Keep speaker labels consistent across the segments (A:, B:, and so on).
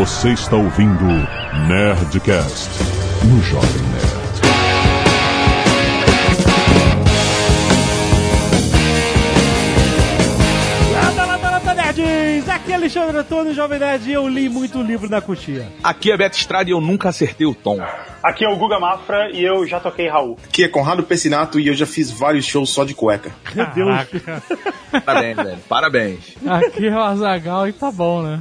A: Você está ouvindo Nerdcast no Jovem Nerd.
B: Landa, landa, landa, nerds! Aqui é Alexandre Antônio, Jovem Nerd, e eu li muito livro na coxinha.
C: Aqui é Beto Estrada e eu nunca acertei o tom.
D: Aqui é o Guga Mafra e eu já toquei Raul.
E: Aqui é Conrado Pessinato e eu já fiz vários shows só de cueca.
B: Meu Deus.
C: Parabéns, velho. Parabéns.
F: Aqui é o Azagal e tá bom, né?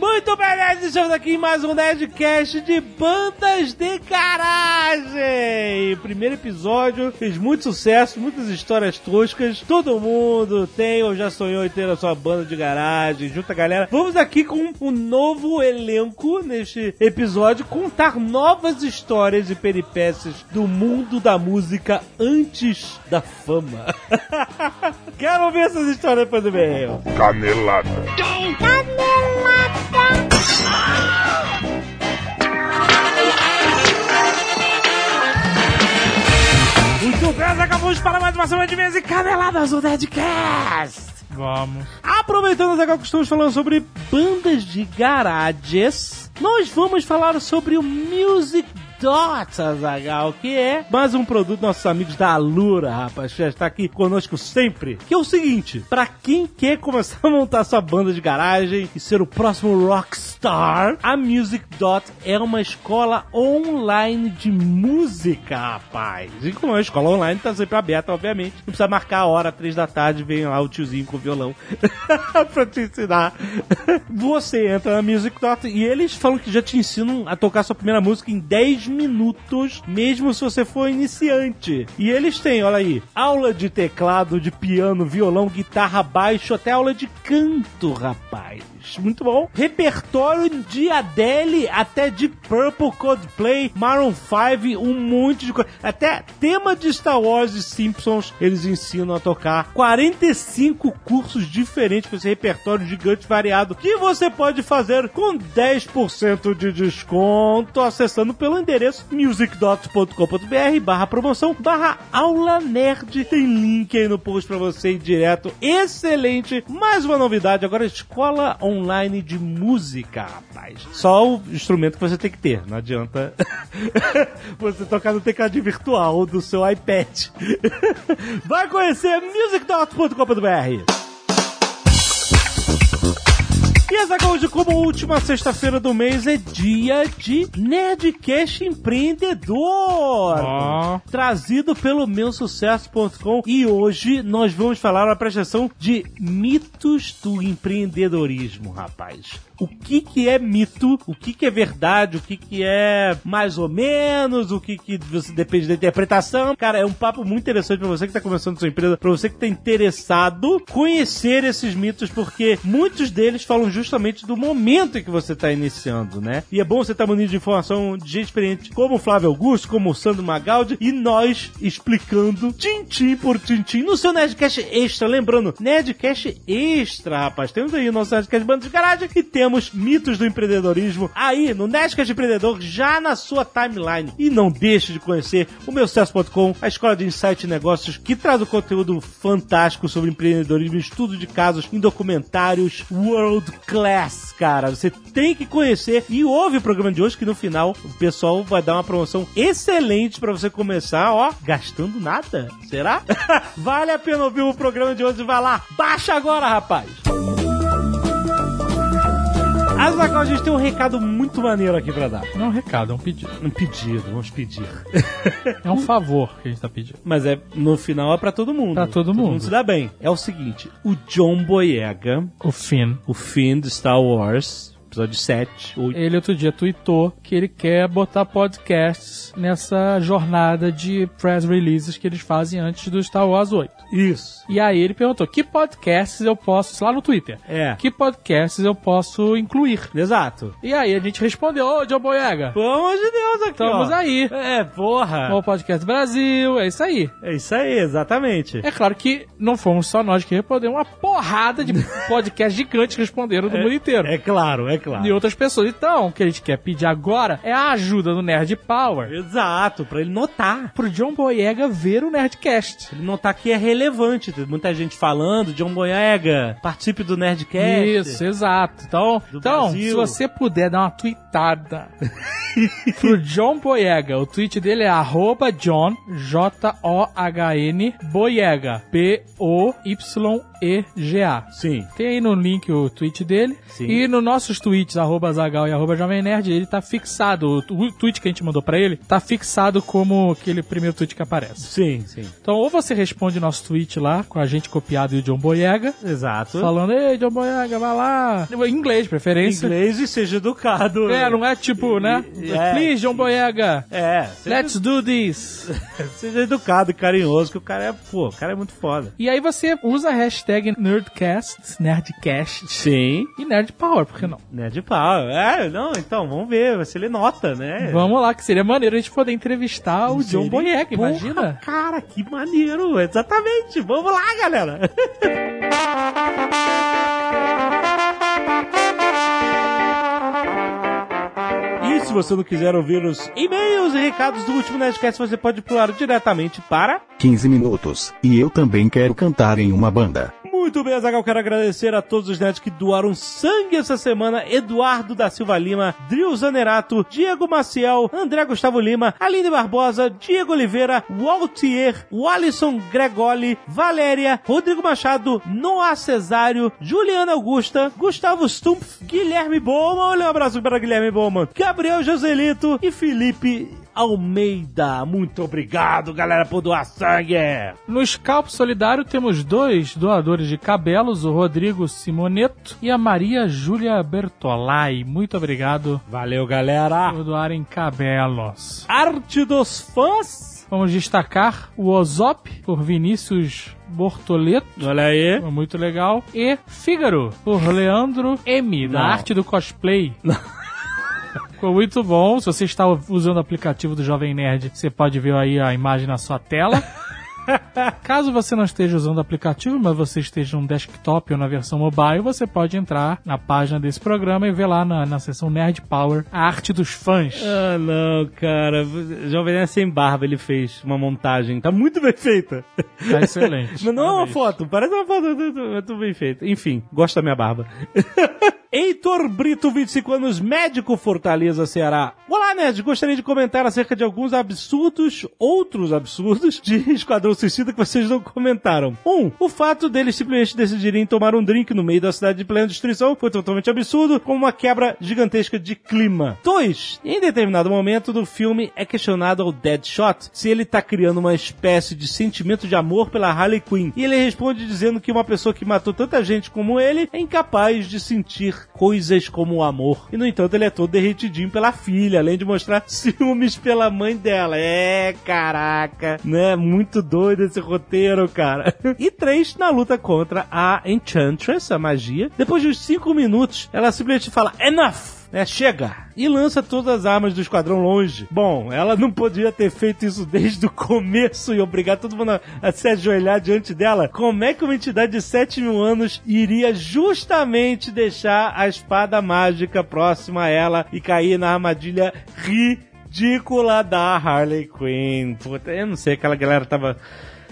B: Muito bem, estamos aqui em mais um Nerdcast de bandas de garagem. Primeiro episódio, fez muito sucesso, muitas histórias toscas. Todo mundo tem ou já sonhou em ter a sua banda de garagem, junta a galera. Vamos aqui com um novo elenco neste episódio, contar novas histórias e peripécias do mundo da música antes da fama. Quero ouvir essas histórias depois do meio.
A: Canelada.
B: Muito bem, acabamos para mais uma semana de mesa e caneladas do Nerdcast.
F: Vamos.
B: Aproveitando Zagal que estamos falando sobre bandas de garages, nós vamos falar sobre o Music Dot, Azagal, que é mais um produto dos nossos amigos da Alura, rapaz, que já está aqui conosco sempre. Que é o seguinte, para quem quer começar a montar sua banda de garagem e ser o próximo rockstar, a Music Dot é uma escola online de música, rapaz. E como é uma escola online, tá sempre aberta, obviamente. Não precisa marcar a hora, três da tarde, vem lá o tiozinho com o violão pra te ensinar. Você entra na Music Dot e eles falam que já te ensinam a tocar sua primeira música em 10 minutos, mesmo se você for iniciante. E eles têm, olha aí, aula de teclado, de piano, violão, guitarra, baixo, até aula de canto, rapaz. Muito bom. Repertório de Adele até de Purple, Coldplay, Maroon 5, um monte de coisa. Até tema de Star Wars e Simpsons eles ensinam a tocar. 45 cursos diferentes com esse repertório gigante variado que você pode fazer com 10% de desconto acessando pelo endereço music.com.br barra promoção barra aula nerd. Tem link aí no post pra você ir direto. Excelente. Mais uma novidade agora escola online de música, rapaz. Só o instrumento que você tem que ter. Não adianta você tocar no tecladinho virtual do seu iPad. Vai conhecer music.com.br. E essa hoje, como última sexta-feira do mês, é dia de Nerdcast Empreendedor. Trazido pelo meusucesso.com. E hoje nós vamos falar uma prestação de mitos do empreendedorismo, rapaz. O que que é mito, o que que é verdade, o que que é mais ou menos, o que que você depende da interpretação. Cara, é um papo muito interessante pra você que tá começando sua empresa, pra você que tá interessado conhecer esses mitos, porque muitos deles falam justamente do momento em que você tá iniciando, né? E é bom você estar tá munido de informação de gente experiente como o Flávio Augusto, como o Sandro Magaldi e nós explicando tintim por tintim no seu Nerdcast Extra. Lembrando, Nerdcast Extra, rapaz. Temos aí o nosso Nerdcast Bando de Garagem e temos mitos do empreendedorismo aí no Nerdcast Empreendedor já na sua timeline. E não deixe de conhecer o meu sucesso.com, a escola de insight e negócios que traz o conteúdo fantástico sobre empreendedorismo, estudo de casos em documentários world class, cara. Você tem que conhecer e ouve o programa de hoje que no final o pessoal vai dar uma promoção excelente para você começar, ó, gastando nada. Será? vale a pena ouvir o programa de hoje, vai lá, baixa agora, rapaz. Azaghal, a gente tem um recado muito maneiro aqui pra dar.
F: Não é um recado, é um pedido.
B: Um pedido, vamos pedir.
F: É um favor que a gente tá pedindo.
B: Mas é no final é pra todo mundo.
F: Pra todo mundo.
B: se dá bem. É o seguinte, o John Boyega,
F: O Finn.
B: o Finn de Star Wars, episódio 7, 8,
F: Ele outro dia tweetou que ele quer botar podcasts nessa jornada de press releases que eles fazem antes do Star Wars 8.
B: Isso.
F: E aí ele perguntou: que podcasts eu posso, lá no Twitter,
B: É.
F: que podcasts eu posso incluir?
B: Exato.
F: E aí a gente respondeu: Ô, John Boyega,
B: Pelo amor de Deus, aqui,
F: estamos
B: ó.
F: aí.
B: É, porra.
F: O Podcast Brasil, é isso aí.
B: É isso aí, exatamente.
F: É claro que não fomos só nós que respondemos, uma porrada de podcasts gigantes responderam do mundo inteiro.
B: É claro, é É claro.
F: de outras pessoas. Então, o que a gente quer pedir agora é a ajuda do Nerd Power
B: Exato, pra ele notar.
F: pro John Boyega ver o Nerdcast.
B: Ele notar que é relevante. Tem muita gente falando, John Boyega, participe do Nerdcast.
F: Isso, exato. Então,
B: Do
F: então
B: Brasil.
F: se você puder dar uma tweetada pro John Boyega, o tweet dele é arroba John, J-O-H-N, Boyega, B-O-Y-E-G-A.
B: Sim.
F: Tem aí no link o tweet dele.
B: Sim.
F: E nos nossos tweets, arroba Zagal e arroba Jovem Nerd, ele tá fixado. O, tweet que a gente mandou pra ele tá fixado como aquele primeiro tweet que aparece.
B: Sim, sim.
F: Então, ou você responde nosso tweet lá, com a gente copiado e o John Boyega,
B: Exato.
F: falando, ei, John Boyega, vai lá. Em inglês,
B: Em
F: preferência.
B: inglês e seja educado.
F: É, não é tipo, né?
B: É.
F: Please, John Boyega,
B: É, seja,
F: let's do this.
B: seja educado e carinhoso, que o cara é, pô, o cara é muito foda.
F: E aí você usa a hashtag Nerdcast, Nerdcast
B: Sim.
F: e Nerd Power, por que não?
B: De pau. É, não, então, vamos ver se ele nota, né?
F: Vamos lá, que seria maneiro a gente poder entrevistar o John
B: Seria-
F: Boyega,
B: Porra,
F: imagina?
B: Cara, que maneiro. Exatamente. Vamos lá, galera. E se você não quiser ouvir os e-mails e recados do último Nerdcast, você pode pular diretamente para
G: 15 minutos, e eu também quero cantar em uma banda.
B: Muito bem, Azaghal, quero agradecer a todos os nerds que doaram sangue essa semana. Eduardo da Silva Lima, Dril Zanerato, Diego Maciel, André Gustavo Lima, Aline Barbosa, Diego Oliveira, Waltier, Walisson Gregoli, Valéria, Rodrigo Machado, Noah Cesário, Juliana Augusta, Gustavo Stumpf, Guilherme Bowman, olha um abraço para Guilherme Bowman, Gabriel Joselito e Felipe Almeida. Muito obrigado, galera, por doar sangue.
F: No Scalp Solidário temos dois doadores de cabelos, o Rodrigo Simoneto e a Maria Júlia Bertolai. Muito obrigado
B: Valeu, galera.
F: por doarem cabelos.
B: Arte dos fãs.
F: Vamos destacar o Ozop, por Vinícius Bortoleto.
B: Olha aí.
F: Muito legal. E Fígaro, por Leandro M, da
B: Não.
F: arte do cosplay. Ficou muito bom. Se você está usando o aplicativo do Jovem Nerd, você pode ver aí a imagem na sua tela. Caso você não esteja usando o aplicativo, mas você esteja num desktop ou na versão mobile, você pode entrar na página desse programa e ver lá na, na seção Nerd Power a arte dos fãs.
B: Ah, não, cara. Jovem Nerd sem barba, ele fez uma montagem. Tá muito bem feita.
F: Tá excelente.
B: Não, não é uma foto, parece uma foto, muito bem feita. Enfim, gosto da minha barba. Heitor Brito, 25 anos, médico Fortaleza, Ceará. Olá, Nerd. Gostaria de comentar acerca de alguns absurdos, outros absurdos, de Esquadrão Suicida que vocês não comentaram. Um, o fato deles simplesmente decidirem tomar um drink no meio da cidade de plena destruição foi totalmente absurdo, com uma quebra gigantesca de clima. Dois, em determinado momento do filme é questionado ao Deadshot se ele tá criando uma espécie de sentimento de amor pela Harley Quinn. E ele responde dizendo que uma pessoa que matou tanta gente como ele é incapaz de sentir coisas como o amor. E no entanto ele é todo derretidinho pela filha, além de mostrar ciúmes pela mãe dela. É, caraca, né? Muito doido esse roteiro, cara. E três, na luta contra a Enchantress, a magia. Depois de uns cinco minutos, ela simplesmente fala, enough! É, chega! E lança todas as armas do esquadrão longe. Bom, ela não podia ter feito isso desde o começo e obrigar todo mundo a, a se ajoelhar diante dela. Como é que uma entidade de 7 mil anos iria justamente deixar a espada mágica próxima a ela e cair na armadilha ridícula da Harley Quinn? Puta, eu não sei, aquela galera tava.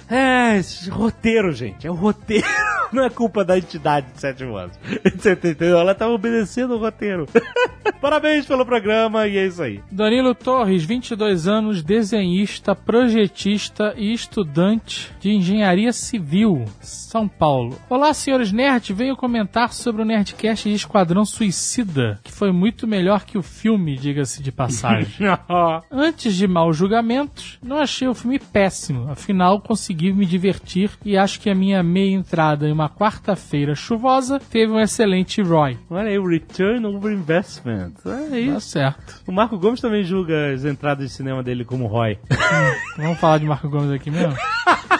B: É, esse roteiro, gente. É o roteiro. Não é culpa da entidade de sete anos. Você entendeu? Ela tava obedecendo o roteiro. Parabéns pelo programa e é isso aí.
F: Danilo Torres, 22 anos, desenhista, projetista e estudante de engenharia civil, São Paulo. Olá, senhores nerds, venho comentar sobre o Nerdcast de Esquadrão Suicida, que foi muito melhor que o filme, diga-se de passagem. Antes de maus julgamentos, não achei o filme péssimo, afinal consegui me divertir e acho que a minha meia entrada em uma quarta-feira chuvosa teve um excelente ROI.
B: Olha aí, o Return over Investment. É
F: Tá
B: isso.
F: certo.
B: O Marco Gomes também julga as entradas de cinema dele como Roy.
F: Vamos falar de Marco Gomes aqui mesmo?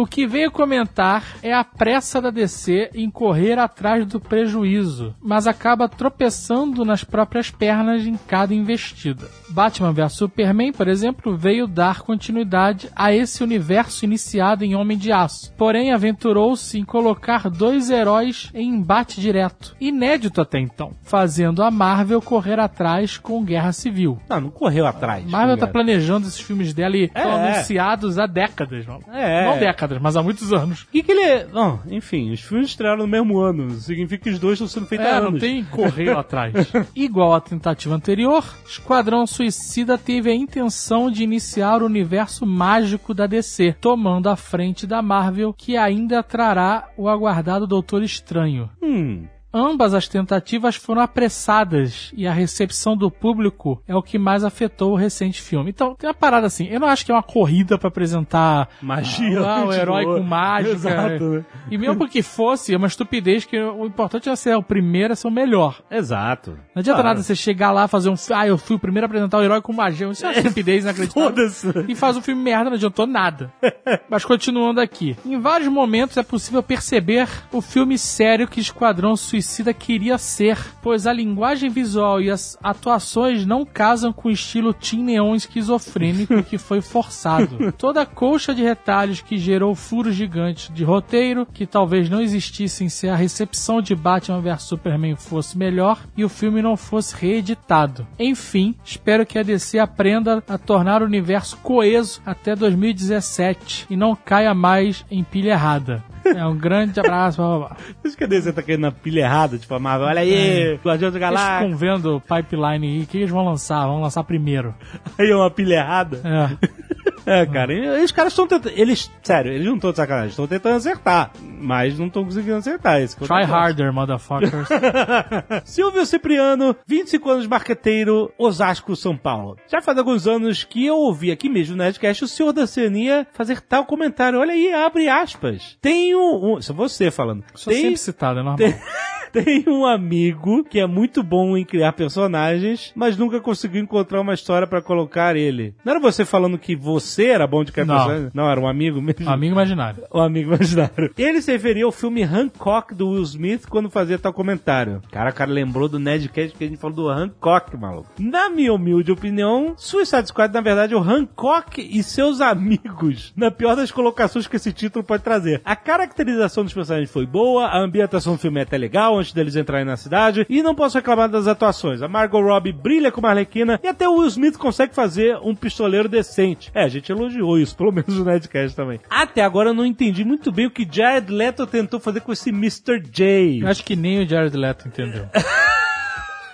F: O que veio comentar é a pressa da DC em correr atrás do prejuízo, mas acaba tropeçando nas próprias pernas em cada investida. Batman vs Superman, por exemplo, veio dar continuidade a esse universo iniciado em Homem de Aço, porém aventurou-se em colocar dois heróis em embate direto, inédito até então, fazendo a Marvel correr atrás com Guerra Civil.
B: Não, não correu atrás.
F: Marvel tá planejando esses filmes dela e estão
B: É.
F: anunciados há décadas, mano.
B: É.
F: Não décadas, mas há muitos anos.
B: O que que ele... Bom, enfim, os filmes estrearam no mesmo ano. Significa que os dois estão sendo feitos há
F: É,
B: anos.
F: não tem correio atrás. Igual à tentativa anterior, Esquadrão Suicida teve a intenção de iniciar o universo mágico da DC, tomando a frente da Marvel, que ainda trará o aguardado Doutor Estranho.
B: Hum...
F: Ambas as tentativas foram apressadas e a recepção do público é o que mais afetou o recente filme. Então, tem uma parada assim, eu não acho que é uma corrida pra apresentar
B: Magia.
F: ah, o herói
B: boa.
F: com mágica.
B: Exato, né?
F: E mesmo que fosse, é uma estupidez que o importante é ser o primeiro, é ser o melhor.
B: Exato.
F: Não adianta
B: Claro.
F: nada você chegar lá fazer um. Ah, eu fui o primeiro a apresentar o herói com magia. Isso é uma estupidez inacreditável. E faz um filme merda, não adiantou nada. Mas continuando aqui. Em vários momentos é possível perceber o filme sério que Esquadrão Suicida queria ser, pois a linguagem visual e as atuações não casam com o estilo Teen Neon esquizofrênico que foi forçado. Toda a colcha de retalhos que gerou furos gigantes de roteiro, que talvez não existissem se a recepção de Batman vs Superman fosse melhor e o filme não fosse reeditado. Enfim, espero que a DC aprenda a tornar o universo coeso até 2017 e não caia mais em pilha errada. É um grande abraço. blá, blá, blá.
B: Mas cadê você tá querendo na pilha errada? Tipo, a Marvel, olha aí, Guardião do
F: Eles
B: Galáxia.
F: ficam vendo pipeline aí. O que eles vão lançar? Vão lançar primeiro.
B: Aí é uma pilha errada.
F: É.
B: É, cara, e os caras estão tentando. Eles, sério, eles não estão de sacanagem, estão tentando acertar. Mas não estão conseguindo acertar. É o
F: Try harder, motherfuckers.
B: Silvio Cipriano, 25 anos marqueteiro, Osasco, São Paulo. Já faz alguns anos que eu ouvi aqui mesmo no Nerdcast o senhor da Oceania fazer tal comentário. Olha aí, abre aspas. Tenho um. Isso é você falando.
F: Sou
B: Tem,
F: sempre citado, é normal.
B: tem, tem um amigo que é muito bom em criar personagens, mas nunca conseguiu encontrar uma história pra colocar ele. Não era você falando que você era bom de criar
F: Não.
B: personagens? Não, era um amigo mesmo.
F: Amigo imaginário.
B: O amigo imaginário. Ele se referia ao filme Hancock do Will Smith quando fazia tal comentário. Cara, o cara lembrou do Nerdcast que a gente falou do Hancock, maluco. Na minha humilde opinião, Suicide Squad, na verdade, é o Hancock e seus amigos. Na pior das colocações que esse título pode trazer. A caracterização dos personagens foi boa, a ambientação do filme é até legal antes deles entrarem na cidade, e não posso reclamar das atuações. A Margot Robbie brilha como Arlequina e até o Will Smith consegue fazer um pistoleiro decente. É, a gente elogiou isso, pelo menos no Nerdcast também. Até agora eu não entendi muito bem o que Jared Leto tentou fazer com esse Mr. J.
F: Acho que nem o Jared Leto entendeu.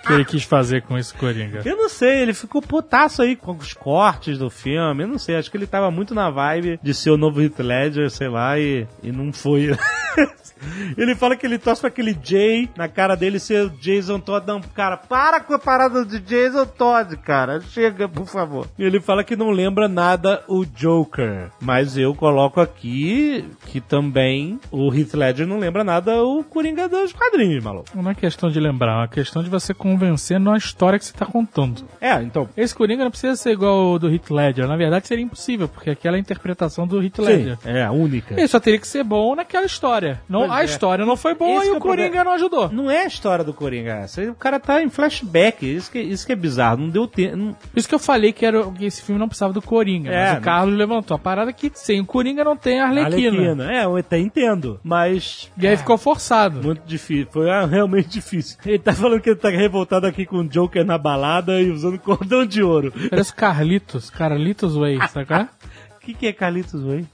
F: Que ele quis fazer com esse Coringa.
B: Eu não sei, ele ficou putaço aí com os cortes do filme. Eu não sei, acho que ele tava muito na vibe de ser o novo Heath Ledger, sei lá, e, e não foi. ele fala que ele torce pra aquele Jay na cara dele ser o Jason Todd. Não, cara, para com a parada de Jason Todd, cara. Chega, por favor. E ele fala que não lembra nada o Joker. Mas eu coloco aqui que também o Heath Ledger não lembra nada o Coringa dos quadrinhos, maluco.
F: Não é questão de lembrar, é uma questão de você convencer na história que você tá contando.
B: É, então.
F: Esse Coringa não precisa ser igual o do Heath Ledger. Na verdade, seria impossível, porque aquela é a interpretação do Heath Ledger.
B: Sim, é a única.
F: Ele só teria que ser bom naquela história. Não,
B: Pois
F: a
B: é.
F: história não foi boa
B: Esse
F: e
B: é
F: o
B: problema.
F: Coringa não ajudou.
B: Não é a história do Coringa essa. O cara tá em flashback. Isso que, isso que é bizarro. Não deu tempo. não-
F: isso que eu falei que, era, que esse filme não precisava do Coringa.
B: É,
F: mas
B: não-
F: o Carlos levantou a parada que sem o Coringa não tem a Arlequina.
B: É, eu até entendo. Mas.
F: E aí ficou forçado.
B: Muito difícil. Foi ah, realmente difícil. Ele tá falando que ele tá revoltado aqui com o Joker na balada e usando cordão de ouro.
F: Parece Carlitos. Carlitos Way, é?
B: O que, que é Carlitos Way?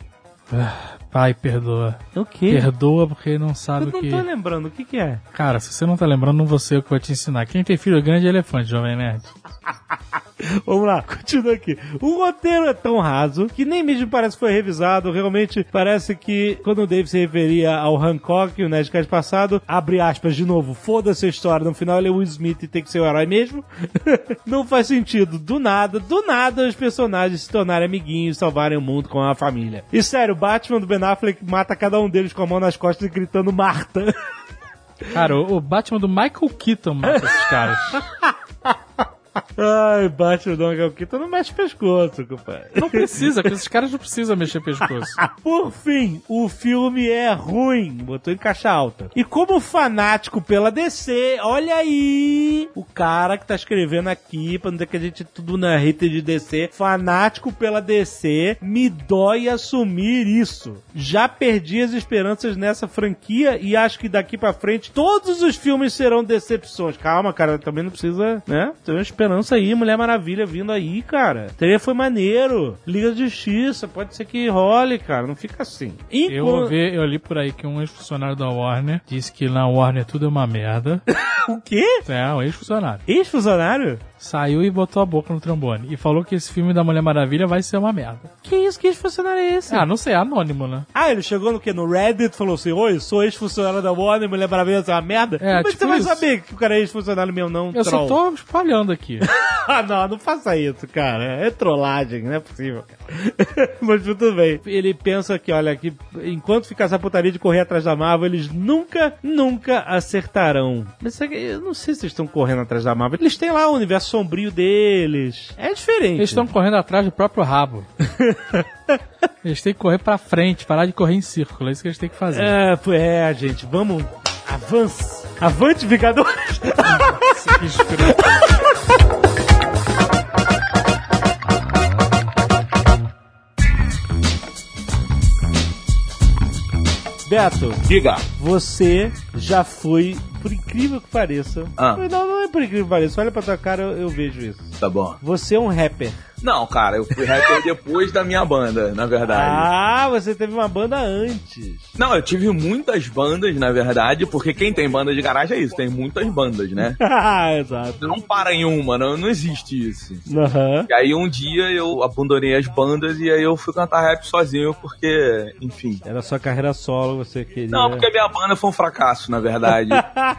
F: Pai, perdoa.
B: O quê?
F: Perdoa porque não sabe
B: Eu
F: o
B: não
F: que...
B: tô lembrando. O que, que é?
F: Cara, se você não tá lembrando, não vou ser eu que vou te ensinar. Quem tem filho grande é elefante, Jovem Nerd.
B: Vamos lá, continua aqui. O roteiro é tão raso que nem mesmo parece que foi revisado. Realmente parece que quando o Dave se referia ao Hancock, o Nerdcast passado, abre aspas de novo, foda-se a história. No final ele é o Will Smith e tem que ser o herói mesmo. Não faz sentido. Do nada, do nada os personagens se tornarem amiguinhos e salvarem o mundo com a família. E sério, o Batman do Ben Affleck mata cada um deles com a mão nas costas e gritando Marta.
F: Cara, o o Batman do Michael Keaton mata esses caras.
B: Ai, bate o Dom Galquita, não mexe pescoço, compadre.
F: Não precisa, porque esses caras não precisam mexer pescoço.
B: Por fim, o filme é ruim, botou em caixa alta. E como fanático pela DC, olha aí, o cara que tá escrevendo aqui, pra não dizer que a gente é tudo na hater de DC, fanático pela DC, me dói assumir isso. Já perdi as esperanças nessa franquia e acho que daqui pra frente todos os filmes serão decepções. Calma, cara, também não precisa, né? Uma esperança aí, Mulher Maravilha vindo aí, cara. Teria foi maneiro. Liga da Justiça, pode ser que role, cara. Não fica assim.
F: Eu,
B: Enquanto-
F: ouvi, eu li por aí que um ex-funcionário da Warner disse que na Warner tudo é uma merda.
B: O quê?
F: É, um ex-funcionário.
B: Ex-funcionário?
F: Saiu e botou a boca no trombone. E falou que esse filme da Mulher Maravilha vai ser uma merda.
B: Que isso? Que ex-funcionário é esse?
F: Ah, não sei, é anônimo, né?
B: Ah, ele chegou no quê? No Reddit falou assim: Oi, sou ex-funcionário da Warner, Mulher Maravilha, é uma merda?
F: É,
B: que
F: tipo
B: você vai
F: isso.
B: saber que o cara é ex-funcionário meu, não?
F: Eu só
B: troll?
F: tô espalhando aqui.
B: ah, não, não faça isso, cara. É trollagem, não é possível, cara. Mas tudo bem. Ele pensa que, olha, que enquanto ficar essa putaria de correr atrás da Marvel, eles nunca, nunca acertarão. Mas isso aqui, eu não sei se eles estão correndo atrás da Marvel. Eles têm lá o universo sombrio deles. É diferente.
F: Eles estão correndo atrás do próprio rabo. Eles têm que correr pra frente, parar de correr em círculo. É isso que eles têm que fazer.
B: É, é, gente, vamos. Avance. Avante, Vingadores!
F: Que escroto.
B: Beto,
C: Diga.
B: você já foi, por incrível que pareça.
C: Ah.
B: Não, não é por incrível que pareça. Olha pra tua cara, eu, eu vejo isso.
C: Tá bom.
B: Você é um rapper.
C: Não, cara, eu fui rapper depois da minha banda, na verdade.
B: Ah, você teve uma banda antes.
C: Não, eu tive muitas bandas, na verdade, porque quem tem banda de garagem é isso, tem muitas bandas, né?
B: Ah, exato.
C: Não para em uma, não, não existe isso.
B: Aham.
C: E aí um dia eu abandonei as bandas e aí eu fui cantar rap sozinho, porque, enfim.
B: Era sua carreira solo, você queria.
C: Não, porque a minha banda foi um fracasso, na verdade.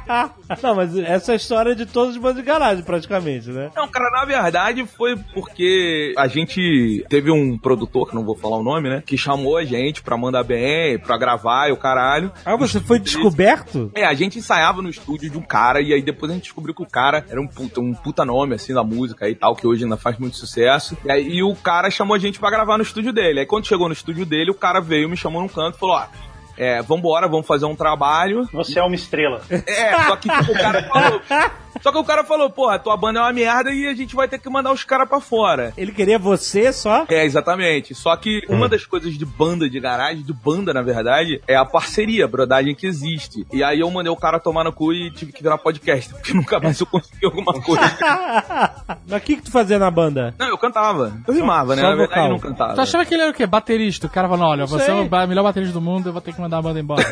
B: não, mas essa é a história de todos os bandos de garagem, praticamente, né?
C: Não, cara, na verdade foi porque a gente teve um produtor, que não vou falar o nome, né? Que chamou a gente pra mandar bem, pra gravar e o caralho.
B: Ah, você foi descoberto?
C: É, a gente ensaiava no estúdio de um cara e aí depois a gente descobriu que o cara era um puta, um puta nome, assim, da música e tal, que hoje ainda faz muito sucesso. E aí o cara chamou a gente pra gravar no estúdio dele. Aí quando chegou no estúdio dele, o cara veio, me chamou num canto e falou, ó... É, vambora, vamos fazer um trabalho.
D: Você é uma estrela.
C: É, só que tipo, o cara falou. Só que o cara falou, porra, tua banda é uma merda e a gente vai ter que mandar os caras pra fora.
B: Ele queria você só?
C: É, exatamente. Só que uma das coisas de banda de garagem, de banda, na verdade, é a parceria, a brodagem que existe. E aí eu mandei o cara tomar no cu e tive que virar podcast, porque nunca mais eu consegui alguma coisa.
B: Mas o que, que tu fazia na banda?
C: Não, eu cantava. Eu rimava, né?
B: só
C: Na verdade,
B: vocal.
C: eu não cantava.
F: Tu achava que ele era o quê? Baterista? O cara falou, olha, você
B: sei.
F: é o melhor baterista do mundo, eu vou ter que mandar a banda embora.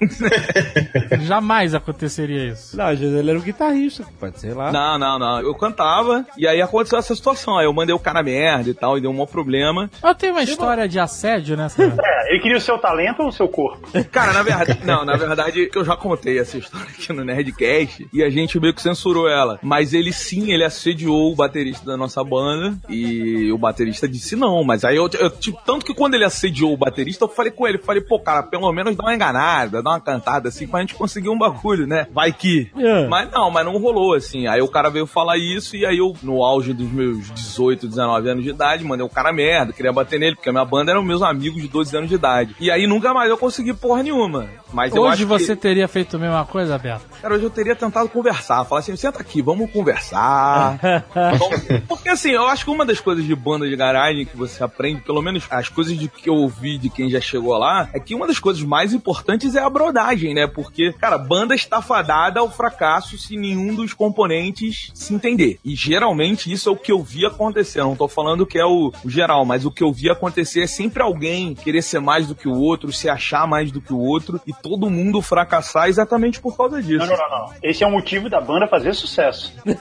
F: Jamais aconteceria isso.
B: Não, às vezes ele era um guitarrista, pode ser lá.
C: Não, não, não. Eu cantava e aí aconteceu essa situação. Aí eu mandei o cara merda e tal, e deu um maior problema.
F: Eu tenho uma história de assédio nessa.
D: É, ele queria o seu talento ou o seu corpo?
C: Cara, na verdade, não, na verdade, eu já contei essa história aqui no Nerdcast e a gente meio que censurou ela. Mas ele sim, ele assediou o baterista da nossa banda e o baterista disse não. Mas aí eu, eu tipo, tanto que quando ele assediou o baterista, eu falei com ele, falei, pô, cara, pelo menos dá uma enganada, dá uma cantada assim pra gente conseguir um bagulho, né? Vai que.
B: É.
C: Mas não, mas não rolou assim. Aí o cara veio falar isso e aí eu, no auge dos meus 18, 19 anos de idade, mandei o cara merda, queria bater nele, porque a minha banda eram meus amigos de 12 anos de idade. E aí nunca mais eu consegui porra nenhuma. Mas
F: Hoje você
C: que,
F: teria feito a mesma coisa, Beto?
C: cara, hoje eu teria tentado conversar, falar assim, senta aqui, vamos conversar. Vamos- Porque assim, eu acho que uma das coisas de banda de garagem que você aprende, pelo menos as coisas de que eu ouvi de quem já chegou lá, é que uma das coisas mais importantes é a brodagem, né? Porque, cara, banda está fadada ao fracasso se nenhum dos componentes se entender. E geralmente isso é o que eu vi acontecer. Eu não tô falando que é o, o geral, mas o que eu vi acontecer é sempre alguém querer ser mais do que o outro, se achar mais do que o outro, e todo mundo fracassar exatamente por causa disso.
D: Não, não, não, não. Esse é o motivo da banda fazer sucesso.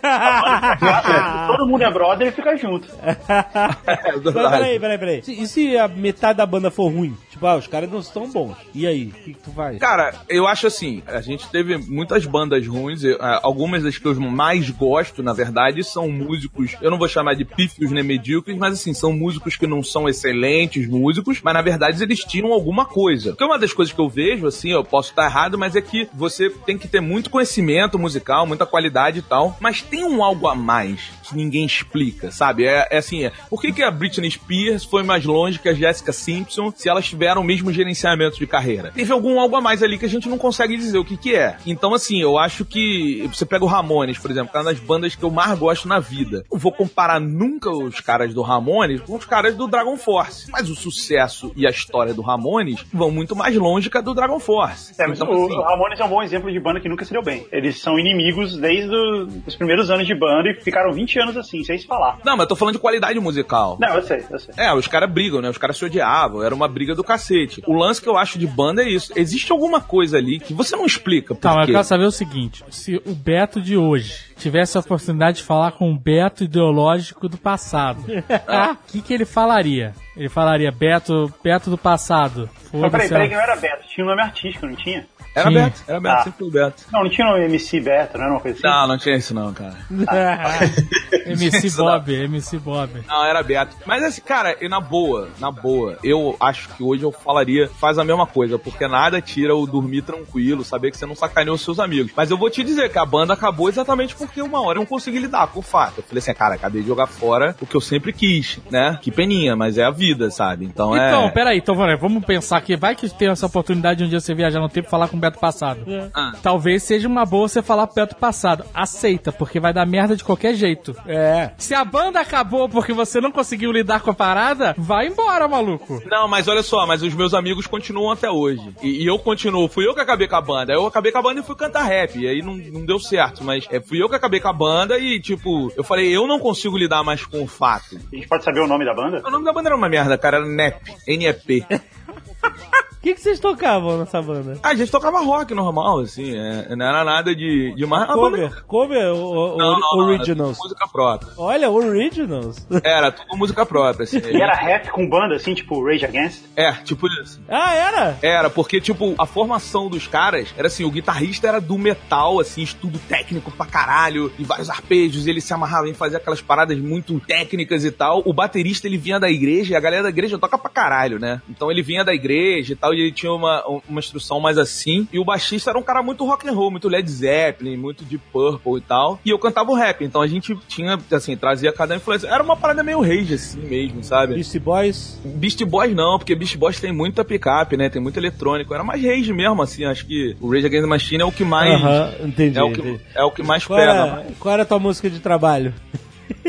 D: Fracassa, todo mundo é brother e fica junto.
C: É
B: Mas peraí, peraí, peraí. E se a metade da banda for ruim? Tipo, ah, os caras não estão bons. E aí? O que, que tu faz?
C: Cara, eu acho assim, a gente teve muitas bandas ruins, ah, algumas das que eu mais gosto, na verdade, são músicos, eu não vou chamar de pífios nem medíocres, mas assim, são músicos que não são excelentes músicos, mas na verdade eles tiram alguma coisa. Porque uma das coisas que eu vejo, assim, eu posso estar errado, mas é que você tem que ter muito conhecimento musical, muita qualidade e tal, mas tem um algo a mais que ninguém explica, sabe? É, é assim, é, por que, que a Britney Spears foi mais longe que a Jessica Simpson se elas tiveram o mesmo gerenciamento de carreira? Teve algum algo a mais ali que a gente não consegue dizer o que que é. Então, assim, eu acho que você pega o Ramones, por exemplo, que é uma das bandas que eu mais gosto na vida. Não vou comparar nunca os caras do Ramones com os caras do Dragon Force. Mas o sucesso e a história do Ramones vão muito mais longe que a do Dragon Force.
D: É, mas
C: então,
D: o
C: assim,
D: Ramones é um bom exemplo de banda que nunca se deu bem. Eles são inimigos desde o- os primeiros anos de banda e ficaram 20 anos assim, sem se falar.
C: Não, mas eu tô falando de qualidade musical.
D: Não, eu sei, eu sei.
C: É, os caras brigam, né? Os caras se odiavam, era uma briga do cacete. O lance que eu acho de banda é isso. Existe alguma coisa ali que você não explica por
F: Tá, mas eu quero saber o seguinte: se o Beto de hoje tivesse a oportunidade de falar com o Beto ideológico do passado, o que, que ele falaria? Ele falaria Beto, Beto do passado.
D: Mas peraí, peraí, que não era Beto, tinha um nome artístico, não tinha?
C: Era
F: Sim.
C: Beto, era Beto,
D: Ah.
C: sempre foi o Beto.
D: Não, não tinha o nome MC Beto, não era uma coisa assim?
C: Não, não tinha isso não, cara.
F: MC
C: Isso não.
F: Bob, MC Bob.
C: Não, era Beto. Mas assim, cara, e na boa, na boa, eu acho que hoje eu falaria, faz a mesma coisa, porque nada tira o dormir tranquilo, saber que você não sacaneou os seus amigos. Mas eu vou te dizer que a banda acabou exatamente porque uma hora eu não consegui lidar com o fato. Eu falei assim, cara, acabei de jogar fora o que eu sempre quis, né? Que peninha, mas é a vida, sabe? Então,
F: Então,
C: é.
F: peraí, então vamos- vamos pensar que vai que tem essa oportunidade de um dia você viajar no tempo e falar com o Beto passado.
C: Ah.
F: Talvez seja uma boa você falar pro Beto passado. Aceita, porque vai dar merda de qualquer jeito.
B: É.
F: Se a banda acabou porque você não conseguiu lidar com a parada, vai embora, maluco.
C: Não, mas olha só, mas os meus amigos continuam até hoje. E, e eu continuo. Fui eu que acabei com a banda. Eu acabei com a banda e fui cantar rap. E aí não, não deu certo. Mas é, fui eu que acabei com a banda e, tipo, eu falei, eu não consigo lidar mais com o fato.
D: A gente pode saber o nome da banda?
C: O nome da banda era uma merda, cara. Era NEP. NEP.
B: O que, que vocês tocavam nessa banda?
C: a gente tocava rock normal, assim. é, não era nada de, de mais. a banda-
B: Cover? Cover ou,
C: Não, não,
B: Originals?
C: tudo música própria.
B: Olha, Originals.
C: Era tudo música própria, assim.
D: E era rap com banda, assim, tipo Rage Against?
C: É, tipo isso.
B: ah, era?
C: Era, porque, tipo, a formação dos caras era assim, o guitarrista era do metal, assim, estudo técnico pra caralho, e vários arpejos, e ele se amarrava em fazer aquelas paradas muito técnicas e tal. O baterista, ele vinha da igreja, e a galera da igreja toca pra caralho, né? Então ele vinha da igreja e tal, e ele tinha uma, uma instrução mais assim. E o baixista era um cara muito rock and roll, muito Led Zeppelin, muito Deep Purple e tal. E eu cantava o rap, então a gente tinha, assim, trazia cada influência. Era uma parada meio rage, assim mesmo, sabe?
B: Beastie Boys?
C: Beast Boys não, porque Beast Boys tem muita picape, né? Tem muito eletrônico. Era mais rage mesmo, assim. Acho que o Rage Against the Machine é o que mais.
B: Aham, entendi.
C: é, o que,
B: entendi.
C: é o que mais
B: Qual
C: pega.
B: era, qual era a tua música de trabalho?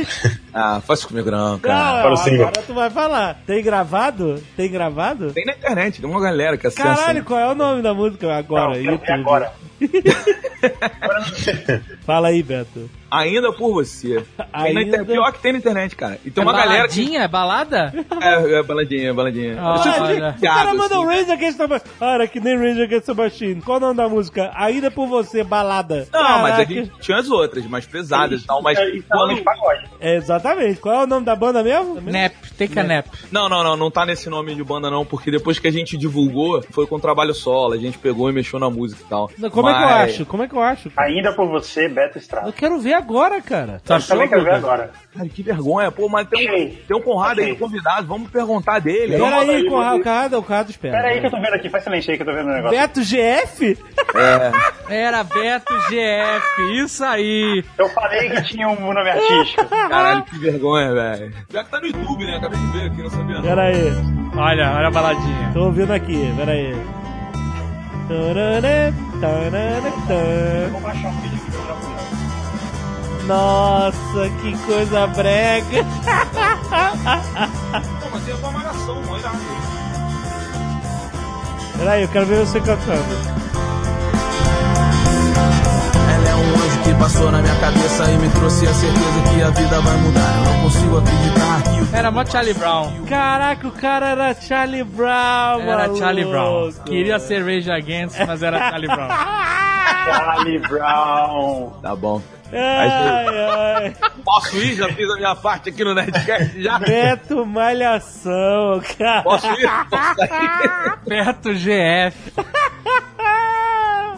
C: Ah, faz comigo não, cara.
B: Não,
E: o single.
B: agora tu vai falar. Tem gravado? Tem gravado?
C: Tem na internet, tem uma galera que acessa.
B: Caralho, qual é o nome da música agora?
D: Não,
B: YouTube.
D: agora.
B: Fala aí, Beto.
C: Ainda por você.
B: Ainda-
C: inter... Pior que tem na internet, cara. E tem uma
F: é
C: galera que.
F: baladinha? É balada?
C: É, é baladinha, baladinha.
F: Ah,
C: é.
B: O cara manda um
C: assim.
B: Rage Against the Machine. Cara, que nem Rage Against the Machine. Qual o nome da música? Ainda por você, balada.
C: Não, mas a
B: Caraca.
C: gente tinha as outras, mais pesadas e tal, mas.
D: Isso é pagode.
B: É, exatamente. Qual é o nome da banda mesmo?
F: Nap, take a nap.
C: Não, não, não, não tá nesse nome de banda, não, porque depois que a gente divulgou, foi com trabalho solo, a gente pegou e mexeu na música e tal.
B: Como é que eu
C: Mas-
B: acho? Como é que eu acho? cara?
D: Ainda por você, Beto
B: Eu
D: Estrada.
B: quero ver agora, cara.
F: Tá
D: Eu também quero ver agora.
C: Cara, que vergonha, pô, mas tem, um, tem um Conrado aí convidado, vamos perguntar dele.
D: Então,
B: Pera
D: manda
B: aí,
D: aí,
B: Conrado, o Conrado, o Conrado espera.
D: Pera aí que eu tô vendo aqui, faz silêncio aí que eu tô vendo o negócio.
B: Beto GF?
F: Era Beto GF, isso aí.
D: Eu falei que tinha um nome artístico.
C: Caralho, que vergonha, velho. Já que tá no YouTube, né? Acabei de ver aqui, não sabia. não.
B: Pera aí.
F: Olha, olha a baladinha.
B: Tô ouvindo aqui, pera aí. Tarará, tarará, tarará.
D: Vou baixar um vídeo aqui pra.
B: Nossa, que coisa brega.
C: Pô, mas tem uma malhação, mó irado.
B: Pera aí, eu quero ver você cantando.
H: Que passou na minha cabeça e me trouxe a certeza que a vida vai mudar. Eu não consigo acreditar que o
F: Era mó Charlie Brown.
B: Caraca, o cara era Charlie Brown,
F: Era
B: maluco.
F: Charlie Brown. Queria ser Rage Against, mas era Charlie Brown.
D: Charlie Brown.
C: Tá bom.
B: Ai, ai.
C: Posso ir? Já fiz a minha parte aqui no Nerdcast? Já?
B: Beto Malhação, cara.
C: Posso ir? Posso sair?
F: Beto GF.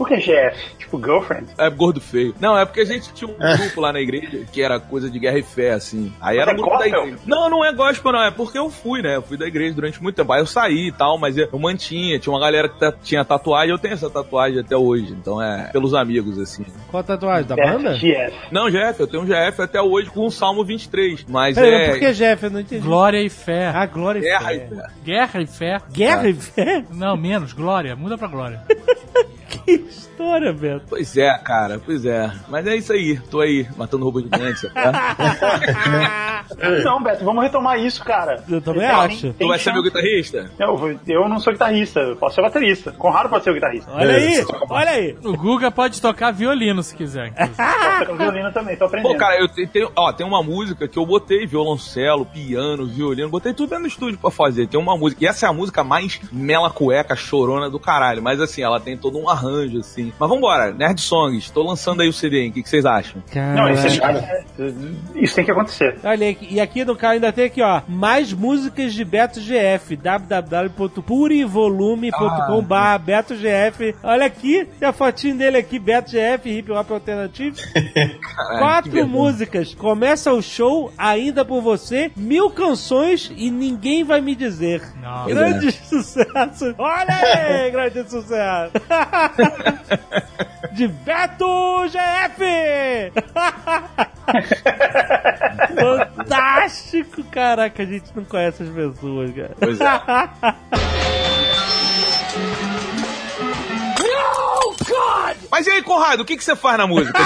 D: Por que GF? Tipo, girlfriend?
C: É gordo feio. Não, é porque a gente tinha um grupo lá na igreja que era coisa de guerra e fé, assim. Aí era
D: Mas
C: o
D: é
C: grupo da
D: gospel?
C: igreja. Não, não é gospel, não. É porque eu fui, né? Eu fui da igreja durante muito tempo. Aí eu saí e tal, mas eu mantinha. Tinha uma galera que tinha tatuagem. Eu tenho essa tatuagem até hoje. Então é pelos amigos, assim.
B: Qual a tatuagem? Da banda?
D: GF.
C: Não, GF, eu tenho um GF até hoje com o Salmo 23. Mas
B: Peraí,
C: é.
B: mas por que Jeff? Eu não entendi.
F: Glória e fé.
B: Ah, glória e
C: Guerra
B: fé.
C: e fé.
F: Guerra e fé.
B: Guerra e fé?
F: Não, menos. Glória. Muda pra glória.
B: Que história, Beto.
C: Pois é, cara, pois é. Mas é isso aí. Tô aí, matando robô gigante, tá?
D: Não, Beto, vamos retomar isso, cara.
B: Eu também
D: Tem-
B: acho.
D: tem
C: Tu vai ser meu guitarrista?
D: Eu, eu não sou guitarrista, eu posso ser baterista. Conrado pode ser o guitarrista.
B: Olha aí, olha aí.
F: O Guga pode tocar violino se quiser.
D: tocar violino também, tô aprendendo.
C: Pô, cara, eu te- tenho, ó, tem uma música que eu botei violoncelo, piano, violino, botei tudo dentro do estúdio pra fazer. Tem uma música, e essa é a música mais mela cueca, chorona do caralho, mas assim, ela tem todo um arranjo, assim. Mas vambora, Nerd Songs, tô lançando aí o CD, hein? o que, que vocês acham?
D: Não, isso,
B: Caraca.
D: é- isso tem que acontecer.
B: Olha e aqui no cara ainda tem aqui, ó, mais músicas de Beto GF, www.purivolume.com.br Beto GF. Olha aqui, tem a fotinho dele aqui, Beto GF, Hip Hop Alternativo.
C: que
B: Quatro músicas. Começa o show ainda por você, mil canções e ninguém vai me dizer.
F: Não.
B: Grande sucesso. Olha aí, grande sucesso. De Beto GF! Fantástico! Caraca, a gente não conhece as pessoas, cara.
C: Pois é. Mas e aí, Conrado, o que, que você faz na música?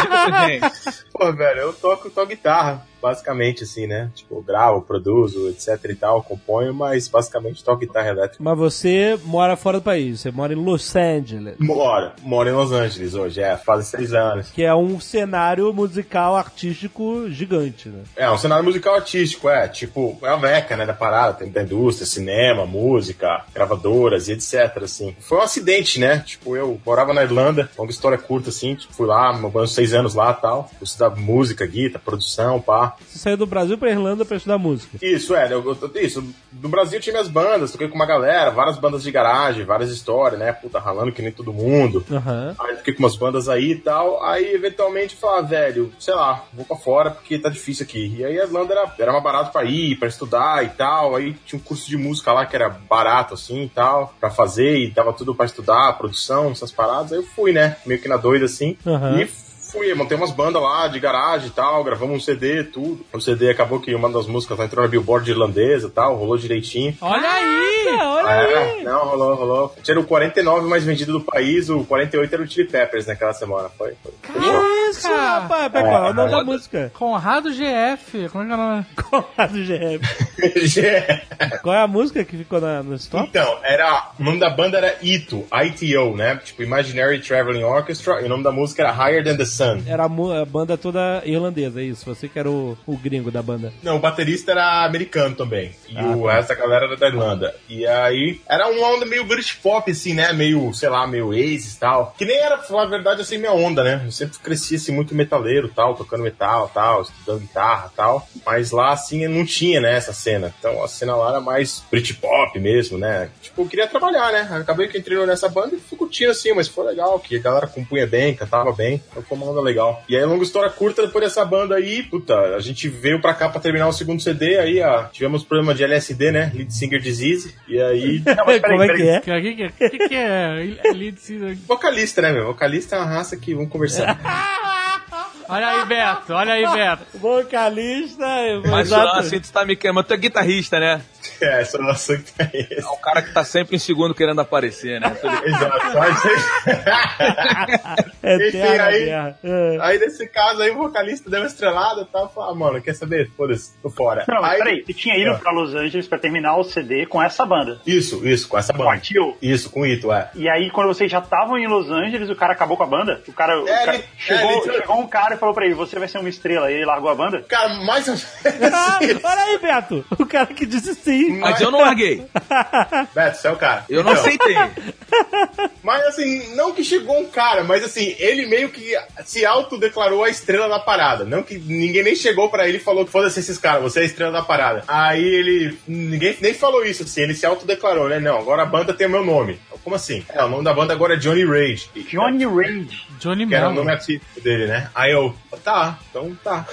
I: Pô, velho, eu toco, toco guitarra, basicamente, assim, né? Tipo, gravo, produzo, etc e tal, componho, mas basicamente toco guitarra elétrica.
B: Mas você mora fora do país, você mora em Los Angeles.
I: Moro, moro em Los Angeles hoje, é, faz seis anos.
B: Que é um cenário musical artístico gigante, né?
I: É, um cenário musical artístico, é, tipo, é a meca, né, da parada, tem da indústria, cinema, música, gravadoras e etc, assim. Foi um acidente, né, tipo, eu morava na Irlanda, longa história curta, assim, tipo, fui lá, morando seis anos lá e tal, fui estudar música, guitarra, produção, pá.
B: Você saiu do Brasil pra Irlanda pra estudar música.
I: Isso, é, eu, eu- isso, do Brasil eu tinha minhas bandas, toquei com uma galera, várias bandas de garagem, várias histórias, né, puta, ralando que nem todo mundo.
B: Aham.
I: Aí fiquei com umas bandas aí e tal. Aí, eventualmente, eu ah, velho, sei lá, vou pra fora porque tá difícil aqui. E aí a Irlanda era, era mais barato pra ir, pra estudar e tal. Aí tinha um curso de música lá que era barato, assim e tal, pra fazer. E dava tudo pra estudar, produção, essas paradas. Aí eu fui, né, meio que na doida, assim.
B: Aham.
I: E fui, montei umas bandas lá de garagem e tal, gravamos um CD, tudo. O CD acabou que uma das músicas entrou na Billboard irlandesa e tal, rolou direitinho.
F: Olha aí!
B: olha
I: É, não, rolou, rolou. Tinha o 49 mais vendido do país, o 48 era o Chili Peppers naquela semana. Foi, foi.
B: Que isso, rapaz? Pera, qual é o nome da música?
F: Conrado GF. Como é que é o nome?
B: Conrado GF. Qual é a música que ficou na, no stop?
I: então, era, o nome da banda era ITO, ITO, né? Tipo Imaginary Traveling Orchestra, e o nome da música era Higher Than the Sun.
B: Era a, banda toda irlandesa, é isso. Você que era o, o gringo da banda.
I: Não, o baterista era americano também. E o resto da galera era da Irlanda. E aí, era uma onda meio British pop, assim, né? Meio, sei lá, meio Aces e tal. Que nem era, pra falar a verdade, assim, minha onda, né? Eu sempre cresci, assim, muito metaleiro tal, tocando metal tal, estudando guitarra tal. Mas lá, assim, não tinha, né, essa cena. Então a cena lá era mais British pop mesmo, né? Tipo, eu queria trabalhar, né? Acabei que entrei nessa banda e fui curtindo, assim, mas foi legal, que a galera compunha bem, cantava bem. Então foi uma onda legal. E aí, longa história curta, depois dessa banda aí, puta, a gente veio pra cá pra terminar o segundo CD, aí ó, tivemos problema de LSD, né? Lead Singer Disease. E aí.
D: Não, mas peraí,
B: Como é que
D: peraí.
B: é?
F: O que, que, que, que é? Lead singer.
I: Vocalista, né, meu? Vocalista é uma raça que vamos conversar.
F: Olha aí, Beto. Olha aí, Beto.
B: Vocalista.
C: Mas
B: exato.
C: Assim, tu tá me queimando. Tu é guitarrista, né?
I: é, essa relação que tá esse.
C: É o cara que tá sempre em segundo querendo aparecer, né?
I: Exato. Aí,
B: É
I: Enfim,
B: terra,
I: aí-.
B: É.
I: aí, nesse caso, aí o vocalista deu uma estrelada e tal. Falou, ah, mano, quer saber? Foda-se, tô fora.
D: Não,
I: aí,
D: peraí, você tinha ido
I: Ah.
D: pra Los Angeles pra terminar o CD com essa banda.
I: Isso, isso, com essa banda.
D: Tio.
I: Isso, com o Ito, é.
D: E aí, quando vocês já estavam em Los Angeles, o cara acabou com a banda? O cara, o
I: É,
D: cara-
I: ele-
D: chegou,
I: é, ele-
D: chegou um cara e falou pra ele: Você vai ser uma estrela. E ele largou a banda?
I: Cara, mais ou
B: Ah,
I: menos.
B: olha aí, Beto. O cara que disse sim.
C: Mas eu não larguei.
I: Beto, você é o cara.
C: Eu não
I: Então,
C: aceitei.
I: Mas assim, não que chegou um cara, mas assim, ele meio que se autodeclarou a estrela da parada. Não que ninguém nem chegou pra ele e falou: foda-se esses caras, você é a estrela da parada. Aí ele. Ninguém nem falou isso, assim, ele se autodeclarou, né? Não, agora a banda tem o meu nome. como assim? É, o nome da banda agora é Johnny Rage.
D: Johnny Rage.
F: Johnny
I: Que era o nome artístico dele, né? Aí eu, tá, então tá.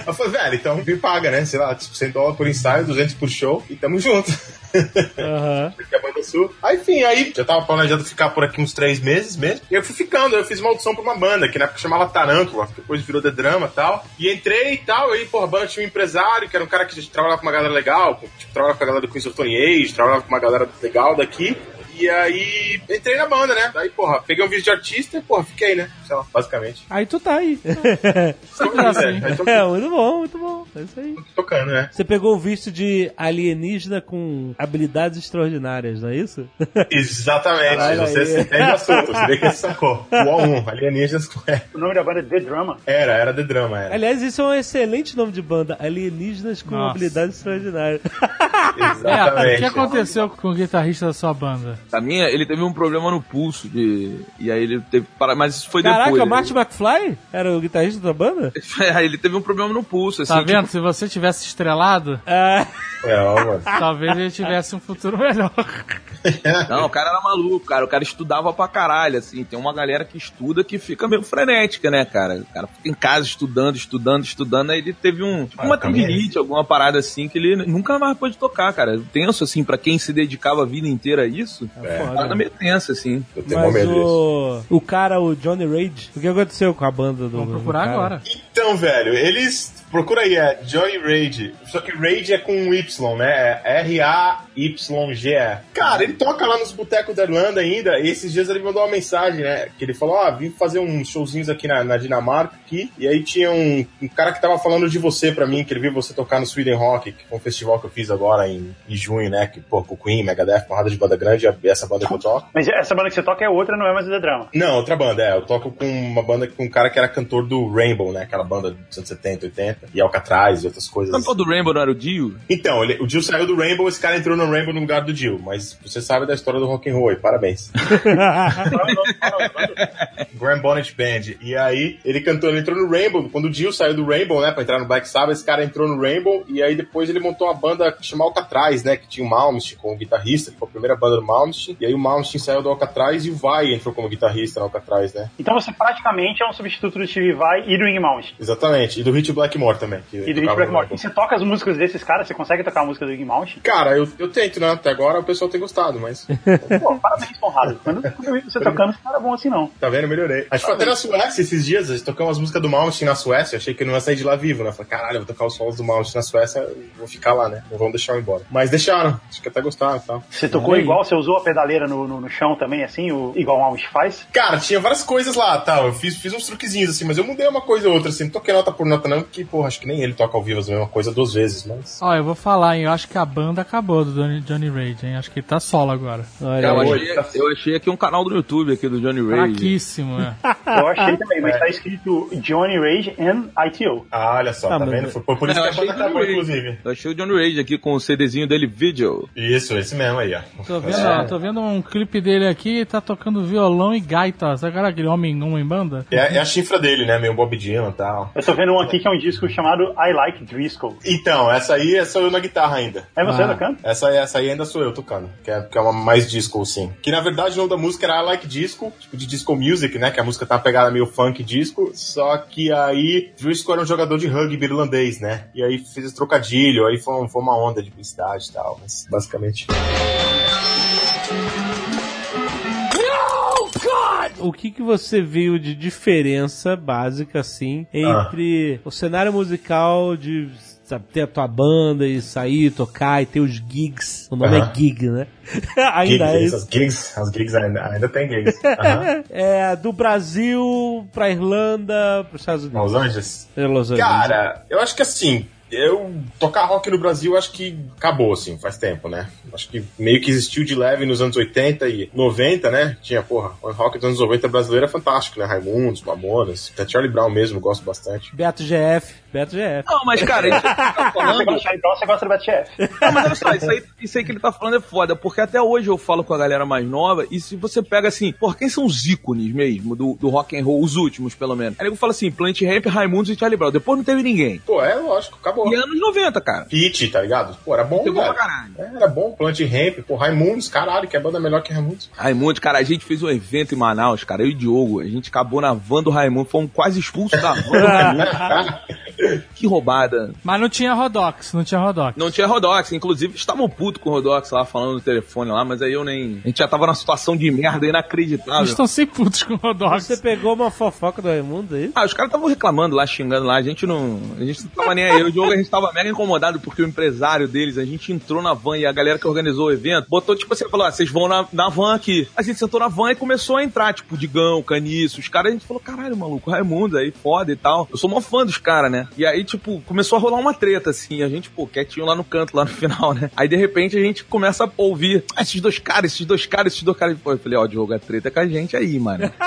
I: Eu falei, velho, então me paga, né? Sei lá, tipo, 100 dólares por ensaio, 200 por show e tamo junto.
B: Aham.
I: Porque a banda sul. Aí, enfim, aí já tava planejando ficar por aqui uns três meses mesmo. E eu fui ficando, eu fiz uma audição pra uma banda, que na época chamava Tarântula, depois virou The Drama e tal. E entrei e tal, aí, porra, banda tinha um empresário, que era um cara que trabalhava com uma galera legal, tipo, trabalhava com a galera do Queens of Stone Age, trabalhava com uma galera legal daqui. E aí, entrei na banda, né? Daí, porra, peguei um vídeo de artista e, porra, fiquei, né? Sei lá, basicamente.
B: Aí tu tá aí.
I: Tô
F: Simples assim.
I: Aí tô
B: é, muito bom, muito bom. É isso aí.
I: tocando, né?
B: Você pegou o visto de alienígena com habilidades extraordinárias, não é isso?
I: Exatamente,
B: Olha
I: você
B: aí.
I: se entende o assunto, você vê que você sacou. O O1, alienígenas com.
D: O nome da banda é The Drama.
I: Era, era The Drama, era.
B: Aliás, isso é um excelente nome de banda. Alienígenas com
F: Nossa.
B: habilidades extraordinárias.
F: É,
I: Exatamente.
F: o que aconteceu com o guitarrista da sua banda?
C: A minha, ele teve um problema no pulso de. E aí ele teve. Mas isso foi
B: Caraca,
C: depois.
B: o Marty McFly era o guitarrista da banda?
C: Aí ele teve um problema no pulso, assim.
F: Tá
C: tipo,
F: vendo? Se você tivesse estrelado,
I: É, mano.
F: talvez ele tivesse um futuro melhor.
C: Não, o cara era maluco, cara. O cara estudava pra caralho, assim. Tem uma galera que estuda que fica meio frenética, né, cara? O cara fica em casa estudando, estudando, estudando. Aí ele teve um. Tipo, uma
I: também.
C: tendinite, alguma parada assim, que ele nunca mais pôde tocar, cara. Tenso, assim, pra quem se dedicava a vida inteira a isso.
I: É.
B: foda.
C: Parada meio tensa, assim.
I: Eu tenho
B: Mas
I: medo disso.
B: o, o cara, o Johnny Rage, o que aconteceu com a banda do.
F: Vamos
B: do
F: procurar
B: cara?
F: agora.
I: Então, velho, eles. Procura aí, é Johnny Rage. Só que Rage é com um Y, né? É R-A-Y-G-E. Cara, ele toca lá nos botecos da Irlanda ainda. E esses dias ele mandou uma mensagem, né? Que ele falou: Ah, vim fazer uns showzinhos aqui na, na Dinamarca. Aqui. E aí tinha um, um cara que tava falando de você pra mim, que ele viu você tocar no Sweden Rock, que foi um festival que eu fiz agora em, em junho, né? Que, pô, com o Queen, Megadeth, porrada de banda grande, e essa banda que eu toco.
D: Mas essa banda que você toca é outra, não é mais The Drama.
I: Não, outra banda, é. Eu toco com uma banda com um cara que era cantor do Rainbow, né? Aquela banda dos anos 70, 80, e Alcatraz e outras coisas.
C: O cantor do Rainbow não era o Dio?
I: Então, ele- o Jill saiu do Rainbow, esse cara entrou no Rainbow no lugar do Jill, mas você sabe da história do rock and roll, aí, parabéns. Grand Bonnet Band. E aí, ele cantou, ele entrou no Rainbow, quando o Jill saiu do Rainbow, né, pra entrar no Black Sabbath, esse cara entrou no Rainbow, e aí depois ele montou uma banda que chama Alcatraz, né, que tinha o Malmsteen como guitarrista, que foi a primeira banda do Malmsteen, e aí o Malmsteen saiu do Alcatraz e o Vai entrou como guitarrista no Alcatraz, né.
D: Então você praticamente é um substituto do Steve Vai e do Ing Mount.
I: Exatamente, e do Hit Blackmore também. Que
D: E do
I: no
D: Blackmore. E você toca as músicas desses caras? Você consegue tocar a música do Ing Mount?
I: Cara, eu, eu tento, né, até agora o pessoal tem gostado, mas...
D: Pô, parabéns, Conrado. Quando quando eu vi você tocando, isso não era bom assim, não.
I: Tá vendo? Melhorei. A gente foi até na Suécia esses dias, a gente tocou umas músicas do Malmsteen na Suécia, achei que eu não ia sair de lá vivo, né? Falei, caralho, eu vou tocar os solos do Malmsteen na Suécia, vou ficar lá, né? Não vão deixar eu ir embora. Mas deixaram, acho que até gostaram e tal.
D: Você tocou igual, você usou a pedaleira no, no, no chão também, assim, o, igual o Mount faz?
I: Cara, tinha várias coisas lá, tal. Eu fiz, fiz uns truquezinhos assim, mas eu mudei uma coisa ou outra, assim. Não toquei nota por nota, não, porque, porra, acho que nem ele toca ao vivo a mesma coisa duas vezes, mas.
F: Ó, eu vou falar, hein? Eu acho que a banda acabou do Johnny, Johnny Rage, hein? Acho que ele tá solo agora.
B: Olha
C: Eu achei, eu achei aqui um canal do YouTube aqui do Johnny Ray.
F: Fraquíssimo, é.
D: Eu achei também, mas tá escrito Johnny Rage and ITO.
I: Ah, olha só,
B: Ah,
I: tá vendo? Foi, por isso que a banda acabou,
C: Rage.
I: inclusive.
C: Eu achei o Johnny Rage aqui com o CDzinho dele, Video.
I: Isso, esse mesmo aí, ó.
F: Tô vendo, ó, tô vendo um clipe dele aqui, tá tocando violão e gaita. Sabe aquele homem homem banda?
I: É, é a chifra dele, né? Meio Bob Dylan e tal.
D: Eu tô vendo um aqui que é um disco chamado I Like Driscoll.
I: Então, essa aí é sou eu na guitarra ainda.
D: É você
F: Ah.
D: tocando?
I: Essa, essa aí ainda sou eu tocando, que é, que é uma mais disco, assim. Que na verdade o nome da música era I Like Disco, tipo de disco music, né? Que a música tá pegada meio funk disco, só que aí Driscoll era um jogador de rugby irlandês, né? E aí fez esse trocadilho, aí foi, foi uma onda de publicidade e tal, mas basicamente.
B: O que, que você viu de diferença básica, assim, entre o cenário musical de sabe, ter a tua banda e sair, tocar e ter os gigs? O nome é gig, né? Ainda é
I: gigs,
B: isso.
I: as gigs, as gigs ainda, ainda tem gigs.
B: É, do Brasil pra Irlanda, pros Estados Unidos.
I: Los Angeles.
B: É, Los Angeles.
I: Cara, eu acho que assim, eu tocar rock no Brasil acho que acabou, assim, faz tempo, né? Acho que meio que existiu de leve nos anos 80 e 90, né? Tinha, porra, o rock dos anos 90 brasileiro é fantástico, né? Raimundos, Mamonas, até Charlie Brown mesmo, gosto bastante.
B: Beto GF, Beto GF.
C: Não, mas cara, isso que ele tá
D: Você
C: falando.
D: gosta de Charlie Brown, você gosta do BTF.
C: Não, mas olha só, isso aí, isso aí que ele tá falando é foda, porque até hoje eu falo com a galera mais nova, e se você pega assim, por quem são os ícones mesmo do, do rock and roll, os últimos pelo menos? Aí eu falo assim, Plant Ramp, Raimundos e Charlie Brown. Depois não teve ninguém.
I: Pô, é lógico, acabou.
C: E anos 90, cara.
I: Hit, tá ligado? Pô, era bom,
C: caralho.
I: É, Era bom, Plant Ramp, pô, Raimundos, caralho, que é banda melhor que Raimundos.
C: Raimundo, cara, a gente fez um evento em Manaus, cara, eu e o Diogo, a gente acabou na van do Raimundo, fomos quase expulsos da van do Raimundo. que roubada.
F: Mas não tinha Rodox, não tinha Rodox.
C: Não tinha Rodox, inclusive estavam puto com o Rodox lá, falando no telefone lá, mas aí eu nem... A gente já tava numa situação de merda inacreditável.
F: Eles estão sem putos com Rodox.
B: Você pegou uma fofoca do Raimundo aí?
C: Ah, os caras estavam reclamando lá, xingando lá, a gente não. A gente não tava nem aí. Eu e o Diogo, a gente tava mega incomodado porque o empresário deles, a gente entrou na van e a galera que organizou o evento botou, tipo assim, falou: ah, vocês vão na, na van aqui. A gente sentou na van e começou a entrar, tipo, Digão, Caniço, os caras, a gente falou: caralho, maluco, Raimundo aí, foda e tal. Eu sou mó fã dos caras, né? E aí, tipo, começou a rolar uma treta, assim, a gente, pô, quietinho lá no canto, lá no final, né? Aí de repente a gente começa a ouvir: ah, esses dois caras, esses dois caras, esses dois caras. Pô, eu falei: ó, Diogo, a treta é com a gente aí, mano.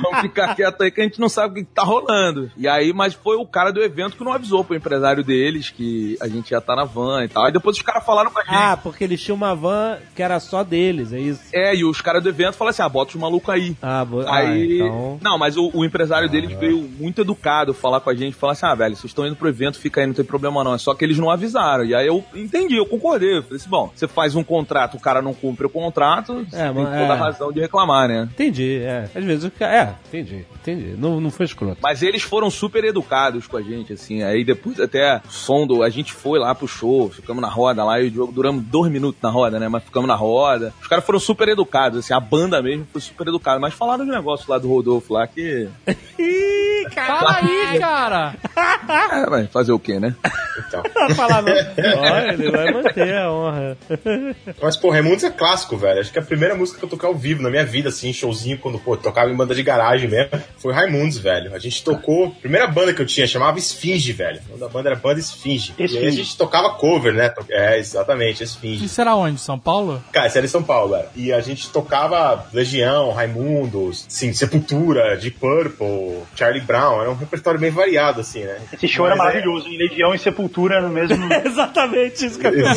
C: Vamos ficar quieto aí que a gente não sabe o que que tá rolando. E aí, mas foi o cara do evento que não avisou pro empresário deles que a gente ia estar na van e tal. Aí depois os caras falaram pra gente.
B: Ah, porque eles tinham uma van que era só deles, é isso?
C: É, e os caras do evento falaram assim: ah, bota os malucos aí.
B: Ah, bo...
C: Aí.
B: ah, então...
C: Não, mas o, o empresário deles veio muito educado falar com a gente, falar assim: ah, velho, vocês estão indo pro evento, fica aí, não tem problema não. É só que eles não avisaram. E aí eu entendi, eu concordei. Eu falei assim: bom, você faz um contrato, o cara não cumpre o contrato, você
B: É,
C: tem toda a
B: é.
C: razão de reclamar, né?
B: Entendi, é. Às vezes o cara. É, entendi, entendi. Não, não foi escroto.
C: Mas eles foram super educados com a gente, assim. Aí depois até o som do. A gente foi lá pro show, ficamos na roda lá, e o Diogo duramos dois minutos na roda, né? Mas ficamos na roda. Os caras foram super educados, assim, a banda mesmo foi super educada. Mas falaram de negócio lá do Rodolfo lá que.
B: Ih,
F: Fala aí, cara!
C: É, vai fazer o quê, né?
I: Então.
B: Falar não. Olha, ele vai manter a honra.
I: Mas, pô, Raimundos é clássico, velho. Acho que a primeira música que eu toquei ao vivo na minha vida, assim, showzinho, quando, pô, tocava em banda de garagem mesmo, foi Raimundos, velho. A gente tocou. A primeira banda que eu tinha chamava Esfinge, velho. O nome da banda era Banda Esfinge. E aí a
D: Esfinge.
I: gente tocava cover, né? É, exatamente, Esfinge.
F: Isso era onde? São Paulo?
I: Cara, isso era em São Paulo, velho. E a gente tocava Legião, Raimundos, sim, Sepultura, Deep Purple, Charlie Brown. Era um repertório bem variado, assim, né?
D: Esse show era
I: é-
D: maravilhoso, em Legião e Sepultura no mesmo.
B: Exatamente isso que eu ia.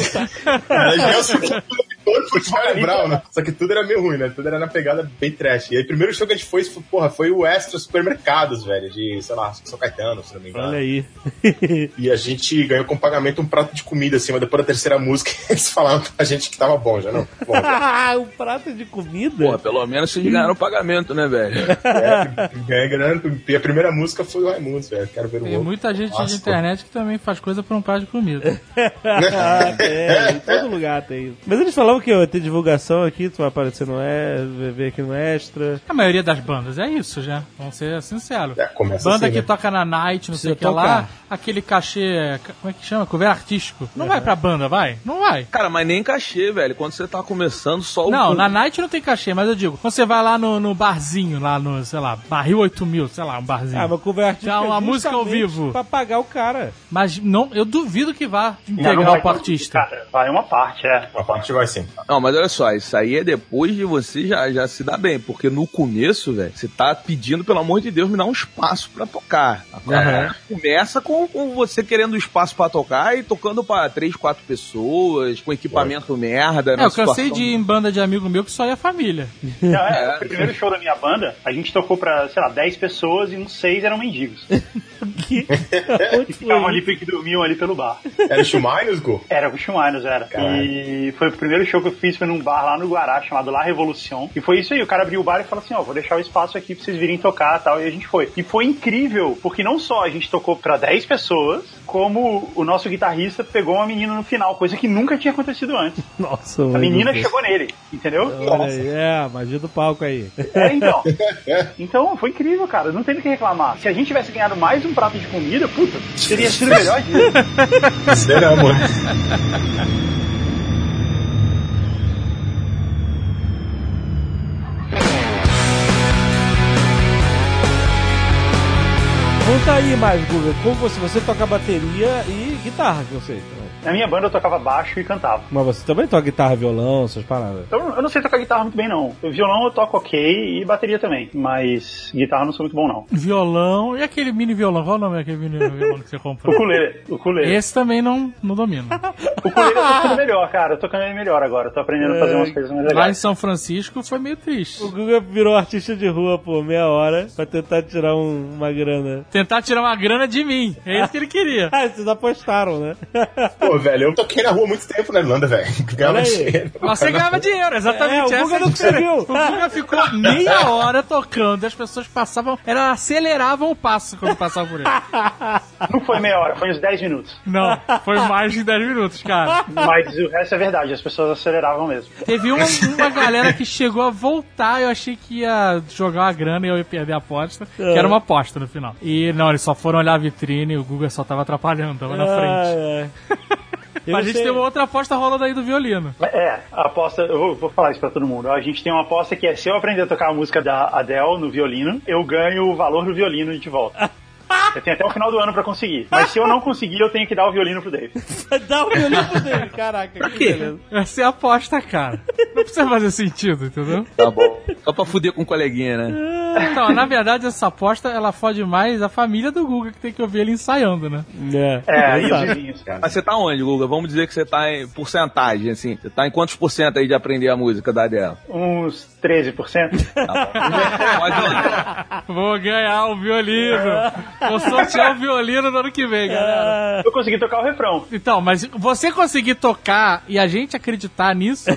I: Legião, Sepultura, Deep Purple, Charlie Brown, né? Só que tudo era meio ruim, né? Tudo era na pegada bem trash. E aí, o primeiro show que a gente foi, foi, porra, foi o Extra Supermercados, velho, de, sei lá, São Caetano, se não me engano.
B: Olha aí.
I: E a gente ganhou com pagamento um prato de comida, assim, mas depois da terceira música, eles falaram pra gente que tava bom, já não? Bom, já.
B: um prato de comida?
C: Pô, pelo menos vocês ganharam o pagamento, né, velho?
I: É, ganhei grana, e a primeira música foi o Raimundos, velho. Quero ver o
F: Tem
I: outro.
F: muita gente de
I: Clássico.
F: internet que também faz coisa por um prato de comida.
B: Ah, tem, em todo lugar tem isso. Mas eles falavam que ó, tem divulgação aqui, tu vai aparecer no é, ver aqui no extra.
F: A maioria das bandas é isso já, vamos ser sinceros.
I: É, começa
F: Banda
I: assim,
F: que
I: né?
F: toca na night, não sei o
B: Precisa
F: que lá,
B: tocar.
F: aquele cachê, como é que chama? Cover artístico. Não vai pra banda, vai? Não vai.
C: Cara, mas nem cachê, velho. Quando você tá começando, só o.
F: Não, na night não tem cachê, mas eu digo, quando você vai lá no, no barzinho, lá no, sei lá, barril 8000, sei lá, um barzinho.
B: Ah, mas cover artística
F: Já uma
B: é
F: música ao vivo.
B: Pra pagar o cara.
F: Mas não, eu duvido que vá
D: Não, não
F: integrar o artista.
D: Cara, vai uma parte, é.
I: Uma parte vai sim.
C: Não, mas olha só, isso aí é depois de você já, já se dar bem, porque no começo, velho, você tá pedindo, pelo amor de Deus, me dá um espaço pra tocar. Agora, Começa com, com você querendo um espaço pra tocar e tocando pra três, quatro pessoas, com equipamento merda.
F: É, eu cansei
C: situação-
F: de ir em banda de amigo meu que só ia família.
D: Não, é, o primeiro show da minha banda, a gente tocou pra, sei lá, 10 pessoas e uns 6 eram mendigos.
B: Que...
D: Ficavam ali, que dormiam ali pelo bar.
I: Era o Chumainus, Go?
D: Era o Chumanos, era.
I: Caralho.
D: E foi o primeiro show que eu fiz, foi num bar lá no Guará, chamado La Revolução. E foi isso aí, o cara abriu o bar e falou assim, ó, vou deixar o espaço aqui pra vocês virem tocar e tal. E a gente foi. E foi incrível, porque não só a gente tocou pra 10 pessoas, como o nosso guitarrista pegou uma menina no final, coisa que nunca tinha acontecido antes.
B: Nossa,
D: A menina chegou nele, entendeu?
B: Olha aí, é, a magia do palco aí.
D: É, então. Então, foi incrível, cara. Não teve o que reclamar. Se a gente tivesse ganhado mais um prato de comida, puta, teria sido melhor dia.
I: Será, amor?
B: Conta aí mais, Google. Como você, você toca bateria e guitarra, que eu sei.
D: Na minha banda eu tocava baixo e cantava.
B: Mas você também toca guitarra, violão, essas paradas.
D: Então eu não sei tocar guitarra muito bem, não. O violão eu toco ok e bateria também. Mas guitarra eu não sou muito bom, não.
F: Violão. E aquele mini violão? Qual o nome daquele mini violão que você comprou?
D: Ukulele. Ukulele.
F: Esse também não, não domino.
D: O ukulele eu tô tocando melhor, cara. Eu tô tocando ele melhor agora. Eu tô aprendendo a fazer umas coisas mais
F: Lá em
D: legais.
F: São Francisco foi meio triste.
B: O Guga virou artista de rua por meia hora pra tentar tirar um- uma grana.
F: Tentar tirar uma grana de mim. É isso que ele queria.
B: Ah, vocês apostaram, né?
I: Pô, velho, eu toquei na rua muito tempo na Irlanda, velho. Ganhava dinheiro.
F: Você ganhava dinheiro, exatamente
B: É, o Guga
F: é
B: não conseguiu.
F: O Guga ficou meia hora tocando e as pessoas passavam, era, aceleravam o passo quando passavam por ele.
D: Não foi meia hora, foi uns 10 minutos.
F: Não, foi mais de 10 minutos, cara.
D: Mas o resto é verdade, as pessoas aceleravam mesmo.
F: Teve uma, uma galera que chegou a voltar, eu achei que ia jogar uma grana e eu ia perder a aposta, que era uma aposta no final. E não, eles só foram olhar a vitrine e o Guga só tava atrapalhando, tava na frente.
B: Ah, é.
F: Mas a gente tem uma outra aposta rolando aí do violino.
D: É, a aposta, eu vou, vou falar isso pra todo mundo. A gente tem uma aposta que é se eu aprender a tocar a música da Adele no violino, eu ganho o valor do violino de volta. Eu tenho até o final do ano pra conseguir. Mas se eu não conseguir, eu tenho que dar o violino pro Dave.
B: Dá o violino pro dele, caraca. que beleza.
F: Essa é a aposta, cara. Não precisa fazer sentido, entendeu?
C: Tá bom. Só pra fuder com o coleguinha, né?
F: Então, na verdade, essa aposta, ela fode mais a família do Guga, que tem que ouvir ele ensaiando, né?
B: É,
D: É, e os vizinhos.
C: Mas você tá onde, Guga? Vamos dizer que você tá em porcentagem, assim. Você tá em quantos por cento aí de aprender a música da Adele?
D: Uns 13%.
C: Tá bom. Pode ir.
F: Vou ganhar o violino. Vou sortear o violino no ano que vem, galera.
D: Eu consegui tocar o refrão.
F: Então, mas você conseguir tocar e a gente acreditar nisso,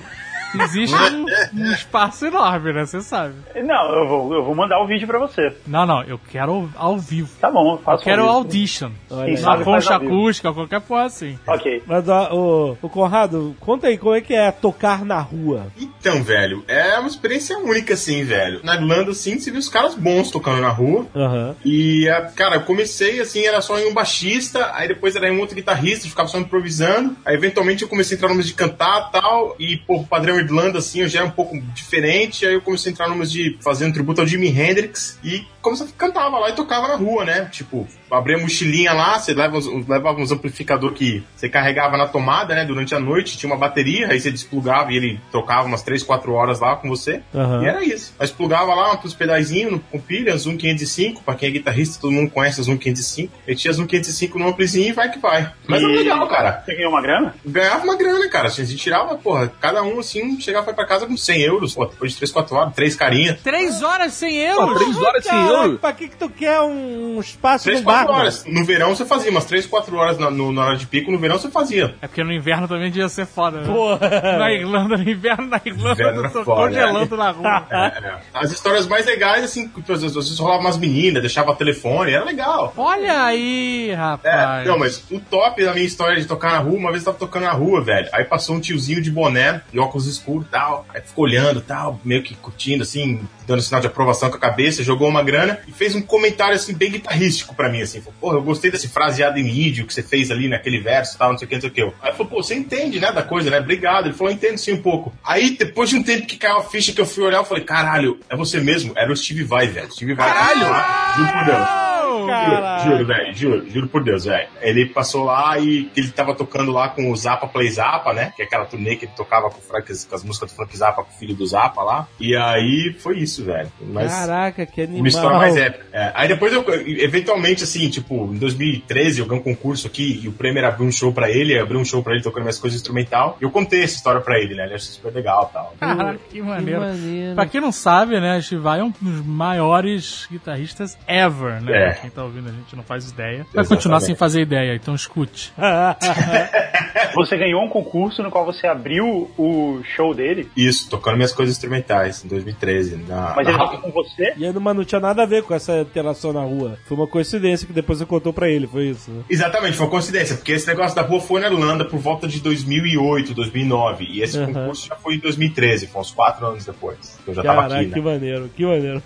F: existe um, um espaço enorme, né? Você sabe.
D: Não, eu vou, eu vou mandar o vídeo pra você.
F: Não, não, eu quero ao vivo.
D: Tá bom, eu faço
F: Eu quero
D: ao vivo.
F: audition.
B: Aí.
F: Na concha acústica, qualquer porra assim.
D: Ok.
B: Mas ó, o, o Conrado, conta aí como é que é tocar na rua.
I: Então, velho, é uma experiência única, assim, velho. Na Irlanda, assim, você viu os caras bons tocando na rua.
B: Aham.
I: E, a- cara, eu comecei assim, era só em um baixista, aí depois era em um outro guitarrista, ficava só improvisando. Aí, eventualmente, eu comecei a entrar numas de cantar e tal. E, pô, o padrão Irlanda, assim, já era um pouco diferente. Aí eu comecei a entrar numas de fazer um tributo ao Jimi Hendrix. E comecei a cantava lá e tocava na rua, né? Tipo, abria a mochilinha lá, você leva, uns- levava uns amplificador que você carregava na tomada, né? Durante a noite, tinha uma bateria, aí você desplugava e ele tocava umas 3, 4 horas lá com você.
B: Aham.
I: E era isso. Mas plugava lá uns pedaizinhos no- com pilha, Zoom 505, pra quem é guitarrista, todo mundo conhece a Zoom 505. Eu tinha Zoom 505 no amplizinho e vai que vai. Mas era
D: E-
I: legal, cara.
D: Você ganhou uma grana?
I: Ganhava uma grana, cara. A gente tirava, porra, cada um assim, chegava pra casa com 100 euros, pô, depois de 3, 4 horas, 3 carinhas.
F: Três horas sem
C: Pô,
F: euros?
C: três horas sem
B: Caraca, pra que que tu quer um espaço
I: 3,
B: no bar?
I: 4
B: mano?
I: horas. No verão você fazia umas 3, 4 horas na, no- na hora de pico, no verão você fazia.
F: É porque no inverno também devia ser foda, né?
B: Porra.
F: Na Irlanda, no inverno, na Irlanda,
I: Inverno
F: eu
I: era
F: tô
I: foda,
F: congelando na rua.
I: É, é. As histórias mais legais, assim, que às vezes, às vezes rolava umas meninas, deixava telefone, era legal.
F: Olha aí,
I: É,
F: rapaz.
I: não, mas o top da minha história de tocar na rua, uma vez eu tava tocando na rua, velho. Aí passou um tiozinho de boné e óculos escuros e tal. Aí ficou olhando e tal, meio que curtindo, assim, dando sinal de aprovação com a cabeça, jogou uma grana e fez um comentário, assim, bem guitarrístico pra mim, assim. Falou, porra, eu gostei desse fraseado em mídio que você fez ali naquele verso e tal, não sei o que, não sei o que. Aí falou, pô, você entende, né, da coisa, né? Obrigado. Ele falou, entendo sim um pouco. Aí, depois de um tempo que caiu a ficha que eu fui olhar, eu falei, caralho, é você mesmo? Era o Steve Vai, velho. Steve Vai. Caralho! Juro por Deus. Juro,
B: Caralho.
I: juro, velho, juro, juro por Deus, velho. Ele passou lá e ele tava tocando lá com o Zappa Play Zappa, né? Que é aquela turnê que ele tocava com, o Frank, com as músicas do Frank Zappa, com o filho do Zappa lá. E aí foi isso, velho. Mas
B: Caraca, que animal.
I: uma história mais épica. É, Aí depois eu, eventualmente, assim, tipo, em 2013 eu ganhei um concurso aqui e o Premier abriu um show pra ele, abriu um show pra ele tocando minhas coisas instrumental. E eu contei essa história pra ele, né? Ele achou super legal e tal.
F: Caraca, que
B: Que
F: maneiro.
B: maneiro.
F: Pra quem não sabe, né, Shivai é um dos maiores guitarristas ever, né?
I: É.
F: Pra Quem tá ouvindo a gente não faz ideia. Vai continuar
I: Exatamente.
F: sem fazer ideia, então escute.
D: Você ganhou um concurso no qual você abriu o show dele,
I: Isso, tocando minhas coisas instrumentais em 2013. Na,
D: mas
I: na
D: ele tocou com você?
B: E aí, mas não tinha nada a ver com essa interação na rua. Foi uma coincidência que depois você contou pra ele, foi isso. né?
I: Exatamente, foi uma coincidência, porque esse negócio da rua foi na Irlanda por volta de 2008, 2009. E esse
B: Uhum.
I: concurso já foi em 2013, foi uns quatro anos depois. que Eu já tava
B: Caraca,
I: aqui,
B: que
I: né?
B: maneiro, que maneiro.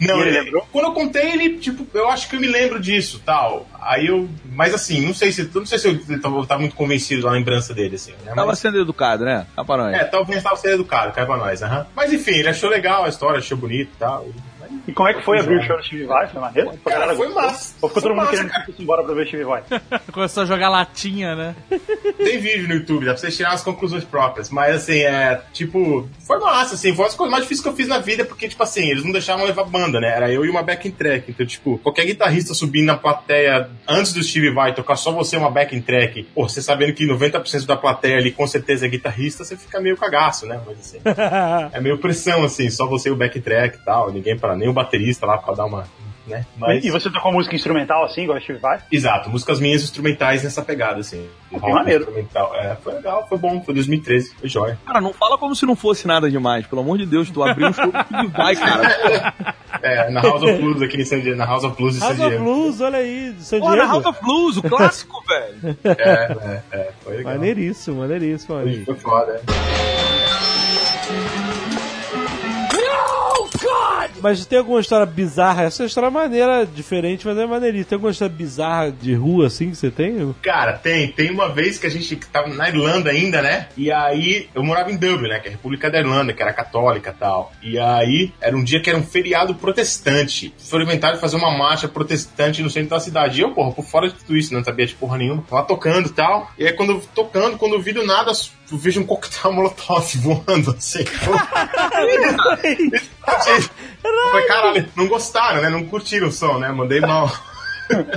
I: Não,
D: ele
I: ele-
D: lembrou?
I: quando eu contei, ele, tipo, eu acho que eu me lembro disso, tal. Aí eu. Mas assim, não sei se. Não sei se eu tava, tava muito convencido da lembrança dele, assim. Né?
C: Tava
I: Mas,
C: sendo educado, né? Tá pra nós.
I: é, talvez tava sendo educado, cai pra nós, aham. Mas enfim, ele achou legal a história, achou bonito e tal.
D: E como é que foi abrir o show no Steve Vai? Foi maneiro? Foi,
I: Cara, foi massa.
D: Ou ficou todo mundo
I: massa,
D: querendo
I: cara.
D: que fosse embora pra ver Steve Vai?
F: Começou a jogar latinha, né?
I: Tem vídeo no YouTube, dá pra vocês tirar as conclusões próprias. Mas assim, é. Tipo, foi massa, assim. Foi uma das coisas mais difíceis que eu fiz na vida, porque, tipo assim, eles não deixavam levar banda, né? Era eu e uma backing track. Então, tipo, qualquer guitarrista subir na plateia antes do Steve vai tocar só você uma backing track, pô, você sabendo que 90% da plateia ali com certeza é guitarrista, você fica meio cagaço, né? Mas assim. é meio pressão, assim, só você e o backing track e tal. Ninguém para nem o baterista lá pra dar uma. Né? Mas,
D: E você tocou música instrumental assim, igual Steve Vai?
I: Exato, músicas minhas instrumentais nessa pegada, assim.
D: Ah, que maneiro.
I: Instrumental. É, foi legal, foi bom, foi 2013, foi jóia.
C: Cara, não fala como se não fosse nada demais. Pelo amor de Deus, tu abriu um show que vai, cara.
I: É, na House of Blues aqui em San Diego, na House of Blues de San
B: House of
I: Diego.
B: Blues, olha aí, San Diego.
C: House of Blues, o clássico, velho.
I: É, é, é, foi legal.
B: Maneiríssimo, maneiríssimo. aí.
I: Foi foda, é.
B: Mas tem alguma história bizarra? Essa história é maneira, diferente, mas é maneiríssima. Tem alguma história bizarra de rua assim que você tem?
I: Cara, tem. Tem uma vez que a gente tava na Irlanda ainda, né? E aí eu morava em Dublin, né? Que é a República da Irlanda, que era católica e tal. E aí era um dia que era um feriado protestante. Inventado fazer uma marcha protestante no centro da cidade. E eu, porra, por fora de tudo isso, não sabia de porra nenhuma. Tava tocando e tal. E aí quando tocando, quando eu vi do nada, eu vejo um coquetel molotov voando assim. Falei, caralho, não gostaram, né? Não curtiram o som, né? Mandei mal.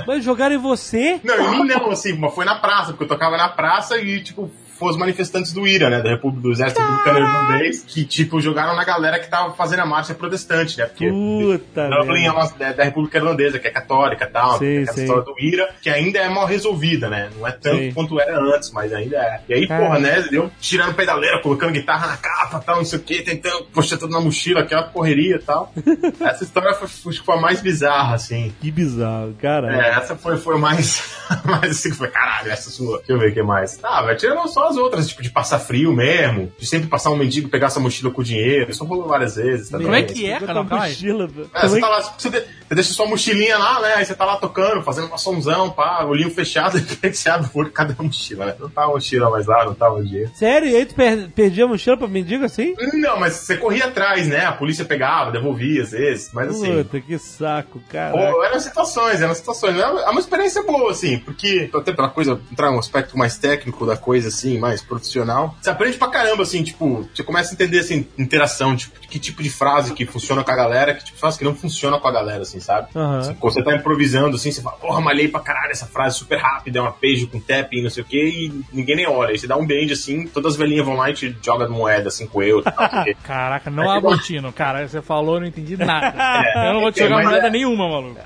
B: Mas jogaram em você?
I: Não, em mim não, assim, mas foi na praça, porque eu tocava na praça e, tipo, os manifestantes do IRA, né, da República do Exército Republicano Irlandês, que, tipo, jogaram na galera que tava fazendo a marcha protestante, né, porque
B: Puta
I: Dublin é uma, é da República Irlandesa, que é católica e tal,
B: Sim,
I: essa
B: sim.
I: história do IRA, que ainda é mal resolvida, né, não é tanto
B: Sim.
I: quanto era antes, mas ainda é. E aí,
B: Caramba.
I: porra, né, eu tirando pedaleira, colocando guitarra na capa tal, não sei o que, tentando puxar tudo na mochila, aquela correria e tal. essa história foi, foi, foi a mais bizarra, assim.
B: Que bizarro, cara.
I: É, essa foi, foi mais, mais assim, foi, caralho, essa sua. Deixa eu ver o que mais. Ah, vai tirando só as outras, tipo, de passar frio mesmo, de sempre passar um mendigo e pegar essa mochila com dinheiro, isso rolou várias vezes também.
F: Como é que é, cara?
B: mochila.
I: É, você
B: é
I: tá lá, você, de- você deixa sua mochilinha lá, né? Aí você tá lá tocando, fazendo uma somzão, pá, olhinho fechado, e de repente você abre o olho, cadê a mochila, né? Não tá a mochila mais lá, não tava o dinheiro.
B: que- Sério? E aí tu per perdia a mochila pra mendigo assim?
I: Não, mas você corria atrás, né? A polícia pegava, devolvia às vezes, mas assim.
B: Puta, que saco, cara.
I: Eram situações, eram situações. É uma é uma experiência boa, assim, porque até pela coisa, entrar um aspecto mais técnico da coisa, assim, mais profissional. Você aprende pra caramba, assim, tipo, você começa a entender, assim, interação, tipo, que tipo de frase que funciona com a galera, que tipo de frase que não funciona com a galera, assim, sabe?
B: Aham.
I: Assim, quando você tá improvisando, assim, você fala, porra, malhei pra caralho essa frase super rápida, é uma page com tapping, não sei o quê, e ninguém nem olha. Aí você dá um bend, assim, todas as velhinhas vão lá e te jogam moeda, 5 euros, tal, quê.
F: Caraca, não aglutino. Cara, você falou, eu não entendi nada. eu não vou te
I: É,
F: jogar moeda
I: é-
F: nenhuma, maluco.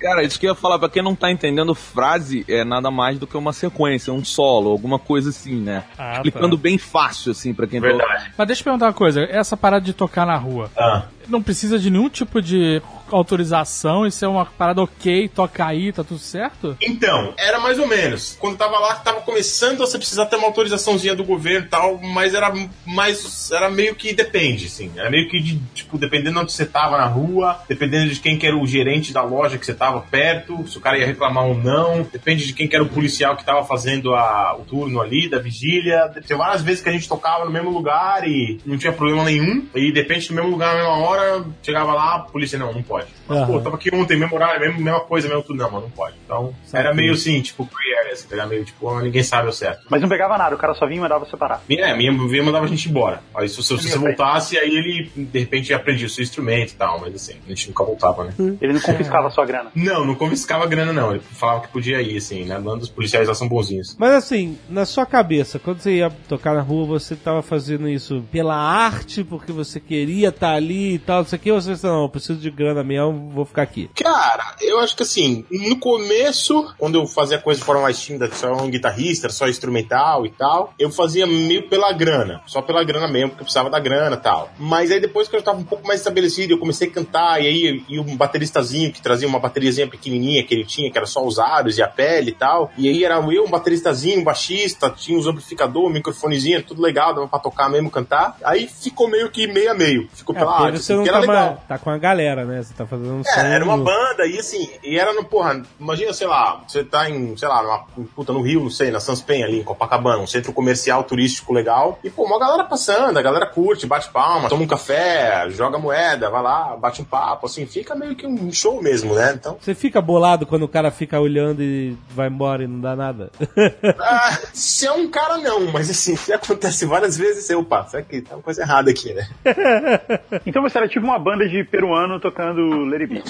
C: Cara, isso que eu ia falar, pra quem não tá entendendo, frase é nada mais do que uma sequência, um solo, alguma coisa assim, né?
F: Ah,
C: Explicando
F: tá.
C: bem fácil, assim, pra quem tá
I: Verdade.
F: Mas deixa eu perguntar uma coisa. Essa parada de tocar na rua,
I: Ah.
F: Não precisa de nenhum tipo de autorização? Isso é uma parada ok, toca aí, tá tudo certo?
I: Então, era mais ou menos. Quando tava lá, tava começando, você precisava ter uma autorizaçãozinha do governo e tal, mas era mais. Era meio que depende, assim. Era meio que de, tipo, dependendo de onde você tava na rua, dependendo de quem que era o gerente da loja que você tava perto, se o cara ia reclamar ou não, depende de quem que era o policial que tava fazendo a, o turno ali, da vigília. Tem várias vezes que a gente tocava no mesmo lugar e não tinha problema nenhum, e de repente no mesmo lugar, na mesma hora, chegava lá, a polícia, não, não pode. Mas,
B: Aham.
I: pô, tava aqui ontem, mesmo horário, mesmo, mesma coisa, mesmo tudo, não, mano, não pode. Então, era meio assim, tipo, assim, era meio tipo, ninguém sabe o certo.
D: Mas não pegava nada, o cara só vinha e mandava você parar.
I: Minha, é, minha minha mandava a gente embora. Aí se, você- se você voltasse, aí ele de repente aprendia o seu instrumento e tal, mas assim, a gente nunca voltava, né?
D: Ele não confiscava a sua grana.
I: Não, não confiscava grana, não. Ele falava que podia ir, assim, né? Os policiais lá são bonzinhos.
B: Mas assim, na sua cabeça, quando você ia tocar na rua, você tava fazendo isso pela arte, porque você queria estar ali e tal, não sei o que, ou você pensou, não, eu preciso de grana mesmo, vou ficar aqui.
I: Cara, eu acho que assim, no começo, quando eu fazia coisa de forma mais tímida, só um guitarrista, só instrumental e tal, eu fazia meio pela grana, só pela grana mesmo, porque eu precisava da grana e tal. Mas aí depois que eu tava um pouco mais estabelecido, eu comecei a cantar, e aí e um bateristazinho que trazia uma bateriazinha pequenininha que ele tinha, que era só os aros e a pele e tal. E aí era eu, um bateristazinho, um baixista, tinha uns amplificador, um microfonezinho, tudo legal, dava pra tocar mesmo, cantar. Aí ficou meio que meio a meio. Ficou
B: É,
I: pela arte,
B: você
I: assim,
B: não tá,
I: legal.
B: tá com a galera, né? Você tá fazendo um som.
I: É, era uma banda e assim, e era no, porra, imagina, sei lá, você tá em, sei lá, numa puta, no Rio, não sei, na Sanspen ali, em Copacabana, um centro comercial turístico legal. E, pô, uma galera passando, a galera curte, bate palma, toma um café, joga moeda, vai lá, bate um papo, assim, fica meio que um show mesmo, né? Então,
B: Você fica bolado quando o cara fica olhando e vai embora e não dá nada?
I: ah, se é um cara, não, mas assim, se acontece várias vezes, eu, opa, será que tá uma coisa errada aqui, né?
D: Então você era tipo uma banda de peruano tocando Be.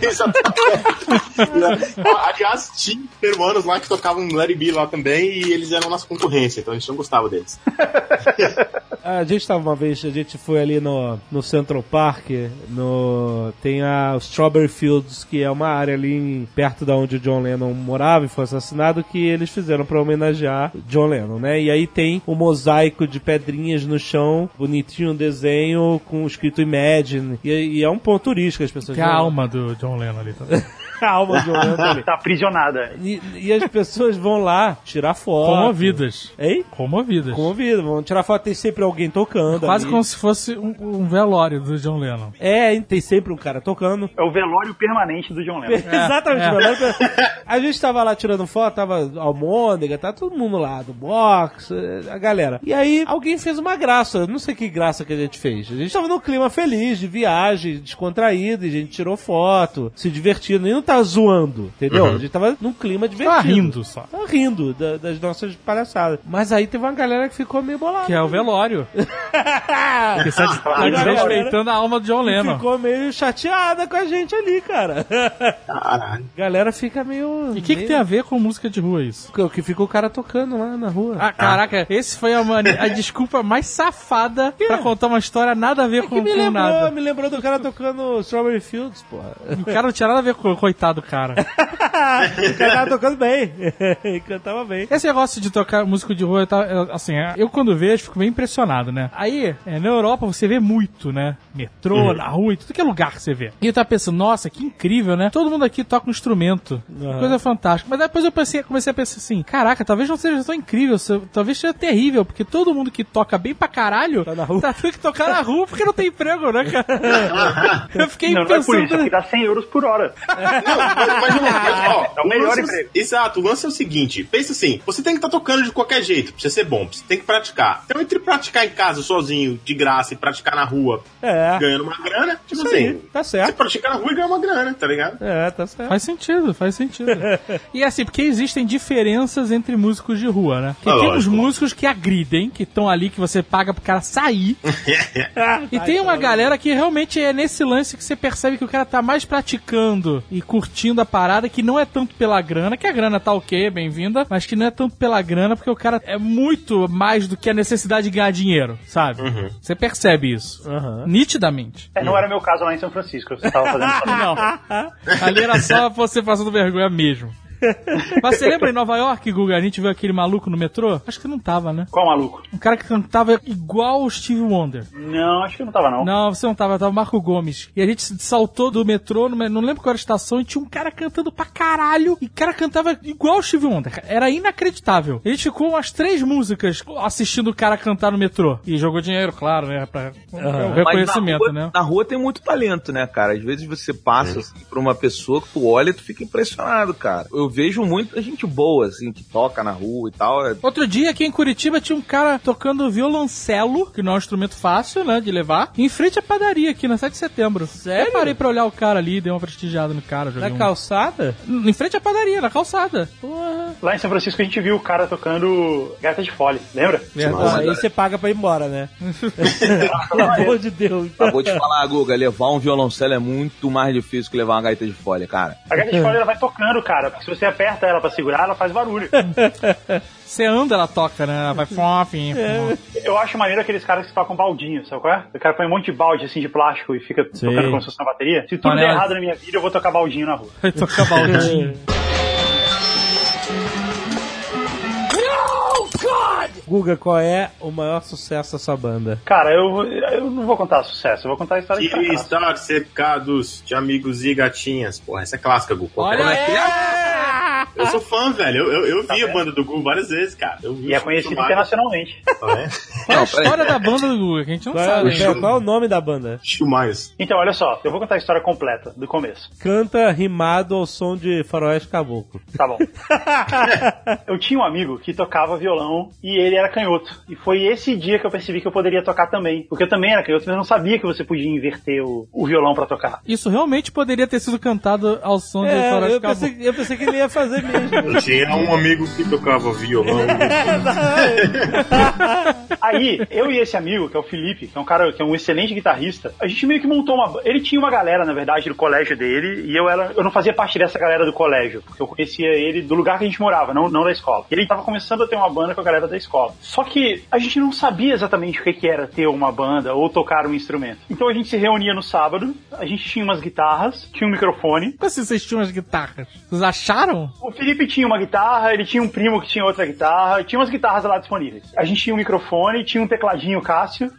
I: Exatamente. Aliás, tinha peruanos lá que tocavam Larry B lá também e eles eram nossa concorrência, então a gente não gostava deles.
B: A gente tava uma vez, a gente foi ali no, no Central Park, no, tem a Strawberry Fields, que é uma área ali em- perto da onde o John Lennon morava e foi assassinado, que eles fizeram pra homenagear John Lennon, né? E aí tem um mosaico de pedrinhas no chão, bonitinho, um desenho com escrito Imagine, e, e é um ponto turístico, as pessoas
F: Tem a
B: vão-
F: alma do John Lennon ali também.
B: a alma do John Lennon tá ali.
D: Tá aprisionada.
B: E, e as pessoas vão lá tirar foto.
F: Comovidas.
B: Hein?
F: Comovidas.
B: Comovido, vão tirar foto, tem sempre alguém tocando.
F: Quase
B: ali.
F: como se fosse um, um velório do John Lennon.
B: É, tem sempre um cara tocando.
D: É o velório permanente do John Lennon.
B: Exatamente,
F: é.
B: velório. A gente tava lá tirando foto, tava Almôndega, tá todo mundo lá, do box, eh, a galera. E aí alguém fez uma graça, não sei que graça que a gente fez. A gente tava num clima feliz, de viagem, descontraído, e a gente tirou foto, se divertindo, e não tava zoando, entendeu? A gente tava num clima divertido.
F: Tava rindo só.
B: Tava rindo da- das nossas palhaçadas. Mas aí teve uma galera que ficou meio bolada.
F: Que é o velório. Que está
B: A galera
F: respeitando a alma do John Lennon.
B: ficou meio chateada com a gente ali, cara.
I: Caralho.
B: galera fica meio.
F: E o que, que tem a ver com música de rua isso?
B: O que ficou o cara tocando lá na rua.
F: Ah, caraca, esse foi a, mani- a desculpa mais safada pra contar uma história nada a ver
B: que
F: com,
B: me
F: com
B: lembrou,
F: nada.
B: me lembrou do cara tocando Strawberry Fields, porra.
F: O cara não tinha nada a ver com o coitado do cara.
B: o cara tava tocando bem. Ele cantava bem.
F: Esse negócio de tocar músico de rua, eu tava- eu, assim, eu quando vejo fico bem impressionado, né? Aí, é, na Europa você vê muito, né? Metrô, na rua, e tudo que é lugar que você vê. E eu tava pensando, nossa, que incrível, né? Todo mundo aqui toca um instrumento.
B: Aham.
F: Coisa fantástica. Mas depois eu pensei, comecei a pensar assim, caraca, talvez não seja tão incrível, se- talvez seja terrível, porque todo mundo que toca bem pra caralho
B: Tá na rua.
F: tá tendo que tocar na rua porque não tem emprego, né, cara? eu fiquei
D: Não, não é
F: pensando...
D: por isso, é porque dá 100 euros por hora.
I: Mas, mas, ó,
D: É o melhor
I: lance
D: emprego.
I: Exato, o lance é o seguinte: pensa assim, você tem que estar tocando de qualquer jeito, pra você ser bom, você tem que praticar. Então, entre praticar em casa sozinho, de graça, e praticar na rua,
B: É.
I: ganhando uma grana, tipo
B: Isso
I: assim,
B: aí, tá
I: você
B: certo.
I: pratica na rua e ganha uma grana, tá ligado?
B: É, tá certo.
F: Faz sentido, faz sentido. e assim, porque existem diferenças entre músicos de rua, né? Porque
I: Ah,
F: tem uns
I: lógico.
F: músicos que agridem, que estão ali, que você paga pro cara sair. e tem uma galera que realmente é nesse lance que você percebe que o cara tá mais praticando e curtindo a parada, que não é tanto pela grana, que a grana tá ok, bem-vinda, mas que não é tanto pela grana, porque o cara é muito mais do que a necessidade de ganhar dinheiro, sabe? Você percebe isso.
B: Aham.
F: Nitidamente.
D: É, não era meu caso lá em São Francisco, você tava fazendo isso.
F: Não. Ali era só você passando vergonha mesmo. Mas você lembra em Nova York, Guga, a gente viu aquele maluco no metrô? Acho que não tava, né?
D: Qual maluco?
F: Um cara que cantava igual o Steve Wonder.
D: Não, acho que não tava não.
F: Não, você não tava, tava o Marco Gomes. E a gente saltou do metrô, não lembro qual era a estação, e tinha um cara cantando pra caralho. E o cara cantava igual o Steve Wonder. Era inacreditável. A gente ficou umas três músicas assistindo o cara cantar no metrô. E jogou dinheiro, claro, né? Pra o
C: Mas
F: reconhecimento,
C: na rua,
F: né?
C: Na rua tem muito talento, né, cara? Às vezes você passa assim, por uma pessoa que tu olha e tu fica impressionado, cara. Eu vejo muita gente boa, assim, que toca na rua e tal. É-
F: Outro dia aqui em Curitiba tinha um cara tocando violoncelo, que não é um instrumento fácil, né, de levar, em frente à padaria aqui na 7 de setembro.
B: Sério?
F: Eu parei pra olhar o cara ali, dei uma prestigiada no cara. joguei
B: Na
F: um-
B: calçada?
F: Em frente à padaria, na calçada.
B: Porra.
D: Lá em São Francisco a gente viu o cara tocando gaita de fole, lembra?
B: Ah, aí você paga pra ir embora, né? Pelo amor de Deus.
C: Vou te falar, Guga, levar um violoncelo é muito mais difícil que levar uma gaita de folha, cara.
D: A gaita de fole ela vai tocando, cara, porque se você aperta ela pra segurar, ela faz barulho.
F: Você anda, ela toca, né? Ela vai fofim.
D: Eu acho maneiro aqueles caras que tocam baldinho, sabe qual é? O cara põe um monte de balde assim de plástico e fica
B: Sei.
D: tocando como se fosse na bateria. Se tudo der errado na minha vida, eu vou tocar baldinho na rua.
F: Vai tocar baldinho.
B: Guga, qual é o maior sucesso da sua banda?
D: Cara, eu, eu não vou contar sucesso, eu vou contar a história de fracasso.
I: estar cercados de amigos e gatinhas. Porra, essa é clássica, Gu.
F: Olha
C: é que é?
F: aí!
E: Eu sou fã, velho. Eu, eu, eu vi
D: Tá
E: a
D: vendo?
E: banda do Gu várias vezes, cara. Eu vi
D: E é conhecido internacionalmente.
E: tá
F: é a história da banda do Guga, que a gente não
B: Qual
F: sabe.
B: é, qual é o nome da banda?
E: Myers.
D: Então, olha só, eu vou contar a história completa, do começo.
B: Canta rimado ao som de faroeste caboclo.
D: Tá bom. eu tinha um amigo que tocava violão e ele era canhoto. E foi esse dia que eu percebi que eu poderia tocar também. Porque eu também era canhoto, mas eu não sabia que você podia inverter o, o violão pra tocar.
F: Isso realmente poderia ter sido cantado ao som de
B: É,
F: Faroeste
B: eu
F: Caboclo.
B: pensei, eu pensei que ele ia fazer mesmo.
E: Eu tinha um amigo que tocava violão.
D: Aí, eu e esse amigo, que é o Felipe, que é um cara que é um excelente guitarrista, a gente meio que montou uma. Ele tinha uma galera, na verdade, do colégio dele, e eu era. Eu não fazia parte dessa galera do colégio, porque eu conhecia ele do lugar que a gente morava, não, não da escola. E ele tava começando a ter uma banda com a galera da escola. Só que a gente não sabia exatamente o que, que era ter uma banda ou tocar um instrumento. Então a gente se reunia no sábado, a gente tinha umas guitarras, tinha um microfone.
F: Como assim vocês tinham as guitarras? Vocês acharam?
D: O Felipe tinha uma guitarra, ele tinha um primo que tinha outra guitarra, tinha umas guitarras lá disponíveis. A gente tinha um microfone, tinha um tecladinho Cássio,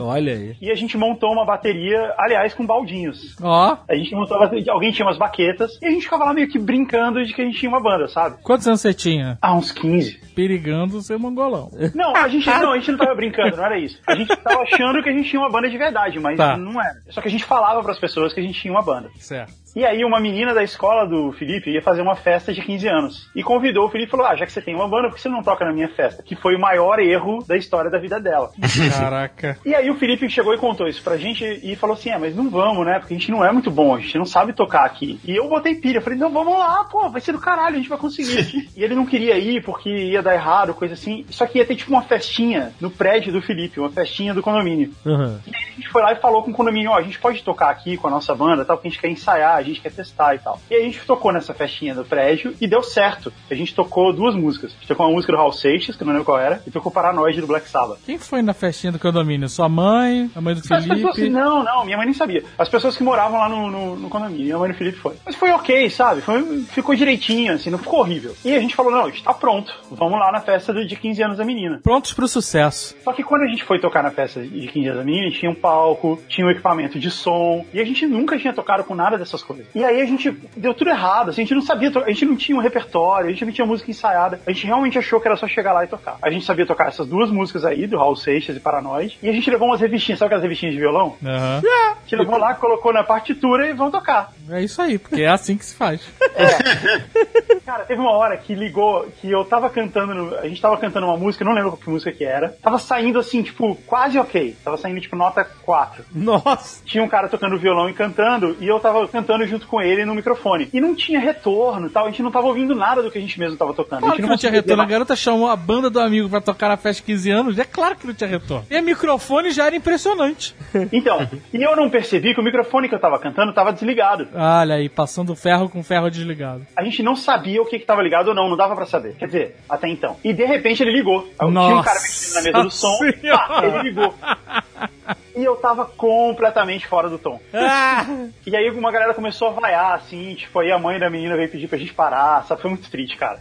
B: Olha aí.
D: e a gente montou uma bateria, aliás, com baldinhos.
F: Ó,
D: A gente montou uma bateria, alguém tinha umas baquetas, e a gente ficava lá meio que brincando de que a gente tinha uma banda, sabe?
F: quantos anos você tinha?
D: Ah, uns 15.
F: Perigando ser mongolão.
D: Não, a gente não, a gente não tava brincando, não era isso. A gente tava achando que a gente tinha uma banda de verdade, mas
F: Tá.
D: não era. Só que a gente falava pras pessoas que a gente tinha uma banda.
F: Certo.
D: E aí uma menina da escola do Felipe ia fazer uma festa de 15 anos. E convidou o Felipe e falou: Ah, já que você tem uma banda, por que você não toca na minha festa? Que foi o maior erro da história da vida dela.
F: Caraca.
D: E aí o Felipe chegou e contou isso pra gente e falou assim: É, mas não vamos, né? Porque a gente não é muito bom, a gente não sabe tocar aqui. E eu botei pilha, falei: Não, vamos lá, pô, vai ser do caralho, a gente vai conseguir. e ele não queria ir porque ia dar errado, coisa assim. Só que ia ter tipo uma festinha no prédio do Felipe, uma festinha do condomínio.
B: Uhum.
D: E aí a gente foi lá e falou com o condomínio: Ó, a gente pode tocar aqui com a nossa banda, tal, porque a gente quer ensaiar, a gente quer testar e tal. E aí a gente tocou nessa festinha do prédio e deu certo. A gente tocou duas músicas. A gente tocou uma música do Hal Seixas, que eu não lembro qual era, e tocou Paranoide do Black Sabbath.
F: Quem foi na festinha do condomínio? Sua mãe? A mãe do
D: As pessoas
F: Felipe?
D: não, não, minha mãe nem sabia. As pessoas que moravam lá no, no, no condomínio, minha mãe e o Felipe foi. Mas foi ok, sabe? Foi, ficou direitinho, assim, não ficou horrível. E a gente falou, não, a gente tá pronto. Vamos lá na festa de 15 anos da menina.
F: Prontos pro sucesso.
D: Só que quando a gente foi tocar na festa de 15 anos da menina, tinha um palco, tinha um equipamento de som, e a gente nunca tinha tocado com nada dessas coisas. E aí a gente deu tudo errado, assim, a gente não sabia, a gente não tinha um repertório, a gente não tinha música ensaiada, a gente realmente achou que era só chegar lá e tocar. A gente sabia tocar essas duas músicas aí, do Raul Seixas e Paranoide, e a gente levou umas revistinhas, sabe aquelas revistinhas de violão?
F: Aham.
D: A gente levou lá, colocou na partitura e vamos tocar.
F: É isso aí, porque é assim que se faz.
D: Cara, teve uma hora que ligou, que eu tava cantando, no- a gente tava cantando uma música, não lembro que música que era. Tava saindo assim, tipo, quase ok. Tava saindo tipo nota 4.
B: Nossa.
D: Tinha um cara tocando violão e cantando, e eu tava cantando junto com ele no microfone. E não tinha retorno e tal, a gente não tava ouvindo nada do que a gente mesmo tava tocando.
F: Claro
D: a
F: que
D: gente
F: não tinha
D: conseguia
F: retorno. A garota chamou a banda do amigo pra tocar na festa de 15 anos. É claro que não tinha retorno. E o microfone já era impressionante.
D: Então, e eu não percebi que o microfone que eu tava cantando tava desligado.
F: Olha aí, passando ferro com ferro desligado.
D: A gente não sabia o que que tava ligado ou não, não dava pra saber. Quer dizer, até então. E de repente ele ligou. Tinha um
F: Nossa
D: cara mexendo na mesa do som, pá, ele ligou. E eu tava completamente fora do tom.
B: Ah,
D: E aí uma galera começou a vaiar, assim, tipo, aí a mãe da menina veio pedir pra gente parar, sabe? Foi muito triste, cara.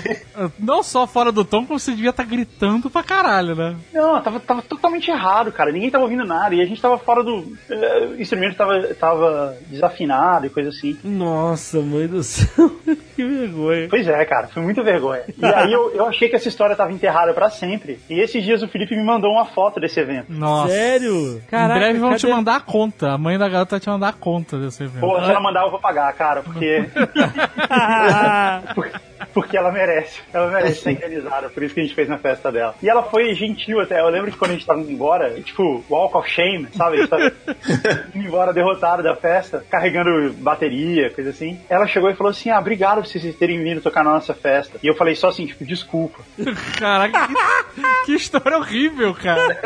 F: Não só fora do tom, como você devia estar gritando pra caralho, né?
D: Não, tava, tava totalmente errado, cara. Ninguém tava ouvindo nada. E a gente tava fora do. eh, o instrumento tava, tava desafinado e coisa assim.
B: nossa, mãe do céu. que vergonha.
D: Pois é, cara, foi muita vergonha. E aí eu, eu achei que essa história tava enterrada pra sempre. E esses dias o Felipe me mandou uma foto desse evento.
F: Nossa.
B: Sério?
F: em breve vão te
B: cadê-
F: mandar a conta. A mãe da garota vai te mandar a conta desse evento.
D: Pô, se ela mandar, eu vou pagar, cara, porque. porque, ela merece. Ela merece ser indenizada, por isso que a gente fez na festa dela. E ela foi gentil até. Eu lembro que quando a gente tava indo embora, tipo, walk of shame, sabe? A gente tava indo embora derrotado da festa, carregando bateria, coisa assim. Ela chegou e falou assim: Ah, obrigado por vocês terem vindo tocar na nossa festa. E eu falei só assim, tipo, desculpa.
F: Caraca, que, que história horrível, cara.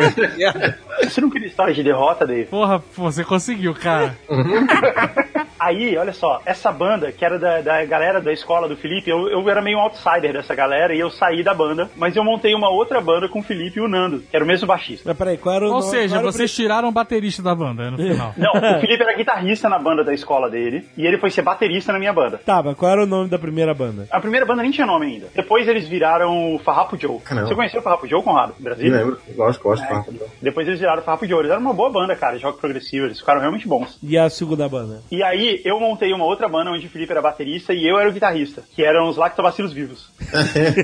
D: Você não queria história de derrota, Dave?
F: Porra, você conseguiu, cara.
D: Aí, olha só, essa banda, que era da, da galera da escola do Felipe, eu, eu era meio um outsider dessa galera e eu saí da banda, mas eu montei uma outra banda com o Felipe e o Nando, que era o mesmo baixista.
B: Mas peraí, qual era o
F: Ou
B: nome-
F: seja, vocês tiraram o baterista da banda no final.
D: Não, o Felipe era guitarrista na banda da escola dele e ele foi ser baterista na minha banda.
B: Tá, mas qual era o nome da primeira banda?
D: A primeira banda nem tinha nome ainda. Depois eles viraram o Farrapo Joe.
E: Caramba.
D: Você conheceu o Farrapo Farrapo Ouro, Conrado?
E: Me
D: Brasília?
E: lembro. Lógico, gosto.
D: É,
E: tá.
D: entendeu? Depois eles viraram Farrapo de Ouro. Eles eram uma boa banda, cara, de rock progressivo. Eles ficaram realmente bons.
B: E a segunda banda?
D: E aí, eu montei uma outra banda onde o Felipe era baterista e eu era o guitarrista, que eram os Lactobacilos Vivos.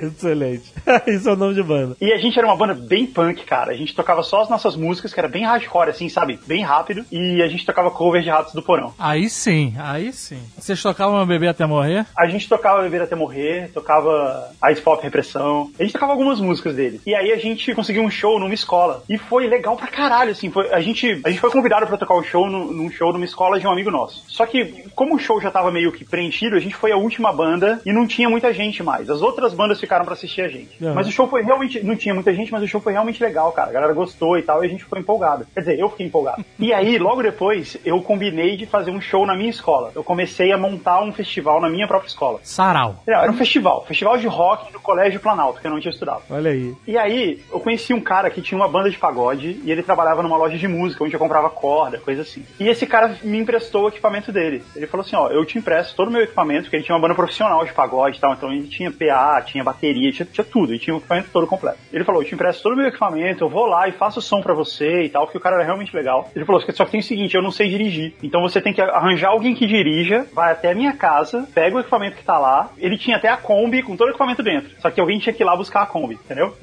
B: Excelente. Isso é o nome de banda.
D: E a gente era uma banda bem punk, cara. A gente tocava só as nossas músicas, que era bem hardcore, assim, sabe? Bem rápido. E a gente tocava cover de Ratos do Porão.
F: Aí sim, aí sim. Vocês tocavam meu bebê até morrer?
D: A gente tocava Beber Até Morrer, tocava Ice Pop Repressão. A gente tocava algumas músicas dele. E aí a gente conseguiu um show numa escola. E foi legal pra caralho, assim. Foi, a, gente, a gente foi convidado pra tocar o show no- num show numa escola de um amigo nosso. Só que, como o show já tava meio que preenchido, a gente foi a última banda e não tinha muita gente mais. As outras bandas ficaram pra assistir a gente.
B: Aham.
D: Mas o show foi realmente. Não tinha muita gente, mas o show foi realmente legal, cara. A galera gostou e tal, e a gente ficou empolgado. Quer dizer, eu fiquei empolgado. E aí, logo depois, eu combinei de fazer um show na minha escola. Eu comecei a montar um festival na minha própria escola.
F: Sarau.
D: Não, era um festival, festival de rock no Colégio Planalto, que eu não tinha estudado.
B: Olha aí.
D: E aí, eu conheci um cara que tinha uma banda de pagode e ele trabalhava numa loja de música, onde eu comprava corda, coisa assim. E esse cara me emprestou o equipamento dele. Ele falou assim: ó, eu te empresto todo o meu equipamento, porque ele tinha uma banda profissional de pagode e tal, então ele tinha PA, tinha bateria, tinha, tinha tudo, ele tinha o equipamento todo completo. Ele falou: eu te empresto todo o meu equipamento, eu vou lá e faço o som pra você e tal, porque o cara era realmente legal. Ele falou: só que tem o seguinte, eu não sei dirigir, então você tem que arranjar alguém que dirija, vai até a minha casa, pega o equipamento que tá lá, ele tinha até a Kombi com todo o equipamento dentro, só que alguém tinha que ir lá buscar a Kombi, entendeu?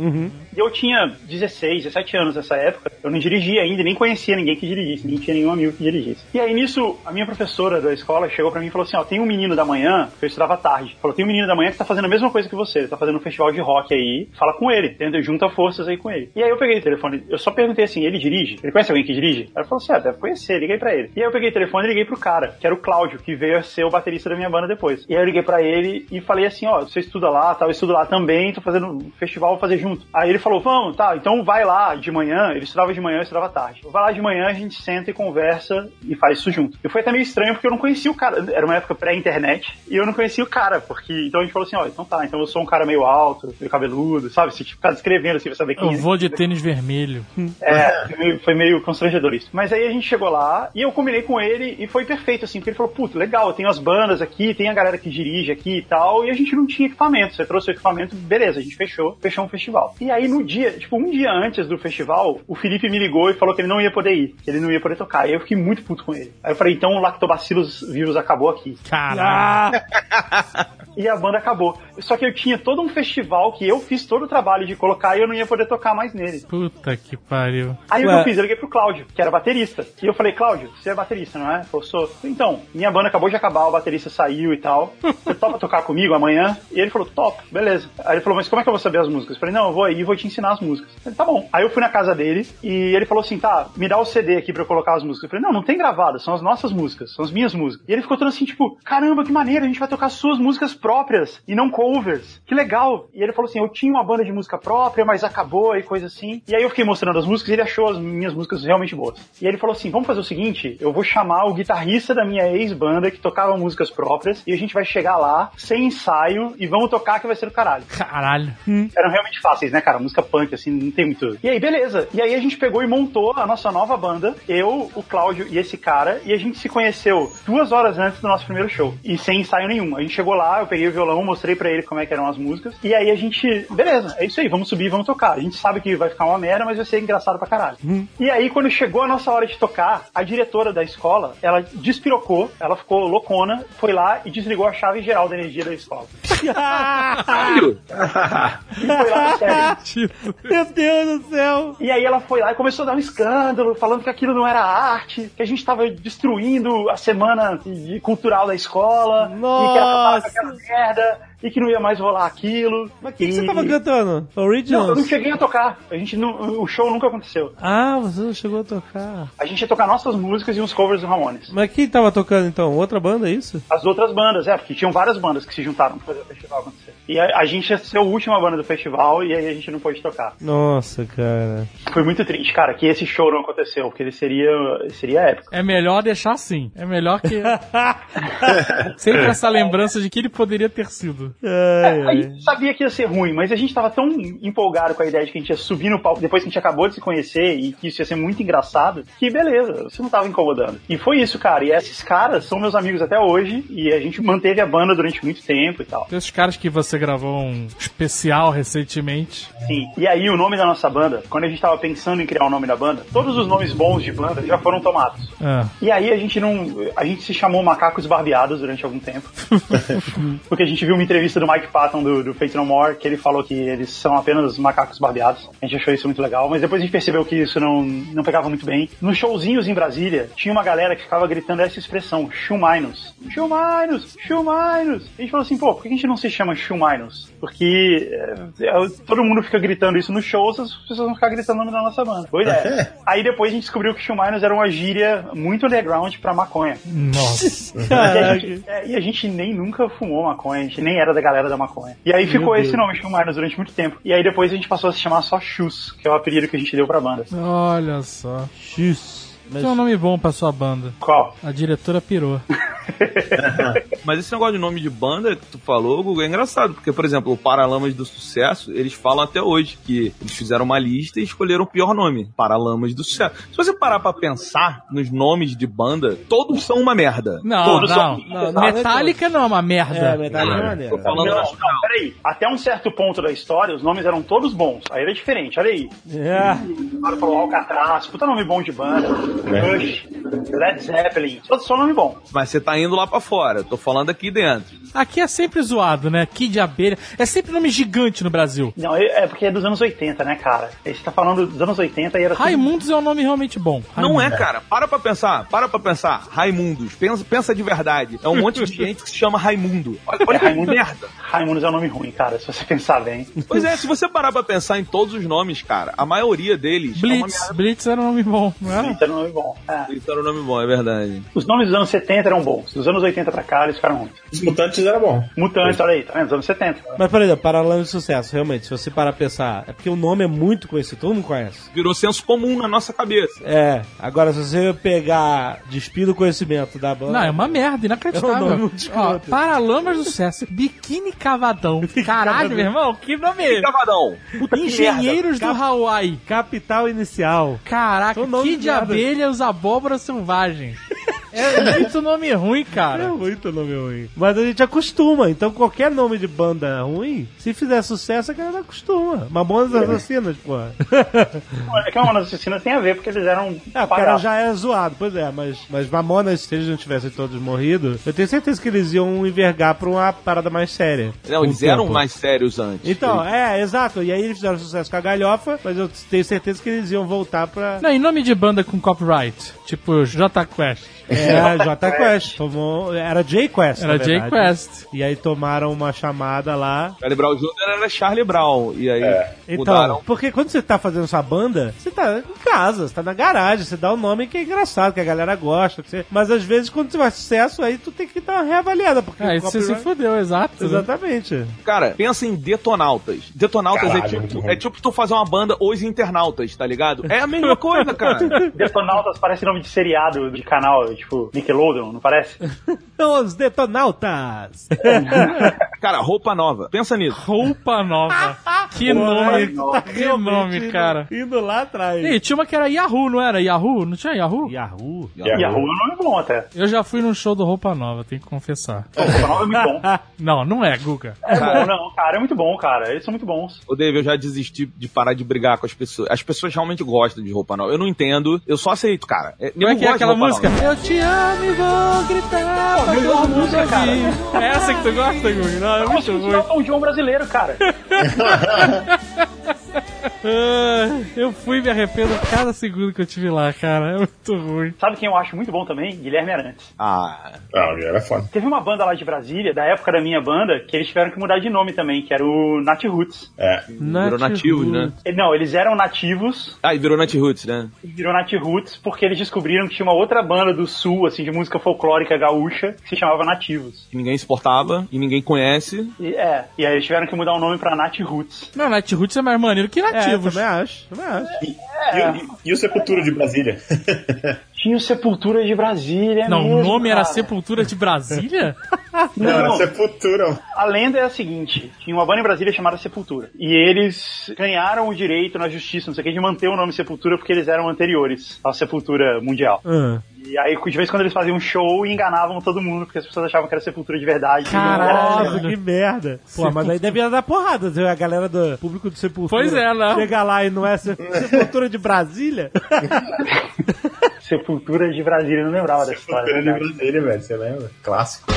D: E eu tinha 16, 17 anos nessa época. Eu não dirigia ainda, nem conhecia ninguém que dirigisse, nem tinha nenhum amigo que dirigisse. E aí nisso, a minha professora da escola chegou pra mim e falou assim: Ó, tem um menino da manhã, que eu estudava tarde. Falou: tem um menino da manhã que tá fazendo a mesma coisa que você, ele tá fazendo um festival de rock aí, fala com ele, entendeu? Junta forças aí com ele. E aí eu peguei o telefone, eu só perguntei assim: ele dirige? Ele conhece alguém que dirige? Ela falou assim: ah, deve conhecer, liguei pra ele. E aí eu peguei o telefone e liguei pro cara, que era o Cláudio, que veio a ser o baterista da minha banda depois. E aí eu liguei pra ele e falei assim: ó, você estuda lá, tal, eu estudo lá também, tô fazendo um festival, vou fazer junto. Aí ele falou: vamos, tá, então vai lá de manhã, ele estudava de manhã, eu estudava tarde. Vai lá de manhã, a gente senta e conversa e faz isso junto. E foi até meio estranho porque eu não conhecia o cara, era uma época pré-internet, e eu não conhecia o cara, porque então a gente falou assim: ó, então tá, então eu sou um cara meio alto, meio cabeludo, sabe? Se tipo, ficar descrevendo assim pra saber quem
F: Eu
D: é.
F: vou de tênis vermelho.
D: É, foi meio, foi meio constrangedor isso. Mas aí a gente chegou lá e eu combinei com ele e foi perfeito, assim, porque ele falou, puto, legal, eu tenho as bandas aqui, tem a galera que dirige aqui e tal, e a gente não tinha equipamento. Você trouxe o equipamento, beleza, a gente fechou, fechou um festival. E aí no dia, tipo, um dia antes do festival, o Felipe me ligou e falou que ele não ia poder ir, que ele não ia poder tocar. E eu fiquei muito puto com ele. Aí eu falei, então o Lactobacilos vírus acabou aqui.
F: Caralho.
D: E a banda acabou. Só que eu tinha todo um festival que eu fiz todo o trabalho de colocar e eu não ia poder tocar mais nele.
F: Puta que pariu.
D: Aí o
B: Ué.
D: que eu fiz? Eu liguei pro Cláudio, que era baterista. E eu falei, Cláudio, você é baterista, não é? Falou, sou. Então, minha banda acabou de acabar, o baterista saiu e tal. Você topa tocar comigo amanhã? E ele falou, top, beleza. Aí ele falou, mas como é que eu vou saber as músicas? Eu falei, não, eu vou aí e vou te ensinar as músicas. Ele, tá bom. Aí eu fui na casa dele e ele falou assim, tá, me dá o CD aqui pra eu colocar as músicas. Eu falei, não, não tem gravado, são as nossas músicas, são as minhas músicas. E ele ficou todo assim, tipo, caramba, que maneiro, a gente vai tocar suas músicas próprias e não covers. Que legal. E ele falou assim, eu tinha uma banda de música própria, mas acabou e coisa assim. E aí eu fiquei mostrando as músicas e ele achou as minhas músicas realmente boas. E ele falou assim, vamos fazer o seguinte, eu vou chamar o guitarrista da minha ex-banda que tocava músicas próprias e a gente vai chegar lá sem ensaio e vamos tocar que vai ser do caralho.
F: Caralho.
D: Eram realmente fáceis, né, cara? Música punk, assim, não tem muito. E aí, beleza. E aí a gente pegou e montou a nossa nova banda, eu, o Cláudio e esse cara, e a gente se conheceu duas horas antes do nosso primeiro show. E sem ensaio nenhum. A gente chegou lá, eu peguei o violão, mostrei pra ele como é que eram as músicas. E aí a gente, beleza, é isso aí, vamos subir, vamos tocar. A gente sabe que vai ficar uma merda, mas vai ser engraçado pra caralho. E aí, quando chegou a nossa hora de tocar, a diretora da escola, ela despirocou, ela ficou loucona, foi lá e desligou a chave geral da energia da escola. E foi lá, sério.
B: Meu Deus do céu.
D: E aí ela foi lá e começou a dar um escândalo, falando que aquilo não era arte, que a gente tava destruindo a semana cultural da escola, e que era com aquela merda, e que não ia mais rolar aquilo.
B: Mas o que, que você tava cantando?
D: Não,
B: Originals?
D: eu não cheguei a tocar. A gente não, o show nunca aconteceu.
B: Ah, você não chegou a tocar.
D: A gente ia tocar nossas músicas e uns covers do Ramones.
B: Mas quem tava tocando então? Outra banda, é isso?
D: As outras bandas, é, porque tinham várias bandas que se juntaram pra fazer o festival acontecer. E a, a gente ia ser a última banda do festival e aí a gente não pôde tocar.
B: Nossa, cara.
D: Foi muito triste, cara, que esse show não aconteceu, porque ele seria, seria épico.
F: É melhor deixar assim. É melhor que. Sempre essa lembrança de que ele poderia ter sido.
D: É, a gente sabia que ia ser ruim, mas a gente tava tão empolgado com a ideia de que a gente ia subir no palco depois que a gente acabou de se conhecer e que isso ia ser muito engraçado, que beleza, você não tava incomodando. E foi isso, cara. E esses caras são meus amigos até hoje e a gente manteve a banda durante muito tempo e tal.
F: Os caras que você gravou um especial recentemente.
D: Sim. E aí o nome da nossa banda, quando a gente tava pensando em criar o nome da banda, todos os nomes bons de banda já foram tomados.
F: Ah.
D: E aí a gente não. A gente se chamou Macacos Barbeados durante algum tempo. Porque a gente viu uma entrevista do Mike Patton do, do Fate No More, que ele falou que eles são apenas macacos barbeados. A gente achou isso muito legal, mas depois a gente percebeu que isso não, não pegava muito bem. Nos showzinhos em Brasília, tinha uma galera que ficava gritando essa expressão, Chuminos. Chuminos! Chuminos! A gente falou assim, pô, por que a gente não se chama Chuminos? Porque é, é, todo mundo fica gritando isso nos shows, as pessoas vão ficar gritando o nome da nossa banda. Pois é. Aí depois a gente descobriu que Chuminos era uma gíria muito underground pra maconha.
F: Nossa.
D: E a, gente, é, e a gente nem nunca fumou maconha, a gente nem era da galera da maconha. E aí ficou esse nome, Chuminos, durante muito tempo. E aí depois a gente passou a se chamar só Chus, que é o apelido que a gente deu pra banda.
F: Olha só.
B: X. Mas...
F: Tem um nome bom pra sua banda.
D: Qual?
F: A diretora pirou.
C: Mas esse negócio de nome de banda que tu falou, Guga, é engraçado, porque, por exemplo, o Paralamas do Sucesso, eles falam até hoje que eles fizeram uma lista e escolheram o pior nome, Paralamas do Sucesso. Se você parar pra pensar nos nomes de banda, todos são uma merda.
F: Não,
C: todos
F: não.
C: são.
B: Não, não,
F: Metallica não é uma merda.
B: É, Metallica é maneiro.
C: Tô falando
D: Não, não, peraí. Até um certo ponto da história, os nomes eram todos bons. Aí era diferente, olha aí.
B: É.
D: O cara falou Alcatraz, puta nome bom de banda. Rush, Led Zeppelin, só, só nome bom.
C: Mas você tá indo lá pra fora, eu tô falando aqui dentro.
F: Aqui é sempre zoado, né? Kid Abelha. É sempre nome gigante no Brasil.
D: Não, é é porque é dos anos 80, né, cara? Aí Você tá falando dos anos 80 e era tudo-
F: Raimundos é um nome realmente bom.
C: Não é, cara. Para pra pensar. Para pra pensar. Raimundos. Pensa, pensa de verdade. É um monte de gente que se chama Raimundo. Olha, olha
D: É,
C: que
D: Raimundo-
C: merda.
D: Raimundos é um nome ruim, cara, se você pensar bem.
C: Pois é, se você parar pra pensar em todos os nomes, cara, a maioria deles é uma
F: Blitz.
C: merda.
F: Blitz era um nome bom, não era?
D: Isso era um nome bom. É.
C: Isso era um nome bom, é verdade.
D: Os nomes dos anos 70 eram bons. Dos anos 80 pra cá, eles ficaram ruins.
E: Os mutantes era bom.
D: Mutantes, olha aí, tá vendo? Dos anos 70.
B: Mas, por exemplo, Paralamas de Sucesso, realmente, se você parar pra pensar, é porque o nome é muito conhecido, todo mundo conhece.
C: Virou senso comum na nossa cabeça.
B: É, agora se você pegar, despir o conhecimento da banda...
F: Não, é uma merda,
B: É um
F: inacreditável.
B: nome muito
F: Ó. Paralamas do Sucesso, Biquíni Cavadão. Caralho, meu irmão, que nome!
C: Cavadão.
F: Engenheiros do Hawaii.
B: Capital Inicial.
F: Caraca, que de
B: merda.
F: abelha os abóboras selvagens. É muito nome ruim,
B: É
F: cara.
B: muito nome ruim. Mas a gente acostuma, então qualquer nome de banda ruim, se fizer sucesso, a galera acostuma. Mamonas Assassinas, porra.
D: É que Mamonas Assassinas tem a ver, porque eles eram
B: É, o cara já é zoado, pois é, mas, mas Mamonas, se eles não tivessem todos morrido, eu tenho certeza que eles iam envergar pra uma parada mais séria.
C: Não, eles eram mais sérios antes.
B: Então, é, exato. E aí eles fizeram sucesso com a galhofa, mas eu tenho certeza que eles iam voltar pra.
F: Não, e nome de banda com copyright? Tipo J Quest.
B: É, J Quest. Tomou, era J Quest.
F: Era J. Quest.
B: E aí tomaram uma chamada lá.
C: Charlie Brown Jr. era Charlie Brown. E aí
B: Então,
C: mudaram.
B: porque quando você tá fazendo sua banda, você tá em casa, você tá na garagem, você dá um nome que é engraçado, que a galera gosta. você- Mas às vezes, quando você faz sucesso, aí tu tem que dar uma reavaliada. Porque
F: Aí
B: o
F: você se fudeu, exato. né?
B: Exatamente.
C: Cara, pensa em detonautas. Detonautas
E: Caralho,
C: é, tipo,
E: ruim.
C: é tipo tu fazer uma banda Os Internautas, tá ligado? É a mesma coisa, cara.
D: Detonautas parece nome de seriado de canal, tipo Nickelodeon, não parece?
B: Os Detonautas!
C: Cara, roupa nova. Pensa nisso.
F: Roupa nova. Que
B: Pô,
F: nome.
B: tá
F: Que nome,
B: indo-
F: cara.
B: Indo lá atrás.
F: E tinha uma que era Yahoo, não era? Yahoo? Não tinha Yahoo?
B: Yahoo?
D: Yahoo é um nome bom até.
F: Eu já fui num show do Roupa Nova, tenho que confessar.
D: Pô, o nome é muito bom.
F: Não, não é, Guga.
D: É bom, não, cara, é muito bom, cara. Eles são muito bons.
C: Ô, Dave, eu já desisti de parar de brigar com as pessoas. As pessoas realmente gostam de roupa nova. Eu não entendo, eu só aceito, cara. É,
F: Como é que é aquela música? Eu te amo e vou gritar pra
D: melhor
F: todo mundo
D: música, cara.
F: É essa que tu gosta, Guga? Não, é muito ruim.
D: é o Tom John brasileiro, cara.
F: Ah, Eu fui e me arrependo cada segundo que eu tive lá, cara. É muito ruim.
D: Sabe quem eu acho muito bom também? Guilherme Arantes.
C: Ah,
E: Ah, era foda.
D: Teve uma banda lá de Brasília, da época da minha banda, que eles tiveram que mudar de nome também, que era o Nat Roots.
E: É.
C: virou nativos, né?
D: Não, eles eram nativos
C: Ah, e virou Nat Roots, né?
D: virou Nat Roots porque eles descobriram que tinha uma outra banda do sul, assim, de música folclórica gaúcha, que se chamava Nativos.
C: Que ninguém suportava e ninguém conhece.
D: E, é, e aí eles tiveram que mudar o nome pra Nat Roots.
F: Não, Night Roots é mais maneiro que
B: É,
F: nativos.
B: também acho, também acho.
E: E, e- e o Sepultura de Brasília?
D: Tinha o Sepultura de Brasília,
F: não, o
D: mesmo,
F: nome era
D: cara.
F: Sepultura de Brasília?
I: Não, era
D: Não.
I: Sepultura.
D: A lenda é a seguinte: tinha uma banda em Brasília chamada Sepultura. E eles ganharam o direito na justiça, não sei o que, de manter o nome Sepultura porque eles eram anteriores à Sepultura Mundial.
B: Ah.
D: E aí, de vez em quando eles faziam um show e enganavam todo mundo, porque as pessoas achavam que era Sepultura de verdade. não era.
B: Nossa, que merda. Pô, mas aí devia dar porrada. se A galera do público do Sepultura.
F: Pois é, né?
B: Chega lá e não é Se- Sepultura de Brasília.
D: Sepultura de Brasília, eu não lembrava dessa história. é
I: Sepultura de
D: verdade.
I: Brasília, velho, você lembra? Clássico.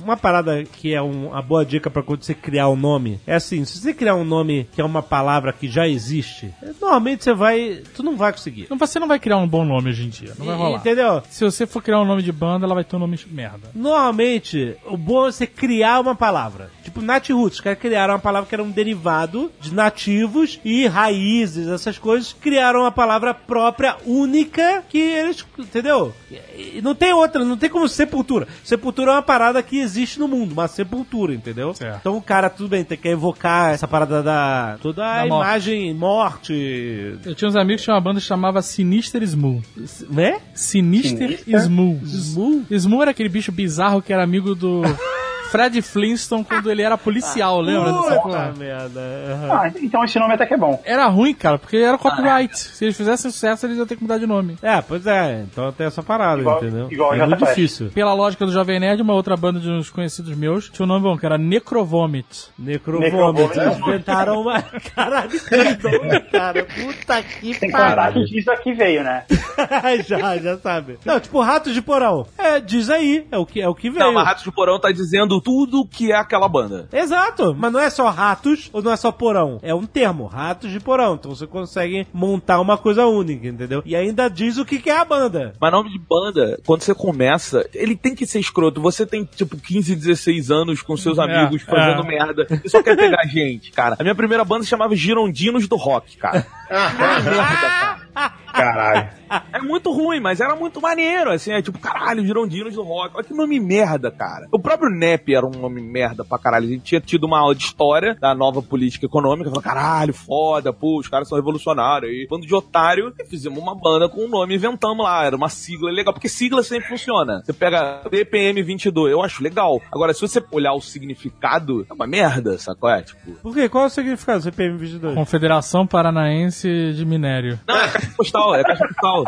B: Uma parada que é um- uma boa dica pra quando você criar um nome é assim: se você criar um nome que é uma palavra que já existe, normalmente você vai. Tu não vai conseguir.
F: Não, Você não vai criar um bom nome hoje em dia. Não vai
B: E-
F: rolar.
B: Entendeu?
F: Se você for criar um nome de banda, ela vai ter um nome de merda.
B: Normalmente, o bom é você criar uma palavra. Tipo, Nat Roots, os caras criaram uma palavra que era um derivado de nativos e raízes, essas coisas, criaram uma palavra própria, única, que eles, entendeu? E não tem outra, não tem como sepultura. Sepultura é uma parada que existe no mundo, uma sepultura, entendeu?
F: Certo.
B: Então o cara, tudo bem, tem que evocar essa parada da. toda a
F: Da
B: imagem morte.
F: Eu tinha uns amigos que tinham uma banda que chamava Sinister Smooth.
B: Né?
F: Sinister
D: Sinister?
F: Smooth.
B: Smooth?
F: Smooth era aquele bicho bizarro que era amigo do Fred Flintstone quando ele era policial, lembra dessa
B: Puta
F: porra?
B: merda. aham.
D: Ah, então esse nome até que é bom.
F: Era ruim, cara, porque era copyright. Se eles fizessem sucesso, eles iam ter que mudar de nome.
B: É, pois é, então tem essa parada,
D: Igual-
B: entendeu?
D: igual
B: é muito difícil.
F: Pela lógica do Jovem Nerd, uma outra banda de uns conhecidos meus tinha um nome bom, que era Necrovomit.
B: Necrovômito. Eles inventaram uma. Caralho, que nome, cara. Puta que
D: Tem que
B: pariu.
D: disso aqui veio, né?
B: já, já sabe. Não, tipo, ratos de porão. É, diz aí. É o que, é o que veio.
C: Não, mas Ratos do Porão tá dizendo tudo que é aquela banda.
B: Exato, mas não é só ratos ou não é só porão. É um termo, ratos de porão. Então você consegue montar uma coisa única, entendeu? E ainda diz o que, que é a banda.
C: Mas nome de banda, quando você começa, ele tem que ser escroto. Você tem, tipo, 15, 16 anos com seus
F: É,
C: amigos fazendo
F: é.
C: merda. E só quer pegar gente, cara. A minha primeira banda se chamava Girondinos do Rock, cara.
I: Caralho.
C: É muito ruim, mas era muito maneiro, assim, é tipo, caralho, Girondinos do Rock. Olha que nome merda, cara. O próprio NEP era um nome merda pra caralho. A gente tinha tido uma aula de história da nova política econômica, falou, caralho, foda, pô, os caras são revolucionários. aí bando de otário, e fizemos uma banda com um nome, inventamos lá, era uma sigla legal, porque sigla sempre funciona. Você pega DPM 22, eu acho legal. Agora, se você olhar o significado, é uma merda, sacou? É, tipo...
B: Por quê? Qual é o significado do CPM 22?
F: Confederação Paranaense de Minério.
C: Não, é postal, é caixa postal.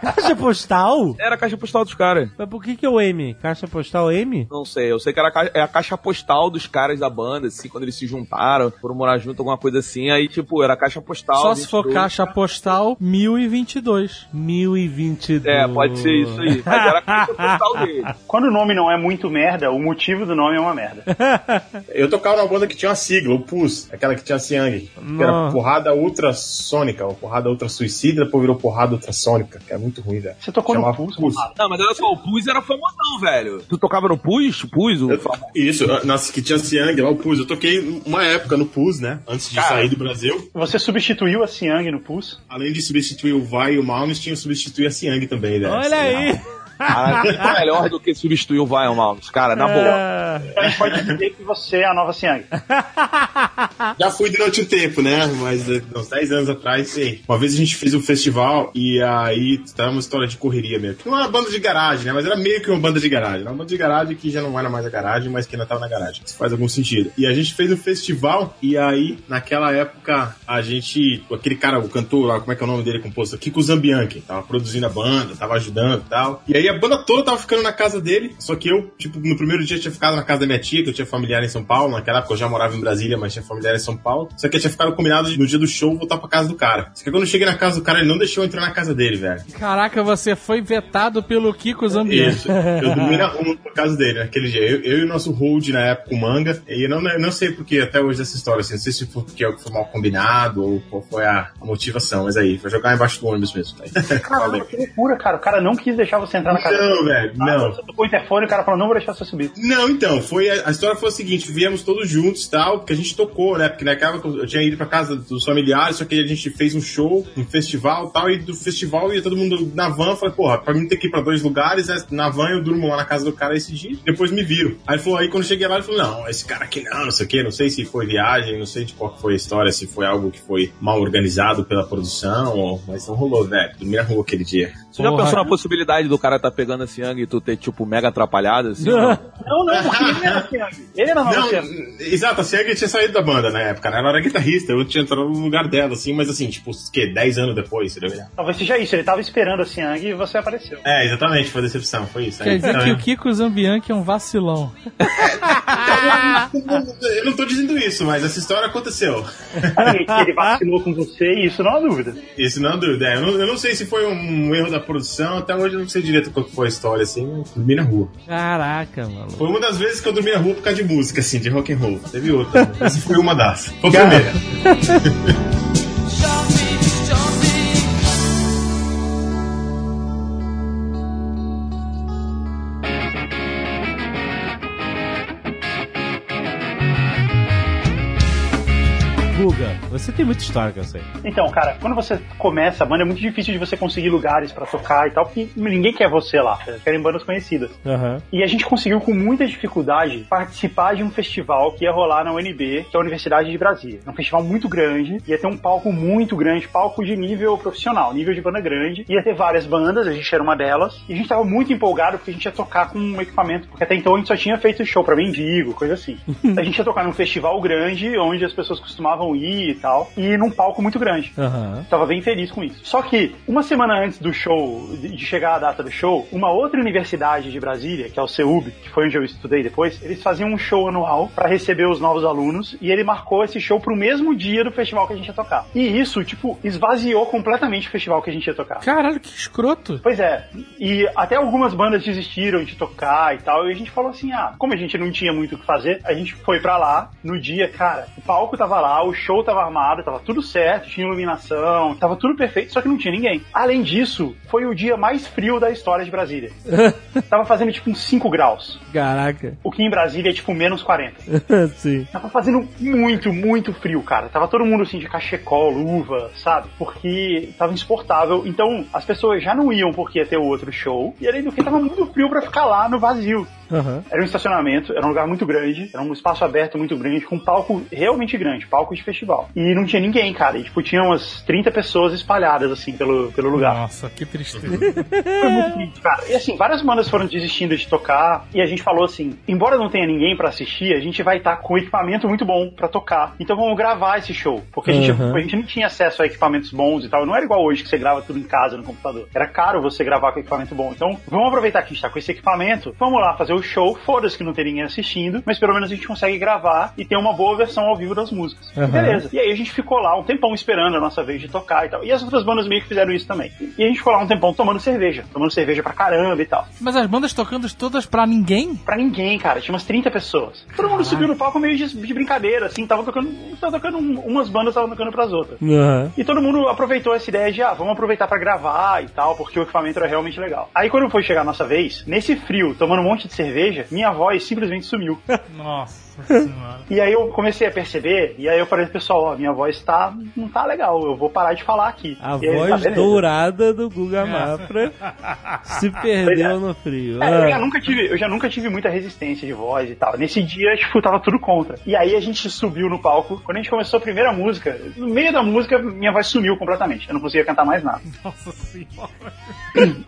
B: Caixa postal?
C: Era a caixa postal dos caras.
B: Mas por que que é o M? Caixa postal M?
C: Não sei, eu sei que era a caixa, é a caixa postal dos caras da banda, assim, quando eles se juntaram, foram morar junto, alguma coisa assim, aí, tipo, era a caixa postal.
F: Só se for
C: 22.
F: caixa postal 1022.
B: 1022.
C: É, pode ser isso aí. Mas era a caixa postal dele.
D: Quando o nome não é muito merda, o motivo do nome é uma merda.
I: Eu tocava numa banda que tinha uma sigla, o PUS, aquela que tinha Siang, que era porrada ultrassônica, ou porrada ultra suicida, depois virou porrada ultrassônica, que é muito ruim, velho.
D: Você tocou
I: Chamava
D: no?
I: Pus.
C: Não, mas olha só, o Pus era famosão, velho. Tu tocava no Pus? Pus? O...
I: Eu- Isso, nossa, que tinha Siang lá, o PUS. Eu toquei uma época no PUS, né? Antes de
C: Cara.
I: sair do Brasil.
D: Você substituiu a Siang no Pulse?
I: Além de substituir o Vai e o Malmes, tinha que substituir a Siang também, né?
B: Olha aí.
C: Cara, muito melhor do que substituir o Vai Malmes, cara, na boa.
D: Então a gente pode dizer que você é a nova Siang.
I: Já fui durante um tempo, né? Mas eh, uns 10 anos atrás, sim. Uma vez a gente fez um festival e aí tá uma história de correria mesmo. Não era uma banda de garagem, né? Mas era meio que uma banda de garagem. Era uma banda de garagem que já não era mais a garagem, mas que ainda tava na garagem. Isso faz algum sentido. E a gente fez um festival e aí, naquela época, a gente. Aquele cara, o cantor lá, como é que é o nome dele composto? Kiko Zambianchi. Tava produzindo a banda, tava ajudando e tal. E aí a banda toda tava ficando na casa dele. Só que eu, tipo, no primeiro dia tinha ficado na casa da minha tia, que eu tinha familiar em São Paulo. Naquela época eu já morava em Brasília, mas tinha familiar em São Paulo. Só que eu tinha ficado combinado de, no dia do show voltar pra casa do cara. Só que quando eu cheguei na casa do cara, ele não deixou eu entrar na casa dele, velho.
F: Caraca, você foi vetado pelo Kiko Zambianchi.
I: Isso. Eu dormi na rua por causa dele naquele dia. Eu, eu e o nosso hold na época, o manga. E eu não, eu não sei porque até hoje dessa história, assim. Não sei se foi porque foi mal combinado ou qual foi a, a motivação. Mas aí, foi jogar embaixo do ônibus mesmo. Tá.
D: Caramba, que loucura, cara. O cara não quis deixar você entrar na casa.
I: Não, velho,
D: Ah,
I: não.
D: Você tocou o interfone e o cara falou, não vou deixar você subir.
I: Não, então, foi a, a história foi a seguinte, viemos todos juntos e tal, porque a gente tocou, né? Porque naquela eu tinha ido pra casa dos familiares, só que a gente fez um show, um festival e tal, e do festival ia todo mundo na van, falei, porra, pra mim ter que ir pra dois lugares, né, na van eu durmo lá na casa do cara esse dia, depois me viram. Aí ele falou, aí quando eu cheguei lá, ele falou, não, esse cara aqui não, não sei o que, não sei se foi viagem, não sei de qual foi a história, se foi algo que foi mal organizado pela produção, ou- mas não rolou, velho, dormi na rua aquele dia.
C: Você já
F: Porra.
C: pensou na possibilidade do cara tá pegando esse Yang e tu ter, tipo, mega atrapalhado, assim? não?
D: Não, não, porque ele era Siang. Ele era
I: Não,
D: Siang.
I: exato, a Sieg tinha saído da banda na época, né? Ela era guitarrista, eu tinha entrado no lugar dela, assim, mas assim, tipo, o quê? 10 anos depois, você deve
D: Talvez seja isso, ele tava esperando a Siang e você apareceu.
I: É, exatamente, foi decepção, foi isso.
F: Quer
I: Aí,
F: dizer
I: então,
F: que o Kiko Zambianchi é um vacilão.
I: Eu não tô dizendo isso, mas essa história aconteceu.
D: Que ele vacilou com você, isso não há dúvida.
I: Isso não é dúvida. É, eu, não, eu não sei se foi um erro da produção, até hoje eu não sei direito qual foi a história, assim, dormi na rua.
F: Caraca, mano.
I: Foi uma das vezes que eu dormi na rua por causa de música, assim, de rock and roll. Teve outra. né? Essa foi uma das. Foi a primeira.
B: você tem muita história que eu sei.
D: Então, cara, quando você começa a banda é muito difícil de você conseguir lugares pra tocar e tal, porque ninguém quer você lá, querem bandas conhecidas.
B: Aham.
D: E a gente conseguiu com muita dificuldade participar de um festival que ia rolar na UNB, que é a Universidade de Brasília. É um festival muito grande, ia ter um palco muito grande, palco de nível profissional, nível de banda grande. Ia ter várias bandas, a gente era uma delas, e a gente tava muito empolgado porque a gente ia tocar com um equipamento, porque até então a gente só tinha feito show pra mendigo, coisa assim. a gente ia tocar num festival grande, onde as pessoas costumavam ir e tal, e num palco muito grande.
B: Aham.
D: Tava bem feliz com isso. Só que, uma semana antes do show, de chegar a data do show, uma outra universidade de Brasília, que é o CEUB, que foi onde eu estudei depois, eles faziam um show anual pra receber os novos alunos e ele marcou esse show pro mesmo dia do festival que a gente ia tocar. E isso, tipo, esvaziou completamente o festival que a gente ia tocar.
F: Caralho, que escroto.
D: Pois é, e até algumas bandas desistiram de tocar e tal, e a gente falou assim, ah, como a gente não tinha muito o que fazer, a gente foi pra lá, no dia, cara, o palco tava lá, o show tava armado, tava tudo certo, tinha iluminação, tava tudo perfeito, só que não tinha ninguém. Além disso, foi o dia mais frio da história de Brasília. tava fazendo tipo uns 5 graus,
B: Caraca.
D: o que em Brasília é tipo menos 40.
B: Sim.
D: Tava fazendo muito, muito frio, cara. Tava todo mundo assim de cachecol, luva, sabe? Porque tava insuportável. Então as pessoas já não iam porque ia ter o outro show. E além do que, tava muito frio pra ficar lá no vazio.
B: Aham.
D: Era um estacionamento, era um lugar muito grande, era um espaço aberto muito grande, com um palco realmente grande, palco de festival. E não tinha ninguém, cara. E, tipo, tinha umas 30 pessoas espalhadas, assim, pelo, pelo lugar.
F: Nossa, que tristeza.
D: Foi muito triste, cara. E assim, várias bandas foram desistindo de tocar. E a gente falou assim: embora não tenha ninguém pra assistir, a gente vai estar com equipamento muito bom pra tocar. Então vamos gravar esse show. Porque a, gente,
B: Uhum.
D: a gente não tinha acesso a equipamentos bons e tal. Não era igual hoje que você grava tudo em casa no computador. Era caro você gravar com equipamento bom. Então vamos aproveitar que a gente tá com esse equipamento. Vamos lá fazer o show. Foda-se que não tem ninguém assistindo. Mas pelo menos a gente consegue gravar e ter uma boa versão ao vivo das músicas.
B: Uhum.
D: Beleza. E aí a gente ficou lá um tempão esperando a nossa vez de tocar e tal. E as outras bandas meio que fizeram isso também. E a gente ficou lá um tempão tomando cerveja. Tomando cerveja pra caramba e tal.
F: Mas as bandas tocando todas pra ninguém?
D: Pra ninguém, cara. Tinha umas 30 pessoas. Todo mundo subiu no palco meio de, de brincadeira, assim. Tava tocando. Tava tocando um- umas bandas estavam tocando pras outras.
B: Aham.
D: E todo mundo aproveitou essa ideia de, ah, vamos aproveitar pra gravar e tal, porque o equipamento era realmente legal. Aí quando foi chegar a nossa vez, nesse frio, tomando um monte de cerveja, minha voz simplesmente sumiu.
F: Nossa.
D: E aí eu comecei a perceber, e aí eu falei pro pessoal, ó, minha voz tá, não tá legal, eu vou parar de falar aqui.
B: A
D: E aí, tá,
B: voz
D: beleza.
B: dourada do Guga Mafra se perdeu no frio.
D: É, eu,
B: Ah.
D: já nunca tive, eu já nunca tive muita resistência de voz e tal. Nesse dia, tipo, tava tudo contra. E aí a gente subiu no palco. Quando a gente começou a primeira música, no meio da música, minha voz sumiu completamente. Eu não conseguia cantar mais nada.
F: Nossa senhora.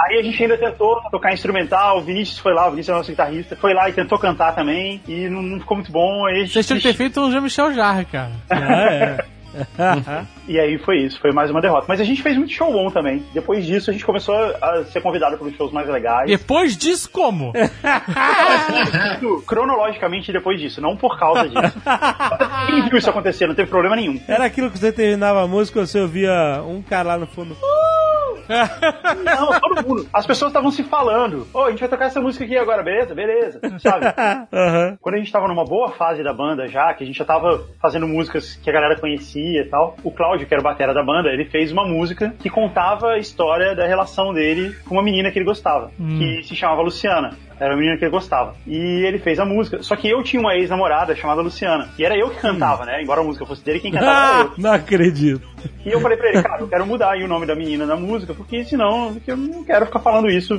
D: Aí a gente ainda tentou tocar instrumental. O Vinícius foi lá, o Vinícius é o nosso guitarrista. Foi lá e tentou cantar também. E não, não ficou muito bom. A gente
F: Vocês tinham que ter feito um Jean-Michel Jarre, cara.
B: Ah, é.
D: E aí foi isso, foi mais uma derrota. Mas a gente fez muito show bom também. Depois disso, a gente começou a ser convidado para os shows mais legais.
F: Depois disso, como?
D: Isso, cronologicamente depois disso, não por causa disso. Quem viu isso acontecer, não teve problema nenhum.
B: Era aquilo que você terminava a música, você ouvia um cara lá no fundo. "Uh!"
D: Não, todo mundo. As pessoas estavam se falando. Ô, a gente vai tocar essa música aqui agora, beleza? Beleza. Sabe?
B: Aham.
D: Quando a gente tava numa boa fase da banda já, que a gente já tava fazendo músicas que a galera conhecia e tal, o Cláudio, que era o batera da banda, ele fez uma música que contava a história da relação dele com uma menina que ele gostava, que se chamava Luciana. Era uma menina que ele gostava. E ele fez a música. Só que eu tinha uma ex-namorada chamada Luciana. E era eu que cantava, né? Embora a música fosse dele, quem cantava era eu.
B: não acredito.
D: E eu falei pra ele, cara, eu quero mudar aí o nome da menina na música, porque senão porque eu não quero ficar falando isso.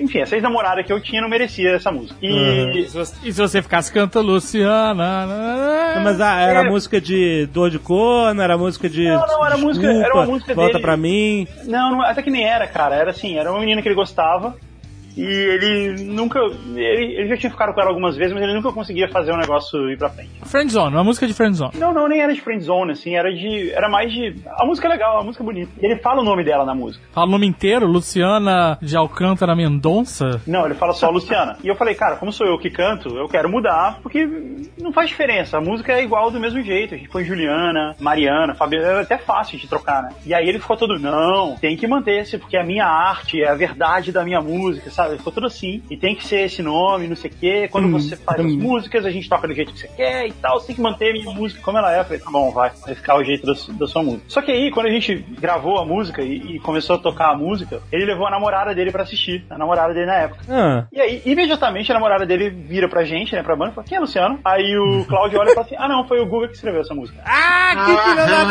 D: Enfim, essa ex-namorada que eu tinha não merecia essa música. E
F: E se você- e se você ficasse cantando Luciana?
B: Não, Mas ah, era
D: É.
B: música de dor de corno, era música de.
D: Não, não, era música- era uma música
B: Volta
D: dele.
B: pra mim.
D: Não, não, até que nem era, cara. Era assim, era uma menina que ele gostava. E ele nunca. Ele, ele já tinha ficado com ela algumas vezes, mas ele nunca conseguia fazer o negócio ir pra frente.
F: Friendzone, uma música de Friendzone.
D: Não, não, nem era de friendzone, assim, era de. Era mais de. A música é legal, a música é bonita. E ele fala o nome dela na música.
F: Fala o nome inteiro, Luciana de Alcântara Mendonça.
D: Não, ele fala só Luciana. E eu falei, cara, como sou eu que canto, eu quero mudar, porque não faz diferença. A música é igual do mesmo jeito. A gente põe Juliana, Mariana, Fabiana, é até fácil de trocar, né? E aí ele ficou todo, não, tem que manter esse, porque é a minha arte, é a verdade da minha música, sabe? Ele ficou todo assim. E tem que ser esse nome, não sei o quê. Quando você faz as músicas, a gente toca do jeito que você quer e tal. Você tem que manter a minha música como ela é. Eu falei, tá bom, vai. Vai ficar o jeito da, da sua música. Só que aí, quando a gente gravou a música e, e começou a tocar a música, ele levou a namorada dele pra assistir. A namorada dele na época.
B: Ah,
D: E aí, imediatamente, a namorada dele vira pra gente, né, pra banda, e fala, quem é Luciano? Aí o Cláudio olha e fala assim, ah não, foi o Guga que escreveu essa música.
B: ah que filha da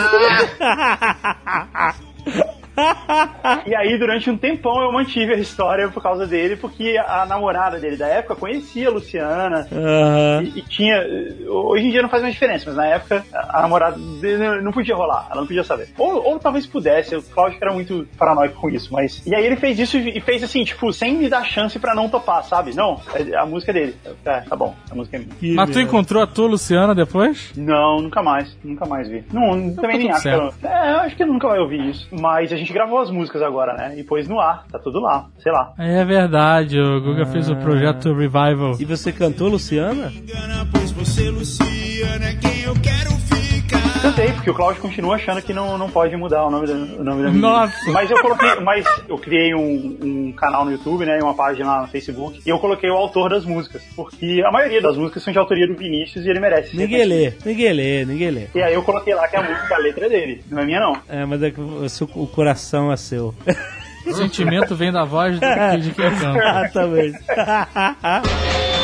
D: E aí, durante um tempão, eu mantive a história por causa dele, porque a namorada dele da época conhecia a Luciana,
B: Aham.
D: e, e tinha. Hoje em dia não faz mais diferença, mas na época a, namorada dele não podia rolar, ela não podia saber. Ou, ou talvez pudesse, o Cláudio era muito paranoico com isso, mas. E aí ele fez isso e fez assim, tipo, sem me dar chance pra não topar, sabe? Não, é a música é dele. É, tá bom, a música é minha.
B: Que
F: Mas tu encontrou a tua Luciana depois?
D: Não, nunca mais. Nunca mais vi. Não, também nem
F: tudo
D: acho que ela... É, eu acho que nunca vai ouvir isso. Mas a gente gravou as músicas agora, né? E pôs no ar. Tá tudo lá. Sei lá.
F: É verdade, o Guga fez o projeto Revival.
B: E você cantou, Luciana?
H: Pois você, Luciana, é quem eu quero ficar.
D: Cantei, porque o Cláudio continua achando que não, não pode mudar o nome da, o nome da menina.
F: Nossa.
D: Mas eu coloquei... Mas eu criei um, um canal no YouTube, né? E uma página lá no Facebook. E eu coloquei o autor das músicas. Porque a maioria das músicas são de autoria do Vinícius e ele merece.
B: Ninguém lê, ninguém lê, ninguém lê.
D: E aí eu coloquei lá que a música, a letra é dele. Não é minha, não.
B: É, mas é que o, seu- o coração é seu.
F: O sentimento vem da voz do- de quem canta.
B: Exatamente.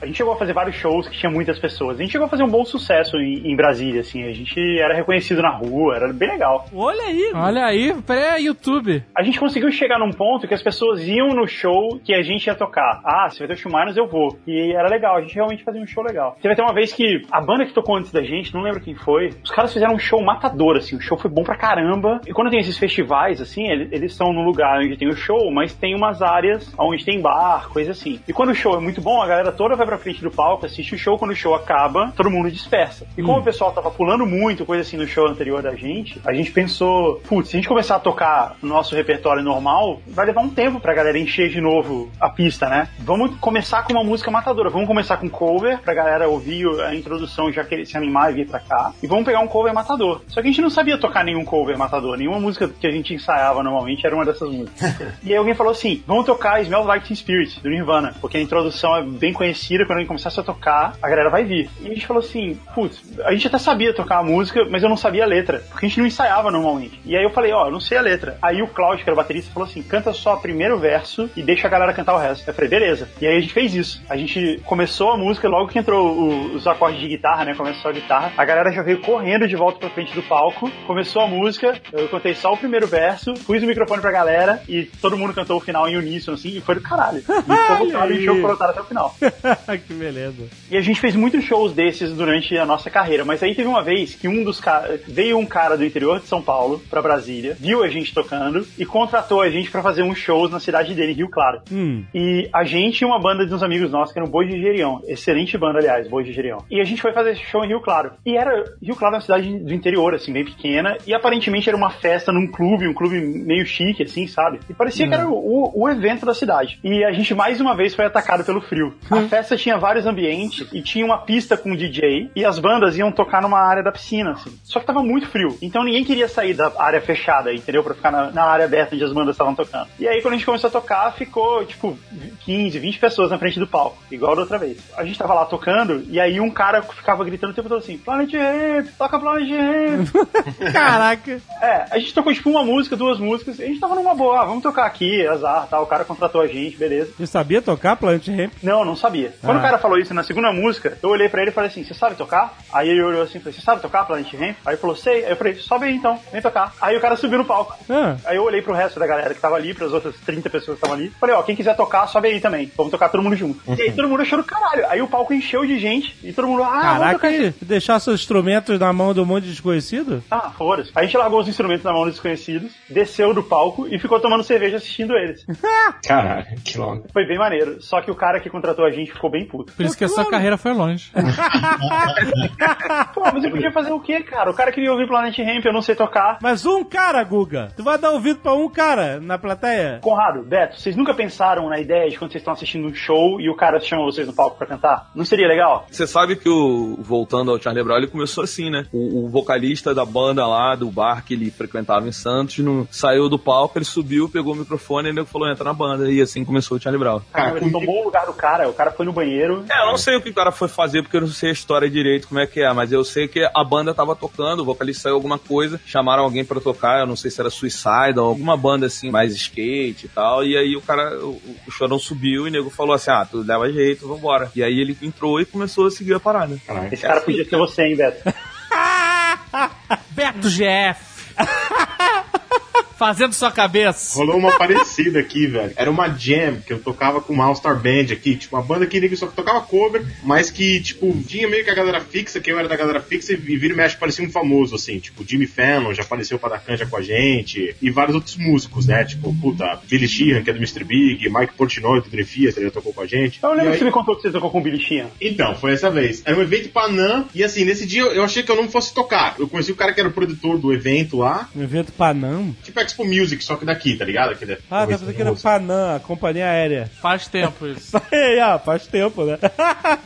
D: A gente chegou a fazer vários shows que tinha muitas pessoas. A gente chegou a fazer um bom sucesso em, em Brasília, assim. A gente era reconhecido na rua, era bem legal.
B: Olha aí,
F: Olha aí, pré-YouTube.
D: A gente conseguiu chegar num ponto que as pessoas iam no show que a gente ia tocar. Ah, se vai ter o Shumanos, eu vou. E era legal, a gente realmente fazia um show legal. Teve até uma vez que a banda que tocou antes da gente, não lembro quem foi, os caras fizeram um show matador, assim. O show foi bom pra caramba. E quando tem esses festivais, assim, ele- eles são num lugar onde tem o show, mas tem umas áreas onde tem bar, coisa assim. E quando o show é muito bom, a galera toda vai pra frente do palco, assiste o show. Quando o show acaba, todo mundo dispersa. E como o pessoal tava pulando muito, coisa assim, no show anterior da gente, a gente pensou, putz, se a gente começar a tocar no nosso repertório normal, vai levar um tempo pra galera encher de novo a pista, né? Vamos começar com uma música matadora. Vamos começar com cover, pra galera ouvir a introdução já querer se animar e vir pra cá. E vamos pegar um cover matador. Só que a gente não sabia tocar nenhum cover matador. Nenhuma música que a gente ensaiava normalmente era uma dessas músicas. e aí alguém falou assim: vamos tocar Smell Like Teen Spirit, do Nirvana. Porque a introdução é bem conhecida, quando a gente começasse a tocar, a galera vai vir. E a gente falou assim: putz, a gente até sabia tocar a música, mas eu não sabia a letra. Porque a gente não ensaiava normalmente. E aí eu falei: ó, eu não sei a letra. Aí o Cláudio, que era o baterista, falou assim: canta só o primeiro verso e deixa a galera cantar o resto. Eu falei: beleza. E aí a gente fez isso. A gente começou a música, logo que entrou o- os acordes de guitarra, né? Começou a guitarra. A galera já veio correndo de volta pra frente do palco. Começou a música, eu cantei só o primeiro verso, pus o microfone pra galera e todo mundo cantou o final em uníssono, assim, e foi do caralho. E ficou voltado e o show foi até o final.
B: que beleza.
D: E a gente fez muitos shows desses durante a nossa carreira, mas aí teve uma vez que um dos caras veio um cara do interior de São Paulo pra Brasília, viu a gente tocando e contratou a gente pra fazer uns shows na cidade dele, Rio Claro.
B: Hum.
D: E a gente e uma banda de uns amigos nossos, que era o Boi de Gerião. Excelente banda, aliás, Boi de Gerião. E a gente foi fazer esse show em Rio Claro. E era. Rio Claro é uma cidade do interior, assim, bem pequena. E aparentemente era uma festa num clube, um clube meio chique, assim, sabe? E parecia que era o, o evento da cidade. E a gente mais uma vez foi atacado pelo frio. A festa tinha vários ambientes e tinha uma pista com DJ e as bandas iam tocar numa área da piscina, assim. Só que tava muito frio. Então ninguém queria sair da área fechada, entendeu? Pra ficar na, na área aberta onde as bandas estavam tocando. E aí, quando a gente começou a tocar, ficou, tipo, 15, 20 pessoas na frente do palco, igual da outra vez. A gente tava lá tocando e aí um cara ficava gritando o tempo todo assim: Planet Ramp, toca Planet Ramp.
B: Caraca.
D: É, a gente tocou tipo uma música, duas músicas, e a gente tava numa boa, ah, vamos tocar aqui, azar, tá? O cara contratou a gente, beleza.
B: Você sabia tocar Planet Ramp?
D: Não, não sabia. Quando
B: Ah.
D: o cara falou isso na segunda música, eu olhei pra ele e falei assim: Você sabe tocar? Aí ele olhou assim e falou: Você sabe tocar Planet Ramp? Aí ele falou: Sei. Aí eu falei: Sobe aí então, vem tocar. Aí o cara subiu no palco.
B: Ah.
D: Aí eu olhei pro resto da galera que tava ali, pras outras 30 pessoas que estavam ali. Falei: Ó, quem quiser tocar, sobe aí também. Vamos tocar todo mundo junto. E aí todo mundo achou do caralho. Aí o palco encheu de gente e todo mundo, ah, vamos
B: Caraca,
D: tocar
B: e deixar seus instrumentos na mão de um monte de desconhecido?
D: Ah, foda-se. A gente largou os instrumentos na mão dos desconhecidos, desceu do palco e ficou tomando cerveja assistindo eles.
I: Caralho, que longo.
D: Foi bem maneiro. Só que o cara que contratou a gente ficou bem puto.
F: Por isso que a sua carreira foi longe.
D: Pô, mas eu podia fazer o quê, cara? O cara queria ouvir Planet Ramp, eu não sei tocar.
B: Mas um cara, Guga. Tu vai dar ouvido pra um cara na plateia?
D: Conrado, Beto, vocês nunca pensaram na ideia de quando vocês estão assistindo um show e o cara chama vocês no palco pra cantar? Não seria legal?
C: Você sabe que o voltando ao Charlie Brown, ele começou assim, né? O, o vocalista da banda lá, do bar que ele frequentava em Santos, não, saiu do palco, ele subiu, pegou o microfone e ele falou, entra na banda. E assim começou o Charlie Brown.
D: Cara, ele tomou o lugar do cara, o cara foi no banheiro.
C: É, eu não sei o que o cara foi fazer, porque eu não sei a história direito, como é que é, mas eu sei que a banda tava tocando, o vocalista saiu alguma coisa, chamaram alguém pra tocar, eu não sei se era Suicide ou alguma banda assim, mais skate e tal, e aí o cara, o, o chorão subiu e o nego falou assim, ah, tu leva jeito, vambora. E aí ele entrou e começou a seguir a parada.
D: Esse cara podia ser você, hein, Beto?
F: Beto GF. Fazendo sua cabeça.
I: Rolou uma parecida aqui, velho. Era uma jam que eu tocava com uma All-Star Band aqui. Tipo, uma banda que só que tocava cover, mas que, tipo, tinha meio que a galera fixa, que eu era da galera fixa, e vira e mexe parecia um famoso, assim. Tipo, Jimmy Fallon já apareceu pra dar canja com a gente. E vários outros músicos, né? Tipo, puta, Billy Sheehan, que é do Mr. Big, Mike Portnoy, do Dream Theater, já tocou com a gente.
D: Eu lembro
I: aí-
D: que você me contou que você tocou com o Billy Sheehan.
I: então, foi essa vez. Era um evento Panam, e assim, nesse dia eu achei que eu não fosse tocar. Eu conheci o cara que era o produtor do evento lá,
B: Um evento Panam?
I: Tipo Expo Music, só que daqui, tá ligado? Aquele
B: Ah, tá pensando que era. Panam, a companhia aérea.
F: Faz tempo isso.
B: Aí, ah, faz tempo, né?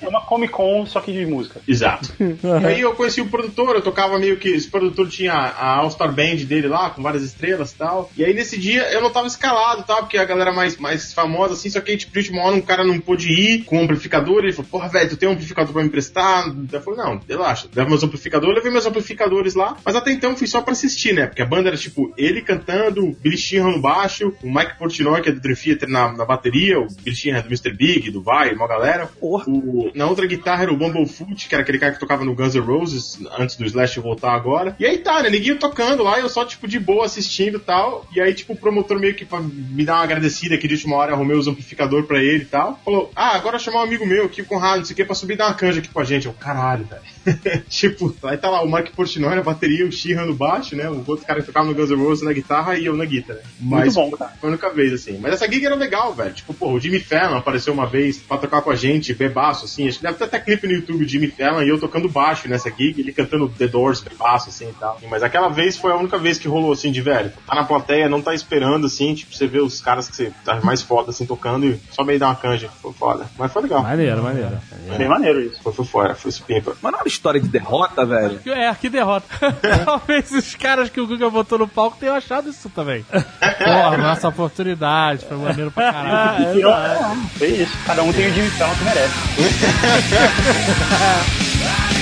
D: É uma Comic Con, só que de música.
I: Exato. E aí eu conheci o produtor, eu tocava meio que. Esse produtor tinha a All-Star Band dele lá, com várias estrelas e tal. E aí nesse dia eu não tava escalado, tá? Porque a galera mais, mais famosa, assim, só que aí, tipo, de última hora um cara não pôde ir com o amplificador. Ele falou, porra, velho, tu tem um amplificador pra me emprestar? Eu falei, não, relaxa, leva meus amplificadores, eu levei meus amplificadores lá. Mas até então fui só pra assistir, né? Porque a banda era tipo ele cantando, o Billy Sheehan no baixo, o Mike Portnoy, que é do Dream Theater, na, na bateria, o Billy Sheehan é do Mr. Big, do Vai, uma galera. O, na outra guitarra era o Bumblefoot, que era aquele cara que tocava no Guns N' Roses antes do Slash voltar agora. E aí tá, né? Ninguém tocando lá, eu só, tipo, de boa assistindo e tal. E aí, tipo, o promotor meio que pra me dar uma agradecida que de última hora arrumei os amplificador pra ele e tal. Falou: Ah, agora chamar um amigo meu aqui, o Conrado, não sei o que, pra subir e dar uma canja aqui com a gente. Eu, caralho, velho. tipo, aí tá lá o Mike Portnoy na bateria, o Sheehan no baixo, né? O outro cara que tocava no Guns N' Roses na guitarra e eu na guitarra. Né? Mas
D: bom, cara.
I: foi a única vez, assim. Mas essa gig era legal, velho. Tipo, pô, o Jimmy Fallon apareceu uma vez pra tocar com a gente, bebaço, assim. Acho que deve ter até clipe no YouTube, o Jimmy Fallon e eu tocando baixo nessa gig, ele cantando The Doors, bebaço, assim e tal. Mas aquela vez foi a única vez que rolou, assim, de velho. Tá na plateia, não tá esperando, assim, tipo, você vê os caras que você tá mais foda, assim, tocando e só meio dar uma canja. Foi foda. Mas foi legal.
B: Maneiro, maneiro.
D: Bem maneiro isso.
I: Foi, foi fora, foi supimpa.
C: Mas não história de derrota, velho.
F: É, que derrota. Talvez os caras que o Guga botou no palco tenham achado isso também. Porra, nossa oportunidade, foi maneiro pra caralho.
D: E eu, não, foi isso. Cada um tem o Jimmy Fallon que merece.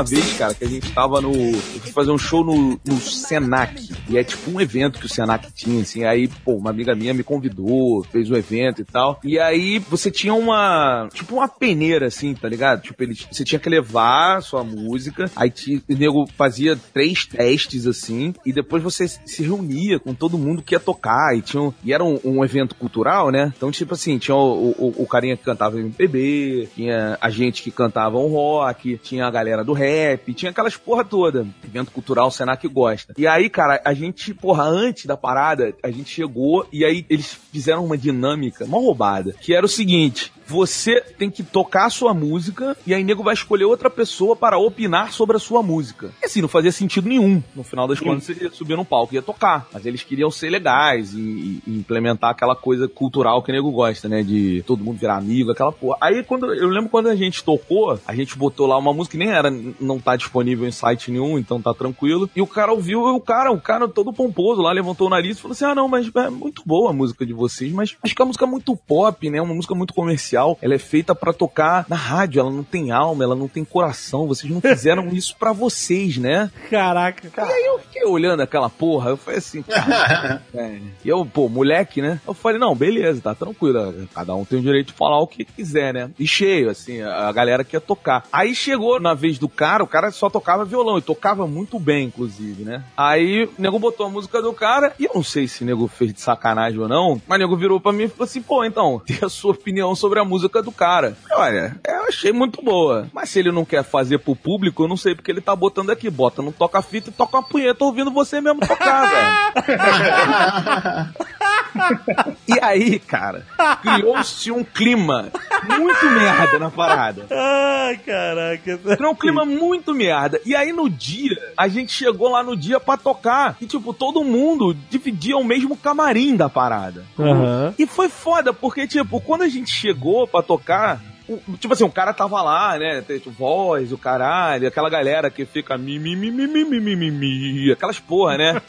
C: uma vez, cara, que a gente tava no. Eu fui fazer um show no, no Senac. E é tipo um evento que o Senac tinha, assim. Aí, pô, uma amiga minha me convidou, fez o evento e tal. E aí você tinha uma. Tipo uma peneira, assim, tá ligado? Tipo, ele, você tinha que levar a sua música. Aí o nego fazia três testes, assim. E depois você se reunia com todo mundo que ia tocar. E, tinha um- e era um, um evento cultural, né? Então, tipo assim, tinha o, o, o carinha que cantava MPB, tinha a gente que cantava um rock, tinha a galera do rap, tinha aquelas porra toda. Evento cultural, o Senac gosta. E aí, cara, a gente, porra, antes da parada, a gente chegou e aí eles fizeram uma dinâmica, uma roubada, que era o seguinte: você tem que tocar a sua música e aí nego vai escolher outra pessoa para opinar sobre a sua música. E assim, não fazia sentido nenhum. No final das contas, você ia subir no palco e ia tocar. Mas eles queriam ser legais e, e implementar aquela coisa cultural que o nego gosta, né? De todo mundo virar amigo, aquela porra. Aí quando eu lembro quando a gente tocou, a gente botou lá uma música que nem era, não tá disponível em site nenhum, então tá tranquilo. E o cara ouviu, o cara, o cara todo pomposo lá, levantou o nariz e falou assim: ah, não, mas é muito boa a música de vocês, mas acho que a música é muito pop, né? Uma música muito comercial. Ela é feita pra tocar na rádio, ela não tem alma, ela não tem coração. Vocês não fizeram isso pra vocês, né?
B: Caraca.
C: E aí eu fiquei olhando aquela porra, eu falei assim, cara. é. E eu, pô, moleque, né? Eu falei, não, beleza, tá tranquilo. Cada um tem o direito de falar o que quiser, né? E cheio, assim, a a galera que ia tocar. Aí chegou na vez do cara, o cara só tocava violão e tocava muito bem, inclusive, né? Aí o nego botou a música do cara e eu não sei se o nego fez de sacanagem ou não, mas o nego virou pra mim e falou assim: pô, então, tem a sua opinião sobre a música do cara. Olha, eu achei muito boa, mas se ele não quer fazer pro público, eu não sei porque ele tá botando aqui. Bota no toca-fita e toca uma punheta ouvindo você mesmo tocar, velho. E aí, cara, criou-se um clima muito merda na parada.
B: Ai, caraca.
C: Criou um clima muito merda. E aí no dia, a gente chegou lá no dia pra tocar. E tipo, todo mundo dividia o mesmo camarim da parada.
B: Aham.
C: E foi foda, porque tipo, quando a gente chegou pra tocar o, tipo assim, o cara tava lá, né? Tipo voz, o caralho, aquela galera que fica mimimi, aquelas porra, né?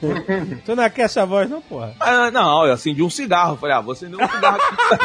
B: tu não é quer essa voz, não, porra?
C: Ah, não, eu acendi um cigarro. Falei, ah, vou acender um cigarro.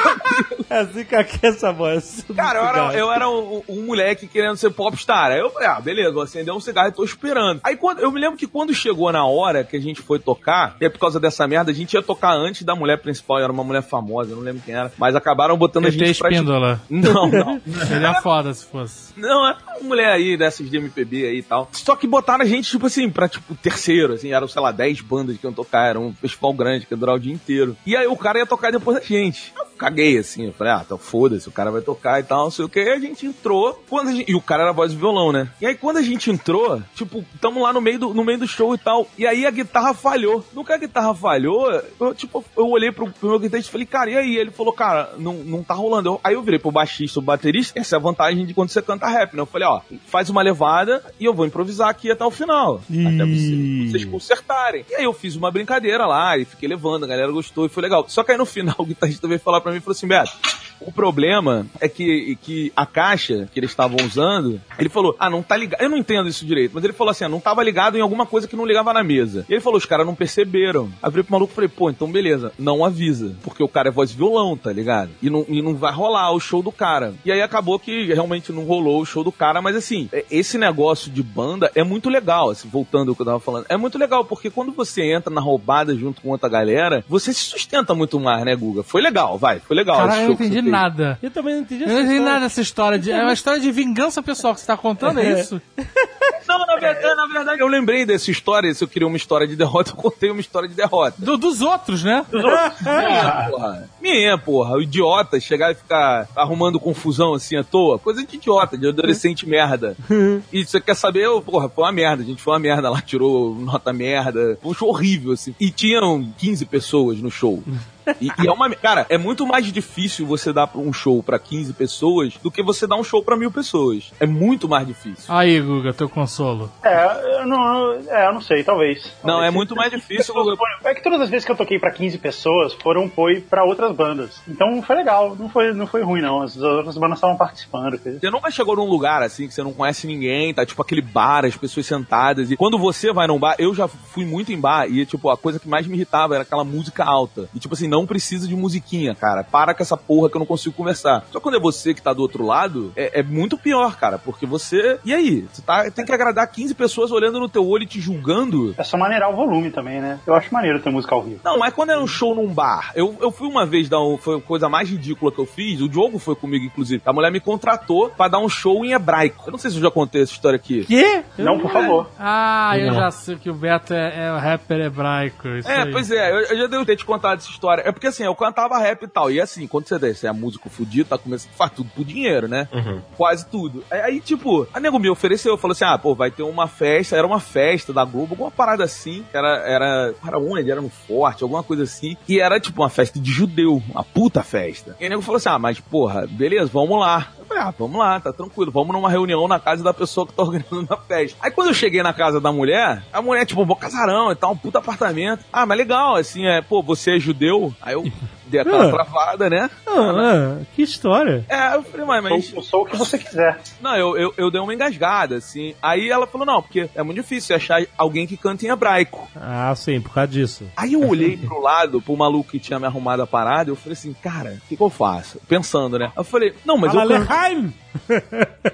B: é assim que é aqui essa voz.
C: Cara, eu era, eu era um, um, moleque querendo ser popstar. Aí eu falei, ah, beleza, vou acender um cigarro e tô esperando. Aí quando, eu me lembro que quando chegou na hora que a gente foi tocar, é por causa dessa merda, a gente ia tocar antes da mulher principal, era uma mulher famosa, eu não lembro quem era, mas acabaram botando eu
F: a
C: gente pra...
F: Espíndola. Gente...
C: Não, não.
F: Seria foda se fosse.
C: Não, é uma mulher aí dessas de MPB aí e tal. Só que botaram a gente, tipo assim, pra tipo terceiro, assim, eram, sei lá, 10 bandas que iam tocar, era um festival grande que ia durar o dia inteiro. E aí o cara ia tocar depois da gente. Eu caguei, assim, eu falei, ah, tá foda-se, o cara vai tocar e tal, não sei o que. Aí a gente entrou, quando a gente... e o cara era voz de violão, né? E aí quando a gente entrou, tipo, tamo lá no meio do, no meio do show e tal, e aí a guitarra falhou. No que a guitarra falhou, eu, tipo, eu olhei pro, pro meu guitarrista e falei, cara, e aí? Ele falou, cara, não, não tá rolando. Eu- aí eu virei pro baixista, o baterista, essa é a vantagem de quando você canta rap, né? Eu falei, ó, faz uma levada e eu vou improvisar aqui até o final. Até vocês, vocês consertarem. E aí eu fiz uma brincadeira lá e fiquei levando, a galera gostou e foi legal. Só que aí no final o guitarrista veio falar pra mim e falou assim, Beto, o problema é que, que a caixa que eles estavam usando, ele falou, ah, não tá ligado. Eu não entendo isso direito, mas ele falou assim, ah, não tava ligado em alguma coisa que não ligava na mesa. E ele falou, os caras não perceberam. Aí eu virei pro maluco e falei, pô, então beleza, não avisa. Porque o cara é voz violão, tá ligado? E não, e não vai rolar o show do cara. E aí acabou que realmente não rolou o show do cara, mas assim, é- esse negócio de banda é muito legal, assim, voltando ao que eu tava falando. É muito legal, porque quando você entra na roubada junto com outra galera, você se sustenta muito mais, né, Guga? Foi legal, vai, foi legal. Esse
F: eu entendi. Nada.
B: Eu também não entendi
F: Eu não entendi
B: história.
F: nada dessa história. De, é uma história de vingança pessoal que você tá contando, é isso?
C: Não, na verdade, na verdade, eu lembrei dessa história. Se eu queria uma história de derrota, eu contei uma história de derrota.
F: Do- dos outros, né?
C: Minha, porra. Minha, porra. O idiota chegar e ficar arrumando confusão assim à toa. Coisa de idiota, de adolescente merda. E você quer saber, eu, porra, foi uma merda. A gente foi uma merda lá, tirou nota merda. Foi um show horrível, assim. E tinham 15 pessoas no show. E, e é uma. Cara, é muito mais difícil você dar um show pra 15 pessoas do que você dar um show pra mil pessoas. É muito mais difícil.
F: Aí, Guga, teu consolo.
D: É, eu não, é, eu não sei, talvez.
C: Não,
D: Talvez.
C: é muito mais difícil.
D: Pessoas É que todas as vezes que eu toquei pra 15 pessoas foram foi pra outras bandas. Então foi legal, não foi, não foi ruim não. As outras bandas estavam participando. coisa.
C: Você nunca chegou num lugar assim que você não conhece ninguém, tá tipo aquele bar, as pessoas sentadas. E quando você vai num bar, eu já fui muito em bar e tipo, a coisa que mais me irritava era aquela música alta. E tipo assim, não precisa de musiquinha, cara. Para com essa porra que eu não consigo conversar. Só quando é você que tá do outro lado, é, é muito pior, cara, porque você. E aí? Você tá, tem que agradar 15 pessoas olhando no teu olho e te julgando.
D: É só maneirar o volume também, né? Eu acho maneiro ter música ao vivo.
C: Não, mas quando era um show num bar, eu, eu fui uma vez dar um, foi a coisa mais ridícula que eu fiz. O Diogo foi comigo, inclusive. A mulher me contratou pra dar um show em hebraico. Eu não sei se eu já contei essa história aqui.
B: Quê?
D: Não, por favor.
F: Ah, eu já sei que o Beto é, é o rapper hebraico. Isso
C: É,
F: aí.
C: pois é, eu, eu já devo ter te contado essa história. É porque assim, eu cantava rap e tal. E assim, quando você, você é músico fudido, tá começando, faz tudo por dinheiro, né? Quase tudo. Aí, tipo, a nego me ofereceu, falou assim: ah, pô, vai ter uma festa, era uma festa da Globo, alguma parada assim. que Era, era, para onde? Era no Forte, alguma coisa assim. E era tipo uma festa de judeu, uma puta festa. E o nego falou assim: ah, mas porra, beleza, vamos lá. Eu falei, ah, vamos lá, tá tranquilo, vamos numa reunião na casa da pessoa que tá organizando a festa. Aí quando eu cheguei na casa da mulher, a mulher, tipo, bom casarão e tal, um puta apartamento. Ah, mas legal, assim, é, pô, você é judeu? Aí eu dei aquela
B: Ah.
C: travada, né?
B: Ah, ah, que história.
C: É, eu falei, mas, mas
D: Sou, eu sou o que você quiser.
C: não, eu, eu, eu dei uma engasgada, assim. Aí ela falou, não, porque é muito difícil achar alguém que canta em hebraico.
B: Ah, sim, por causa disso.
C: Aí eu olhei pro lado, pro maluco que tinha me arrumado a parada, eu falei assim, cara, o que, que eu faço? Pensando, né? Eu falei, não, mas eu!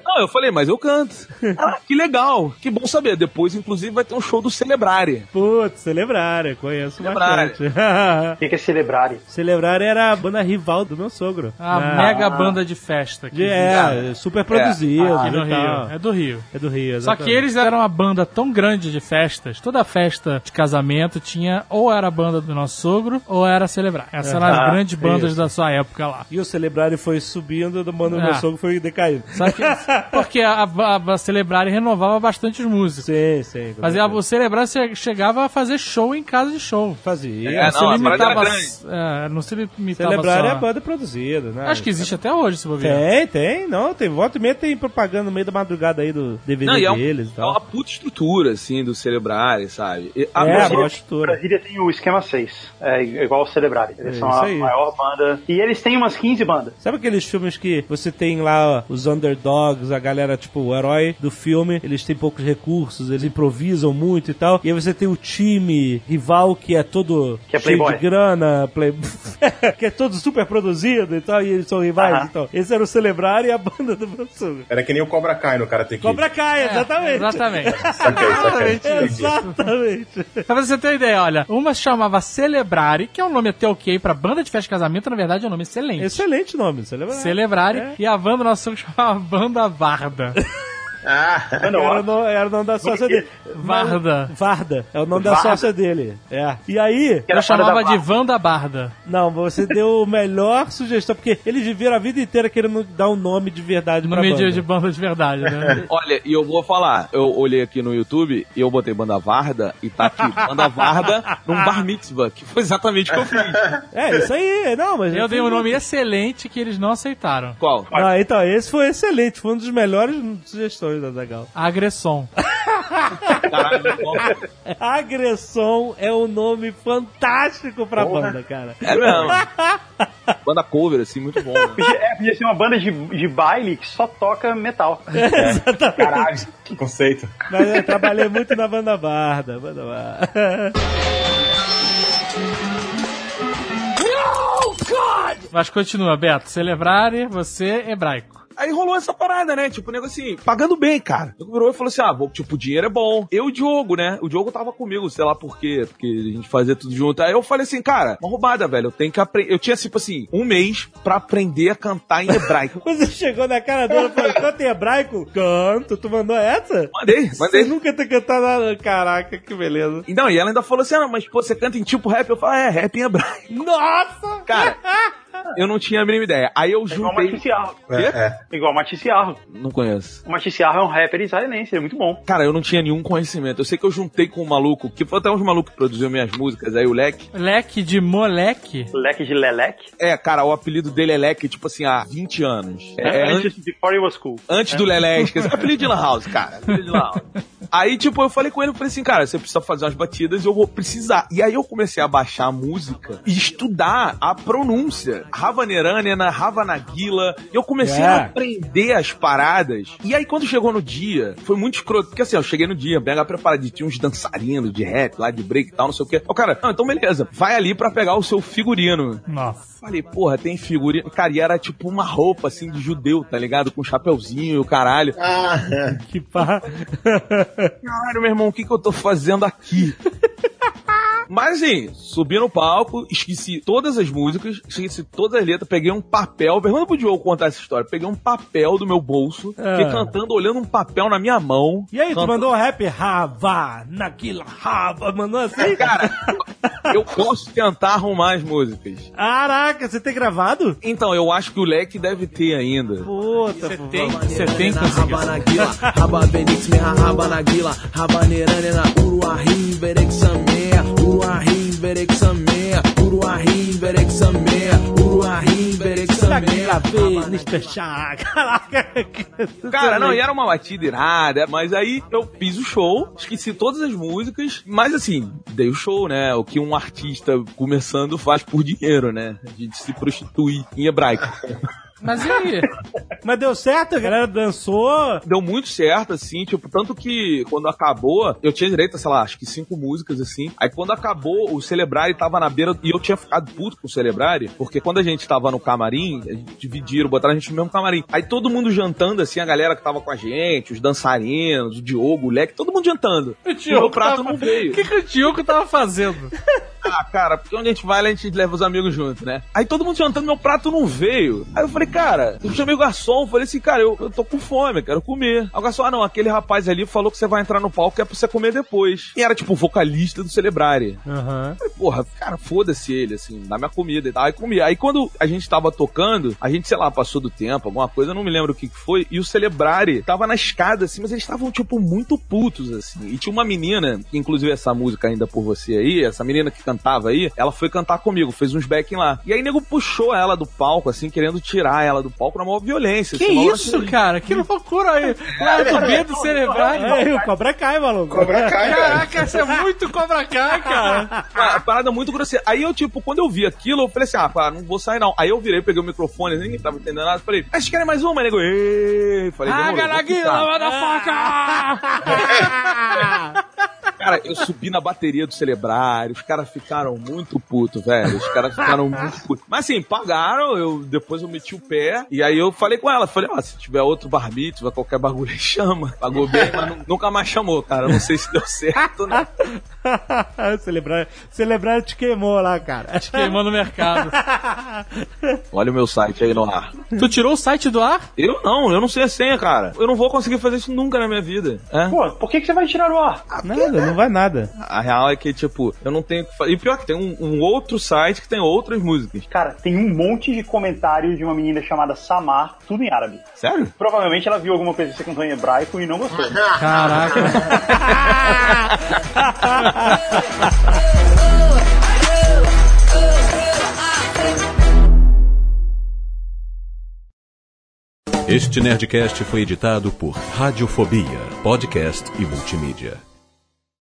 C: Não, eu falei, mas eu canto. Ah, que legal, que bom saber. Depois, inclusive, vai ter um show do Celebrare.
B: Putz, Celebrare, conheço
C: Celebrare.
B: bastante.
D: O que que é celebrar?
B: Celebrare era a banda rival do meu sogro.
F: A
B: Ah,
F: mega banda de festa.
B: de- é, super produzido
F: aqui no
B: e tal.
F: Rio. É do Rio.
B: É do Rio,
F: Só que
B: exatamente.
F: eles eram uma banda tão grande de festas, toda festa de casamento tinha ou era a banda do nosso sogro ou era celebrar. Essas eram as
D: Ah,
F: grandes bandas
B: isso.
F: da sua época lá.
B: E o Celebrare foi subindo, do banda do
F: É.
B: meu sogro foi decaindo.
F: Só que, porque a, a, a Celebrar renovava bastante os músicos.
B: Sim, sim.
F: Mas a, o Celebrar che- chegava a fazer show em casa de show.
B: Fazia.
C: É,
F: Não se limitava, é, não se limitava
B: Celebrar
F: só...
B: é a banda produzida, né?
F: Acho que existe até hoje, se bobear.
B: Tem, tem, não, tem volta e meia tem propaganda no meio da madrugada aí do DVD
C: Não, e é, um-
B: deles e
C: é
B: tal.
C: uma puta estrutura, assim, do Celebrare, sabe? E a
B: É, boa estrutura.
D: Brasília tem o esquema 6, é igual o Celebrar. Eles
B: É
D: são
B: isso
D: a
B: aí.
D: maior banda. E eles têm umas 15 bandas.
B: Sabe aqueles filmes que você tem lá os underdogs, a galera, tipo, o herói do filme, eles têm poucos recursos, eles improvisam muito e tal. E aí você tem o time rival que é todo
D: Que é
B: cheio
D: playboy.
B: de grana, play... que é todo super produzido e tal, e eles são rivais
D: Aham.
B: e tal. Esse era o Celebrar e a banda do professor.
E: Era que nem o Cobra Kai no Karate Kid.
B: Cobra Kai,
F: É,
B: exatamente.
F: Exatamente.
E: Saquei, saquei.
B: Exatamente.
F: pra você ter uma ideia, olha, uma se chamava Celebrare, que é um nome até ok pra banda de festa de casamento, na verdade é um nome excelente.
B: Excelente nome, Celebrar.
F: Celebrare.
B: É.
F: E a banda nossa sogro chamava Banda Varda.
E: Ah,
B: Era o,
D: War.
B: nome, era o nome da sócia dele.
F: Varda.
B: Varda. É o nome da
D: Varda.
B: sócia dele. É. E aí,
F: Eu chamava de
D: da
F: Vanda Barda.
B: não, você deu a melhor sugestão, porque eles viveram a vida inteira querendo dar um nome de verdade pra
F: Nome
B: banda.
F: de, de banda de verdade, né?
C: Olha, e eu vou falar, eu olhei aqui no YouTube e eu botei banda Varda e tá aqui, banda Varda num bar mitzvah, que foi exatamente o que eu fiz.
B: É, isso aí. Não, mas...
F: Eu dei um nome excelente que eles não aceitaram.
C: Qual?
B: Ah, então, esse foi excelente. Foi um dos melhores sugestões da Zagal.
F: Agressom.
C: Caralho, qual?
B: Agressão é um nome fantástico pra banda, cara.
C: É mesmo. Banda cover, assim, muito bom. Né?
D: Podia, é, podia ser uma banda de, de baile que só toca metal.
E: caralho, que conceito.
B: Mas eu trabalhei muito na banda Barda. Banda Barda.
F: Mas continua, Beto. Celebrare, você hebraico.
C: Aí rolou essa parada, né? Tipo, o nego assim, pagando bem, cara. O virou e falou assim: ah, vou, tipo, o dinheiro é bom. Eu e o Diogo, né? O Diogo tava comigo, sei lá por quê, porque a gente fazia tudo junto. Aí eu falei assim, cara, uma roubada, velho. Eu tenho que aprender. Eu tinha, tipo assim, um mês pra aprender a cantar em hebraico.
B: Você chegou na cara dela e falou: canta em hebraico? Canto. Tu mandou essa?
C: Mandei,
B: Você
C: mandei.
B: nunca ter cantado nada. Caraca, que beleza.
C: E Não, e ela ainda falou assim: ah, mas pô, você canta em tipo rap? Eu falei, é, rap em hebraico.
B: Nossa!
C: Cara, eu não tinha a mínima ideia. Aí eu
D: É igual o
C: juntei.
D: Matisse Arro.
E: É, é.
D: Igual o Matisse Arro.
C: Não conheço.
D: O Matisse Arro é um rapper israelense, ele é muito bom.
C: Cara, eu não tinha nenhum conhecimento. Eu sei que eu juntei com um maluco, que foi até uns malucos que produziu minhas músicas, aí o Leque.
F: Leque de moleque.
D: Leque de Leleque.
C: É, cara, o apelido dele é Leque, tipo assim, há 20 anos. É, é
D: Antes de Before It Was Cool.
C: Antes do Lelé, esqueci. Apelido de Lan House, cara. Apelido de Lan House. Aí, tipo, eu falei com ele, eu falei assim, cara, você precisa fazer umas batidas eu vou precisar. E aí eu comecei a baixar a música e estudar a pronúncia Ravanerânia, Ravanagila. E eu comecei
B: É.
C: a aprender as paradas. E aí, quando chegou no dia, foi muito escroto. Porque assim, eu cheguei no dia, mega preparado. Tinha uns dançarinos de rap lá, de break e tal, não sei o quê. O cara, não, então beleza, vai ali pra pegar o seu figurino.
F: Nossa.
C: Falei, porra, tem figurino. Cara, e era tipo uma roupa assim de judeu, tá ligado? Com chapeuzinho e o caralho.
I: Ah,
B: Que pá.
C: Caralho, meu irmão, o que, que eu tô fazendo aqui? Mas assim, subi no palco, esqueci todas as músicas, esqueci todas as letras, peguei um papel. Pergunta pro Diogo contar essa história. Peguei um papel do meu bolso,
B: Ah.
C: fiquei cantando, olhando um papel na minha mão.
B: E aí, tu mandou o rap Rava, naquela Rava, mandou assim?
C: Cara, eu posso tentar arrumar as músicas.
B: Caraca, você tem gravado?
C: Então, eu acho que o leque deve ter ainda.
B: Puta,
F: Você tem, você tem que conseguir.
H: Rabanagila, Rababenix, Meha Rabanagila, Rabanerana, Uruahim, Berexamea, Uruahim, Berexamea, Uruahim, Berexamea, Uruahim, Berexamea.
C: Cara, não, e era uma batida irada, mas aí eu fiz o show, esqueci todas as músicas, mas assim, dei o show, né? O que um artista começando faz por dinheiro, né? A gente se prostitui em hebraico.
F: Mas e aí?
B: Mas deu certo? A galera dançou?
C: Deu muito certo, assim, tipo, tanto que quando acabou, eu tinha direito a, sei lá, acho que cinco músicas, assim. Aí quando acabou, o Celebrare tava na beira, e eu tinha ficado puto com o Celebrare, porque quando a gente tava no camarim, dividiram, botaram a gente no mesmo camarim. Aí todo mundo jantando, assim, a galera que tava com a gente, os dançarinos, o Diogo, o Leque, todo mundo jantando.
F: O
C: E o prato
F: tava-
C: não veio.
F: O que, que o Diogo tava fazendo?
C: Ah, cara, porque onde a gente vai, a gente leva os amigos junto, né? Aí todo mundo jantando, meu prato não veio. Aí eu falei, cara, eu chamei o garçom, falei assim, cara, eu, eu tô com fome, eu quero comer. Aí o garçom, ah, não, aquele rapaz ali falou que você vai entrar no palco que é pra você comer depois. E era, tipo, o vocalista do Celebrare.
B: Aham.
C: Falei, porra, cara, foda-se ele, assim, dá minha comida e tal. Aí comi. Aí quando a gente tava tocando, a gente, sei lá, passou do tempo, alguma coisa, eu não me lembro o que que foi, e o Celebrare tava na escada, assim, mas eles estavam, tipo, muito putos, assim. E tinha uma menina, que inclusive essa música ainda por você aí, essa menina que cantava aí, ela foi cantar comigo, fez uns backing lá. E aí nego puxou ela do palco, assim, querendo tirar ela do palco na maior violência.
F: Que
C: assim,
F: isso,
C: hora-
F: cara? Que loucura aí. Lá do B do cerebral.
B: É, o Cobra Kai, maluco.
I: Cobra Kai, cara.
F: Caraca, isso é muito Cobra Kai, cara.
C: Uma parada muito grosseira. Aí eu, tipo, quando eu vi aquilo, eu falei assim, ah, pá, não vou sair não. Aí eu virei, peguei o microfone, ninguém tava entendendo nada, falei, ah, vocês querem mais uma? Aí nego, falei,
F: Ah,
C: ficar.
F: motherfucker!
C: Cara, eu subi na bateria do Celebrar, os caras ficaram muito putos, velho. Os caras ficaram muito putos. Mas assim, pagaram, eu, depois eu meti o pé, e aí eu falei com ela, falei, ó, se tiver outro bar tiver qualquer bagulho chama. Pagou bem, mas nu- nunca mais chamou, cara. Não sei se deu certo, né?
B: celebrar, celebrar te queimou lá, cara.
F: Te queimou no mercado.
C: Olha o meu site aí no ar.
F: Tu tirou o site do ar?
C: Eu não, eu não sei a senha, cara. Eu não vou conseguir fazer isso nunca na minha vida. É?
D: Pô, por que, que você vai tirar o ar?
B: Nada, não vai nada.
C: A real é que, tipo, eu não tenho que fazer. E pior que tem um, um outro site que tem outras músicas.
D: Cara, tem um monte de comentários de uma menina chamada Samar, tudo em árabe.
C: Sério?
D: Provavelmente ela viu alguma coisa que você cantou em hebraico e não gostou.
F: Caraca.
A: Este Nerdcast foi editado por Radiofobia, podcast e multimídia.